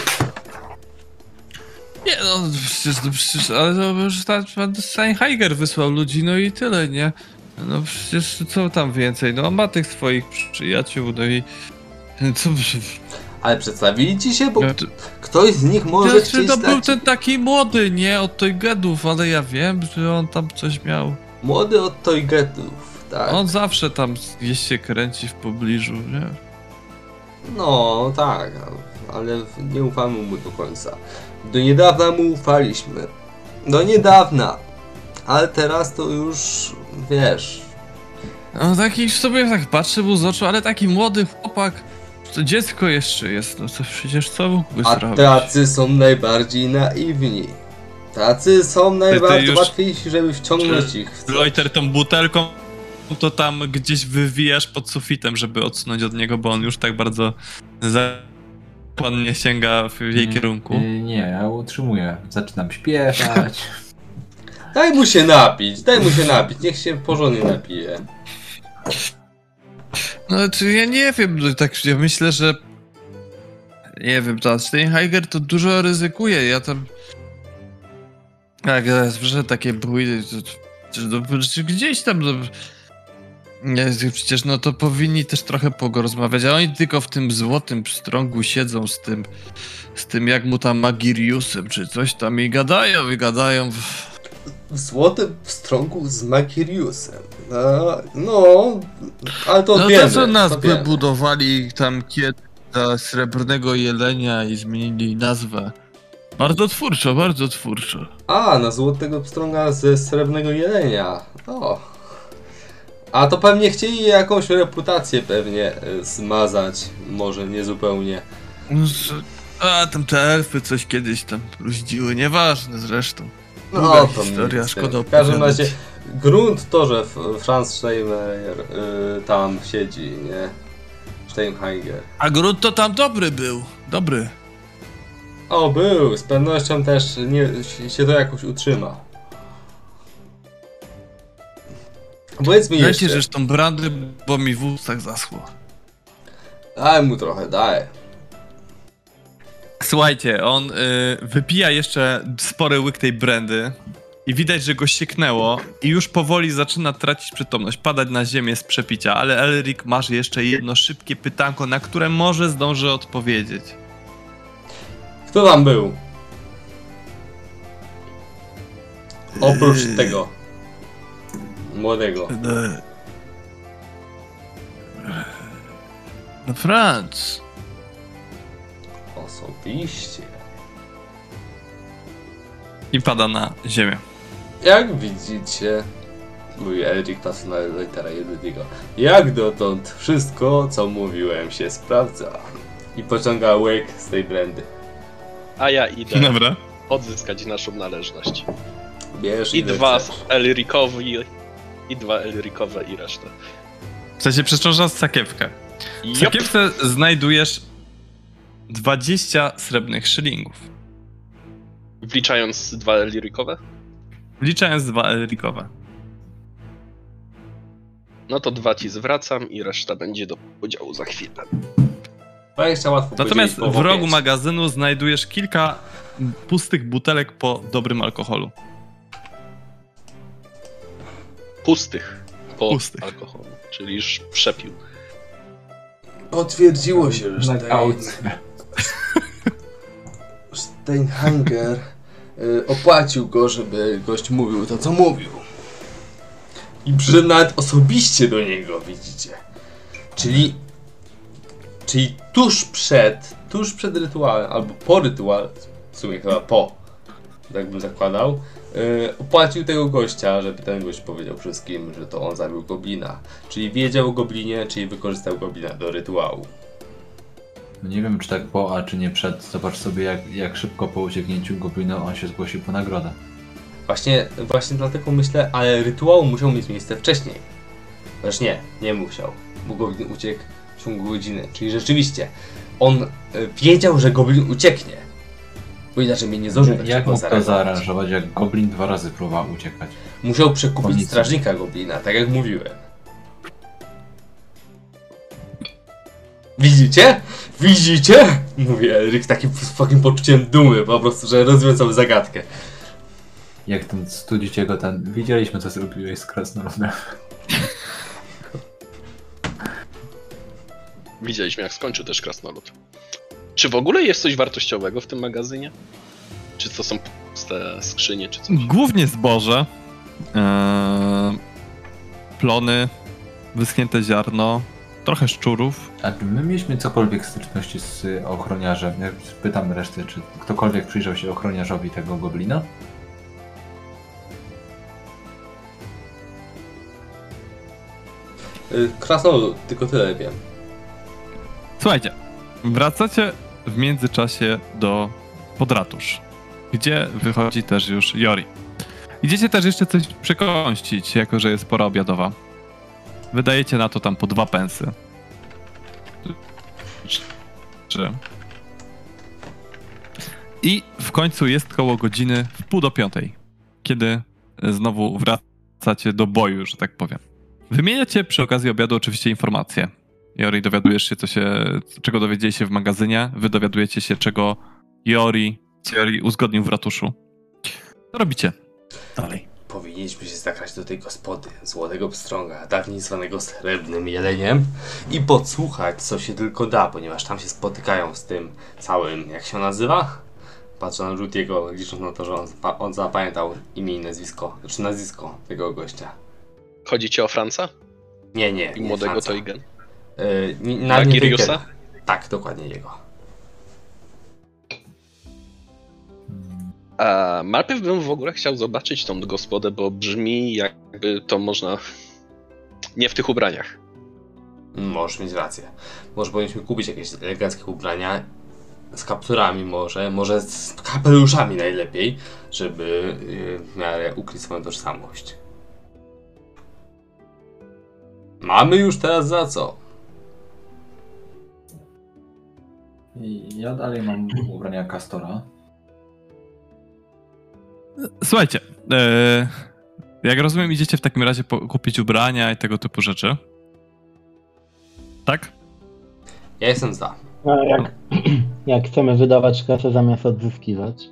Nie no, przecież, no przecież ale to już ta- pan Steinheiger wysłał ludzi, no i tyle, nie? No przecież co tam więcej, no ma tych swoich przyjaciół, no i... Co... Ale przedstawili ci się, bo No, to, ktoś z nich może to, chcieć to był stać ten taki młody, nie? Od tej gadów, ale ja wiem, że on tam coś miał. młody od Toygetów, tak? On zawsze tam gdzieś się kręci w pobliżu, nie? No, tak, ale nie ufamy mu do końca. Do niedawna mu ufaliśmy. Do niedawna. Ale teraz to już, wiesz... No taki sobie tak patrzy mu z oczu, ale taki młody chłopak, to dziecko jeszcze jest, no to przecież co mógłby A zrobić? tacy są najbardziej naiwni. Tacy są najbardziej łatwiejsi, żeby wciągnąć ich w coś. Loiter tą butelką, to tam gdzieś wywijasz pod sufitem, żeby odsunąć od niego, bo on już tak bardzo zakładnie sięga w jej Nie, kierunku. nie, ja utrzymuję. Zaczynam śpiewać. Daj mu się napić, daj mu się napić, niech się porządnie napije. No, czy ja nie wiem, no, tak ja myślę, że nie wiem, ta Steinheiger to dużo ryzykuje, ja tam jak że takie były, to, to, to, to, gdzieś tam no, nie, przecież no to powinni też trochę porozmawiać, a oni tylko w tym złotym strągu siedzą z tym, z tym jak mu tam Magiriusem czy coś tam i gadają i gadają. W złotym strągu z Makiriusem. No, no ale to No wiemy, to co nas to wiemy. wybudowali tam kiedy za srebrnego jelenia i zmienili nazwę. Bardzo twórczo, bardzo twórczo. A, na złotego pstrąga ze srebrnego jelenia. O. A to pewnie chcieli jakąś reputację pewnie e, zmazać. Może nie zupełnie. No, A, tam te elfy coś kiedyś tam bruździły, nieważne zresztą. No Długa to historia, z szkoda. W każdym razie grunt to, że Franz Steinmeier y, tam siedzi, nie? Steinheiger. A Grut to tam dobry był, dobry. O, był, z pewnością też nie, się to jakoś utrzyma. Powiedz mi Dajcie jeszcze, zresztą brandy, bo mi w ustach zaschło. daj mu trochę, daj. Słuchajcie, on y, wypija jeszcze spory łyk tej brandy i widać, że go sieknęło i już powoli zaczyna tracić przytomność, padać na ziemię z przepicia, ale Elric masz jeszcze jedno szybkie pytanko, na które może zdąży odpowiedzieć. Kto tam był? Oprócz Yy, tego. Młodego. e, No Franz. Osobiście. I pada na ziemię. Jak widzicie, mówi Erik patrzy na litera jednego. Jak dotąd wszystko, co mówiłem, się sprawdza. I pociąga łyk z tej brandy. A ja idę Dobra. odzyskać naszą należność. Bierz I dwa. Elrikowi, i dwa Elrikowe i resztę. W sensie przeszczążasz sakiewkę. W sakiewce znajdujesz 20 srebrnych szylingów. Wliczając dwa Elrikowe? Wliczając dwa Elrikowe. No to dwa ci zwracam i reszta będzie do podziału za chwilę. 20 łatwo Natomiast w rogu magazynu znajdujesz kilka pustych butelek po dobrym alkoholu. Pustych po Pustych. alkoholu, czyli już przepił. Potwierdziło się, że Stein. [laughs] Steinhanger y, opłacił go, żeby gość mówił to, co mówił. I przyszedł nawet osobiście do niego, widzicie. Czyli, czyli tuż przed, tuż przed rytuałem, albo po rytuale, w sumie chyba po, tak bym zakładał, opłacił tego gościa, żeby ten gość powiedział wszystkim, że to on zabił goblina. Czyli wiedział o goblinie, czyli wykorzystał goblina do rytuału. No nie wiem, czy tak po, a czy nie przed. Zobacz sobie, jak, jak szybko po ucieknięciu goblina on się zgłosił po nagrodę. Właśnie, właśnie dlatego myślę, ale rytuał musiał mieć miejsce wcześniej. Chociaż nie, nie musiał, bo goblin uciekł w ciągu godziny. Czyli rzeczywiście, on y, wiedział, że goblin ucieknie. Bo inaczej mnie nie zdążył Jak mógł to zaaranżować, jak goblin dwa razy próbował uciekać? Musiał przekupić Konnicy. strażnika goblina, tak jak mówiłem. Widzicie? Widzicie? Mówię Eryk takim z takim poczuciem dumy, po prostu, że rozwiązał zagadkę. Jak ten studzicie go ten... Widzieliśmy, co zrobiłeś z krasnoludem. Widzieliśmy, jak skończył też krasnolud. Czy w ogóle jest coś wartościowego w tym magazynie? Czy to są puste skrzynie, czy coś? Głównie zboże, e, plony, wyschnięte ziarno, trochę szczurów. A czy my mieliśmy cokolwiek styczności z ochroniarzem? Ja pytam resztę, czy ktokolwiek przyjrzał się ochroniarzowi tego goblina? Y, Krasnolud, tylko tyle wiem. Słuchajcie, wracacie w międzyczasie do podratusz, gdzie wychodzi też już Jori. Idziecie też jeszcze coś przekąścić, jako że jest pora obiadowa. Wydajecie na to tam po dwa pensy. Czy... I w końcu jest koło godziny w pół do piątej, kiedy znowu wracacie do boju, że tak powiem. Wymieniacie przy okazji obiadu oczywiście informacje. Jori, dowiadujesz się, co się, czego dowiedzieli się w magazynie. Wy dowiadujecie się, czego Jori, Jori uzgodnił w ratuszu. Co robicie dalej? Powinniśmy się zagrać do tej gospody, złotego pstrąga, dawniej zwanego srebrnym jeleniem i podsłuchać, co się tylko da, ponieważ tam się spotykają z tym całym, jak się nazywa? Patrzę na Rudiego, licząc na to, że on, on zapamiętał imię i nazwisko, znaczy nazwisko tego gościa. Chodzi ci o Franca? Nie, nie, I nie młodego. Toigen? Yy, nie- Na Kiriusa? Tak, dokładnie jego. A najpierw bym w ogóle chciał zobaczyć tą gospodę, bo brzmi jakby to można... Nie w tych ubraniach. Możesz mieć rację. Może powinniśmy kupić jakieś eleganckie ubrania z kapturami może, może z kapeluszami najlepiej, żeby yy, w miarę ukryć swoją tożsamość. Mamy już teraz za co. I ja dalej mam ubrania Castora. Słuchajcie, e, jak rozumiem, idziecie w takim razie po, kupić ubrania i tego typu rzeczy. Tak? Ja jestem za. A jak, [clears throat] jak chcemy wydawać kasę zamiast odzyskiwać?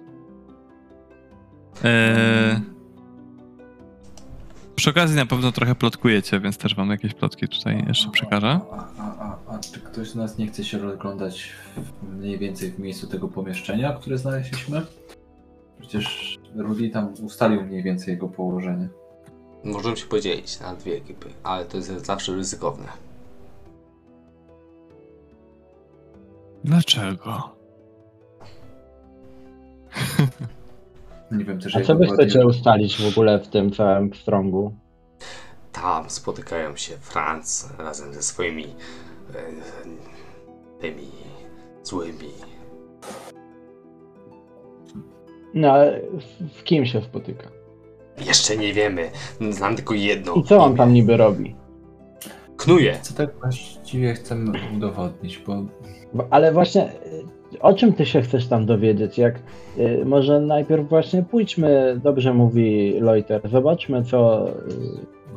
E, przy okazji na pewno trochę plotkujecie, więc też wam jakieś plotki tutaj jeszcze przekażę. A, czy ktoś z nas nie chce się rozglądać w- mniej więcej w miejscu tego pomieszczenia, które znaleźliśmy? Przecież Rudy tam ustalił mniej więcej jego położenie. Możemy się podzielić na dwie ekipy, ale to jest zawsze ryzykowne. Dlaczego? Nie wiem też A co wy dokładnie- chcecie ustalić w ogóle w tym całym pstrągu? Tam spotykają się Franz razem ze swoimi tymi złymi. No ale z- kim się spotyka? Jeszcze nie wiemy. Znam tylko jedno. I co on imię. tam niby robi? Knuje. Co tak właściwie chcemy udowodnić, bo Ale właśnie y, o czym ty się chcesz tam dowiedzieć? Jak y, może najpierw właśnie pójdźmy, dobrze mówi Loiter, zobaczmy co.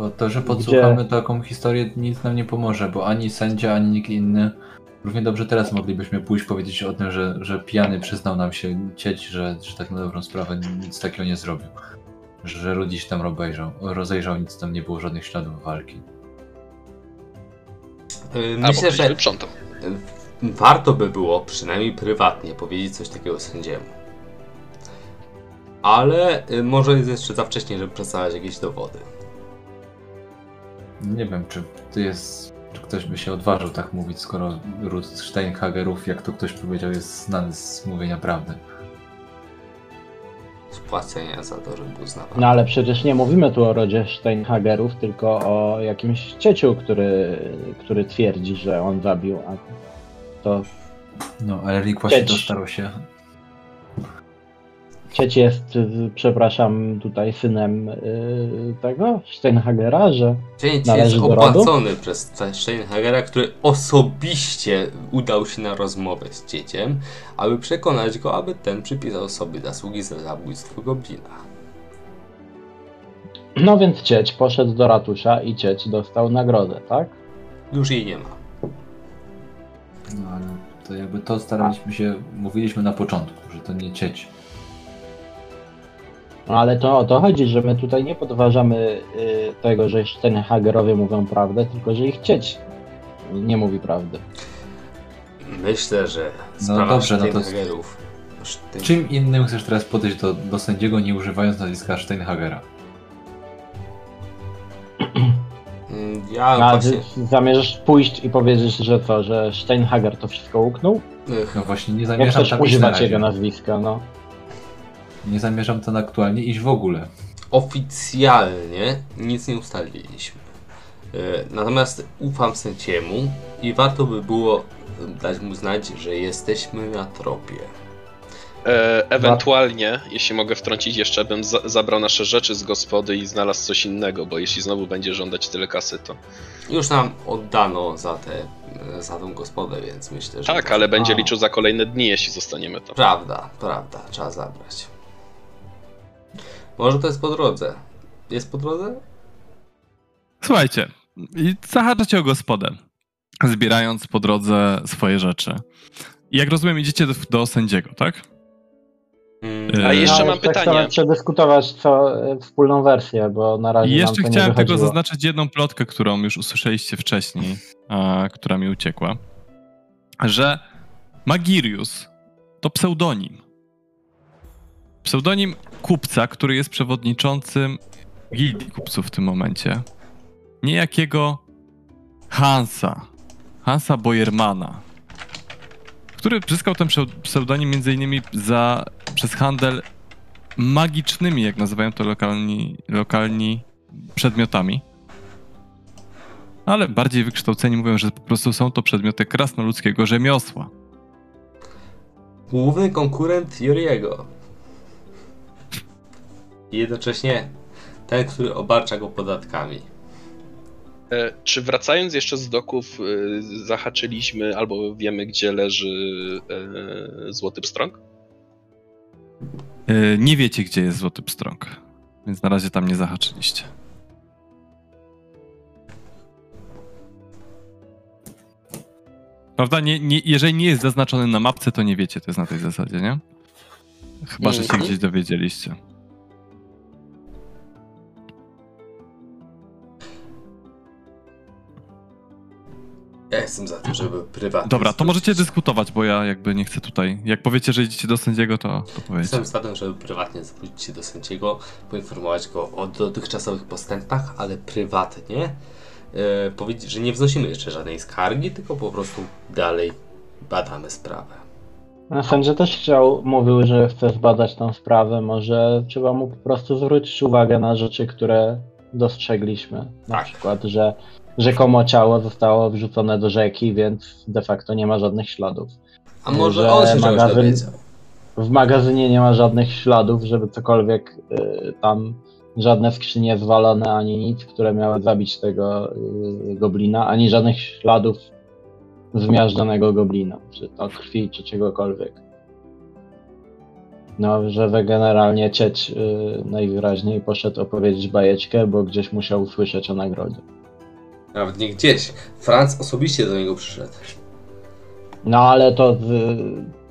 Bo to, że Gdzie- podsłuchamy taką historię, nic nam nie pomoże, bo ani sędzia, ani nikt inny. Równie dobrze teraz moglibyśmy pójść powiedzieć o tym, że, że pijany przyznał nam się cieć, że, że tak na dobrą sprawę nic takiego nie zrobił. Że Rudy się tam rozejrzał, rozejrzał, nic tam nie było, żadnych śladów walki. Y, Albo Myślę, że warto by było przynajmniej prywatnie powiedzieć coś takiego sędziemu. Ale y, może jest jeszcze za wcześnie, żeby przedstawiać jakieś dowody. Nie wiem, czy to jest. Czy ktoś by się odważył tak mówić, skoro ród Steinhagerów, jak to ktoś powiedział, jest znany z mówienia prawdy. spłacenia za to, że był uznawany. No ale przecież nie mówimy tu o rodzie Steinhagerów, tylko o jakimś cieciu, który, który twierdzi, że on zabił, a to No, ale Rick właśnie Cieć. dostarał się. Cieć jest, y, przepraszam, tutaj synem y, tego Steinhagera, że Cień Należy jest opłacony przez Steinhagera, który osobiście udał się na rozmowę z dzieciem, aby przekonać go, aby ten przypisał sobie zasługi za zabójstwo goblina. no więc cieć poszedł do ratusza i cieć dostał nagrodę, tak? Już jej nie ma. No ale to jakby to staraliśmy się, mówiliśmy na początku, że to nie cieć. No ale to o to chodzi, że my tutaj nie podważamy y, tego, że Steinhagerowie mówią prawdę, tylko że ich cieć nie mówi prawdy. Myślę, że No sprawa dobrze, no to- Steinhagerów... Sztyn- Czym innym chcesz teraz podejść do, do sędziego, nie używając nazwiska Steinhagera? Mm, Ja A właśnie... zamierzasz pójść i powiedzieć, że co, że Steinhager to wszystko uknął? No właśnie, nie iść na używać jego nazwiska, no. Nie zamierzam tam aktualnie iść w ogóle. oficjalnie nic nie ustaliliśmy. E, Natomiast ufam sędziemu i warto by było dać mu znać, że jesteśmy na tropie. E, ewentualnie, jeśli mogę wtrącić jeszcze, bym za zabrał nasze rzeczy z gospody i znalazł coś innego, bo jeśli znowu będzie żądać tyle kasy, to... Już nam oddano za tę za tą gospodę, więc myślę, że... Tak, ale będzie A. liczył za kolejne dni, jeśli zostaniemy tam. Prawda, prawda, trzeba zabrać. Może to jest po drodze. Jest po drodze? Słuchajcie, i zahaczacie o gospodę, zbierając po drodze swoje rzeczy. I jak rozumiem, idziecie do, do sędziego, tak? Mm, A jeszcze no, mam jeszcze pytanie. Chcemy przedyskutować co, e, wspólną wersję, bo na razie I nam jeszcze chciałem tylko wychodziło. zaznaczyć jedną plotkę, którą już usłyszeliście wcześniej, a, która mi uciekła, że Magirius to pseudonim. Pseudonim kupca, który jest przewodniczącym gildii kupców w tym momencie. Niejakiego Hansa, Hansa Bojermana, który zyskał ten pseu- pseudonim innymi za, przez handel magicznymi, jak nazywają to lokalni, lokalni przedmiotami. Ale bardziej wykształceni mówią, że po prostu są to przedmioty krasnoludzkiego rzemiosła. Główny konkurent Joriego. I jednocześnie ten, który obarcza go podatkami. E, czy wracając jeszcze z doków, e, zahaczyliśmy albo wiemy, gdzie leży e, Złoty Pstrąg? Nie wiecie, gdzie jest Złoty Pstrąg, więc na razie tam nie zahaczyliście. Prawda? Nie, nie, jeżeli nie jest zaznaczony na mapce, to nie wiecie, to jest na tej zasadzie, nie? Chyba, że się Mhm. gdzieś dowiedzieliście. Ja jestem za tym, żeby prywatnie... Dobra, to możecie dyskutować, bo ja jakby nie chcę tutaj. Jak powiecie, że idziecie do sędziego, to, to powiecie. Jestem za tym, żeby prywatnie zwrócić się do sędziego, poinformować go o dotychczasowych postępach, ale prywatnie e, powiedzieć, że nie wznosimy jeszcze żadnej skargi, tylko po prostu dalej badamy sprawę. No, Sędzia też chciał, mówił, że chce zbadać tą sprawę. Może trzeba mu po prostu zwrócić uwagę na rzeczy, które dostrzegliśmy. Na Tak. przykład, że rzekomo ciało zostało wrzucone do rzeki, więc de facto nie ma żadnych śladów. A może Że on się magazyn- dowiedział? W magazynie nie ma żadnych śladów, żeby cokolwiek y, tam, żadne skrzynie zwalone, ani nic, które miały zabić tego y, goblina, ani żadnych śladów zmiażdżonego goblina, czy to krwi, czy czegokolwiek. No, że we generalnie cieć y, najwyraźniej poszedł opowiedzieć bajeczkę, bo gdzieś musiał usłyszeć o nagrodzie. Nawet nie gdzieś. Franz osobiście do niego przyszedł. No ale to y,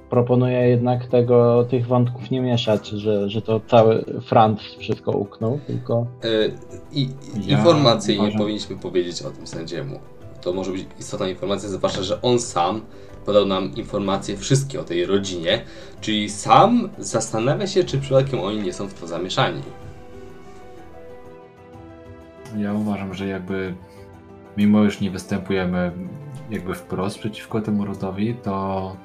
proponuję jednak tego, tych wątków nie mieszać, że, że to cały Franz wszystko uknął, tylko E, I Ja informacyjnie uważam- powinniśmy powiedzieć o tym sędziemu. To może być istotna informacja, zwłaszcza, że on sam podał nam informacje wszystkie o tej rodzinie, czyli sam zastanawia się, czy przypadkiem oni nie są w to zamieszani. Ja uważam, że jakby mimo już nie występujemy jakby wprost przeciwko temu rodowi, to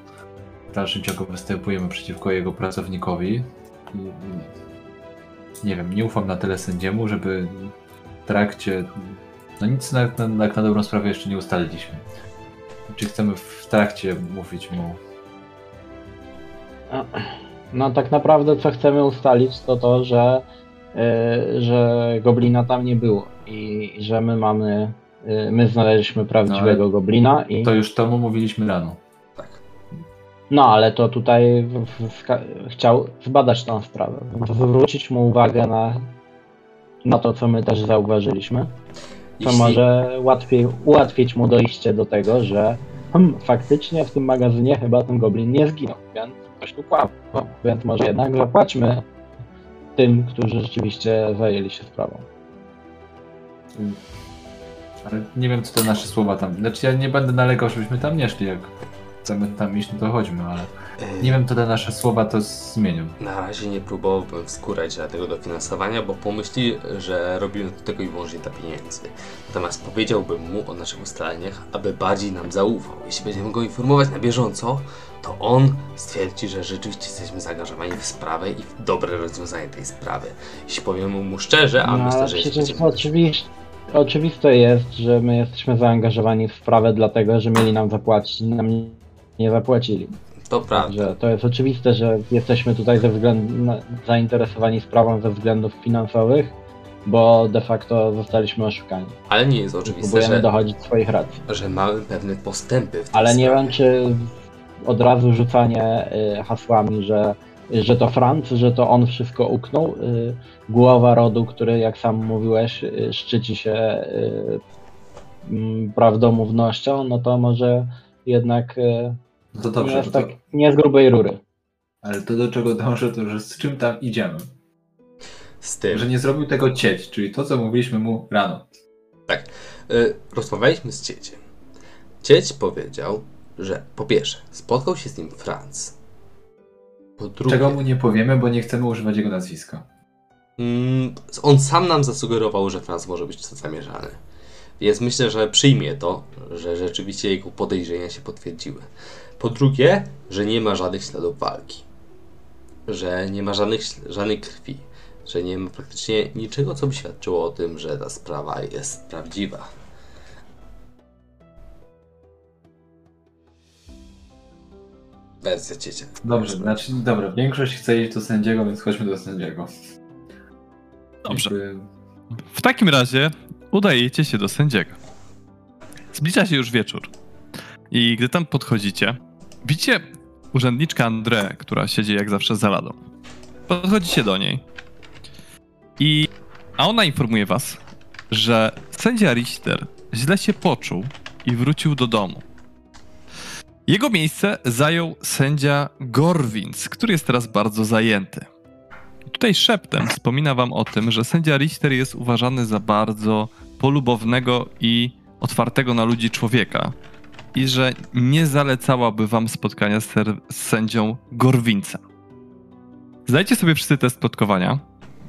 w dalszym ciągu występujemy przeciwko jego pracownikowi, i, nie wiem, nie ufam na tyle sędziemu, żeby w trakcie. No nic na, na, na dobrą sprawę jeszcze nie ustaliliśmy. Czy chcemy w trakcie mówić mu. No tak naprawdę co chcemy ustalić to to, że, y, że goblina tam nie było i że my mamy, my znaleźliśmy prawdziwego goblina i... To już temu mówiliśmy rano. Tak. No ale to tutaj w, w, chciał zbadać tą sprawę, zwrócić mu uwagę na, na to, co my też zauważyliśmy, co Jeśli- może łatwiej ułatwić mu dojście do tego, że hmm, faktycznie w tym magazynie chyba ten goblin nie zginął, więc ktoś tu kłamał, więc może jednak zapłaćmy tym, którzy rzeczywiście zajęli się sprawą. Ale nie wiem, co te nasze słowa tam. Znaczy, ja nie będę nalegał, żebyśmy tam nie szli. Jak chcemy tam iść, no to chodźmy, ale nie wiem, co te nasze słowa to zmienią. Na razie nie próbowałbym wskórać żadnego dofinansowania, bo pomyśli, że robimy to tylko i wyłącznie dla pieniędzy. Natomiast powiedziałbym mu o naszych ustaleniach, aby bardziej nam zaufał. Jeśli będziemy go informować na bieżąco, to on stwierdzi, że rzeczywiście jesteśmy zaangażowani w sprawę i w dobre rozwiązanie tej sprawy. Jeśli powiemy mu szczerze, a No, myślę, że przecież jesteśmy... oczywiście, oczywiste jest, że my jesteśmy zaangażowani w sprawę dlatego, że mieli nam zapłacić nam nie- zapłacili. To prawda. Że to jest oczywiste, że jesteśmy tutaj ze względu na, zainteresowani sprawą ze względów finansowych, bo de facto zostaliśmy oszukani. Ale nie jest oczywiste, Próbujemy że, dochodzić swoich racji. że mamy pewne postępy w tej Ale nie sprawie. wiem, czy od razu rzucanie y, hasłami, że, że to Franc, że to on wszystko uknął. Y, głowa rodu, który, jak sam mówiłeś, y, szczyci się y, mm, prawdomównością, no to może jednak No to nie, dobrze, jest to, tak, nie z grubej rury. ale to do czego dążę, to że z czym tam idziemy? Z tym, Że nie zrobił tego cieć, czyli to, co mówiliśmy mu rano. Y, rozmawialiśmy z cieciem. Cieć powiedział, że po pierwsze, spotkał się z nim Franz. Po drugie, Czego mu nie powiemy, bo nie chcemy używać jego nazwiska. mm, on sam nam zasugerował, że Franz może być zamierzany. Więc myślę, że przyjmie to, że rzeczywiście jego podejrzenia się potwierdziły. Po drugie, że nie ma żadnych śladów walki. Że nie ma żadnych, śl- żadnej krwi. Że nie ma praktycznie niczego, co by świadczyło o tym, że ta sprawa jest prawdziwa. Wersja ciecia. Dobrze, znaczy, dobra, większość chce iść do sędziego, więc chodźmy do sędziego. Dobrze. Jakby- W takim razie udajecie się do sędziego. Zbliża się już wieczór. I gdy tam podchodzicie, widzicie urzędniczkę Andrę, która siedzi jak zawsze za ladą. Podchodzicie do niej. I a ona informuje was, że sędzia Richter źle się poczuł i wrócił do domu. Jego miejsce zajął sędzia Gorwins, który jest teraz bardzo zajęty. Tutaj szeptem wspomina wam o tym, że sędzia Richter jest uważany za bardzo polubownego i otwartego na ludzi człowieka i że nie zalecałaby wam spotkania z, z sędzią Gorwincem. Zdajcie sobie wszyscy test plotkowania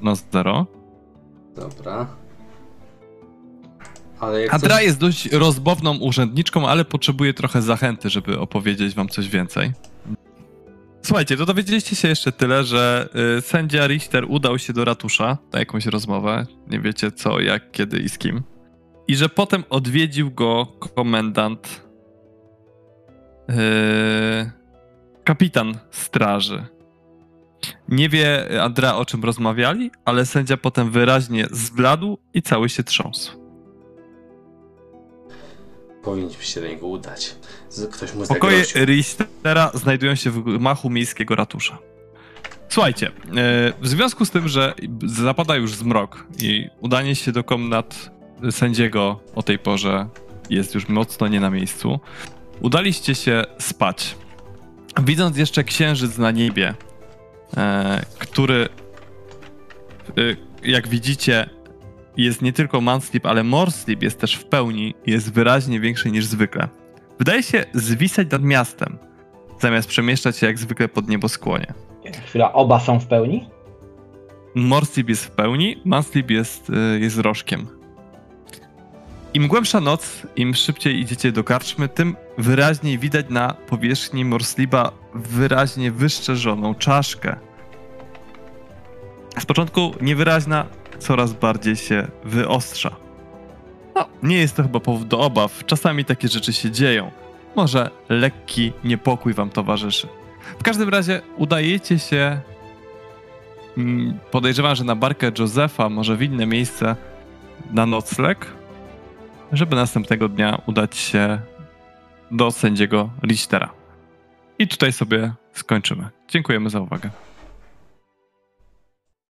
na zero. Dobra. Ale jak Andra coś... jest dość rozbowną urzędniczką, ale potrzebuje trochę zachęty, żeby opowiedzieć wam coś więcej. Słuchajcie, to dowiedzieliście się jeszcze tyle, że y, sędzia Richter udał się do ratusza na jakąś rozmowę. Nie wiecie co, jak, kiedy i z kim. I że potem odwiedził go komendant, yy, kapitan straży. Nie wie Andra o czym rozmawiali, ale sędzia potem wyraźnie zbladł i cały się trząsł. Powinniśmy się do niego udać. Ktoś mu Pokoje. Richtera znajdują się w gmachu miejskiego ratusza. Słuchajcie, e, w związku z tym, że zapada już zmrok i udanie się do komnat sędziego o tej porze jest już mocno nie na miejscu, udaliście się spać. Widząc jeszcze księżyc na niebie, e, który, e, jak widzicie, jest nie tylko mansleep, ale morsleep jest też w pełni i jest wyraźnie większy niż zwykle. Wydaje się zwisać nad miastem, zamiast przemieszczać się jak zwykle pod nieboskłonie. Chwila, oba są w pełni? Morsleep jest w pełni, Mansleep jest, y, jest rożkiem. Im głębsza noc, im szybciej idziecie do karczmy, tym wyraźniej widać na powierzchni Morsliba wyraźnie wyszczerzoną czaszkę. z początku niewyraźna, coraz bardziej się wyostrza. No, nie jest to chyba powód do obaw. Czasami takie rzeczy się dzieją. Może lekki niepokój wam towarzyszy. W każdym razie udajecie się. mm, Podejrzewam, że na barkę Josefa, może w inne miejsce na nocleg, żeby następnego dnia udać się do sędziego Richtera. I tutaj sobie skończymy. Dziękujemy za uwagę.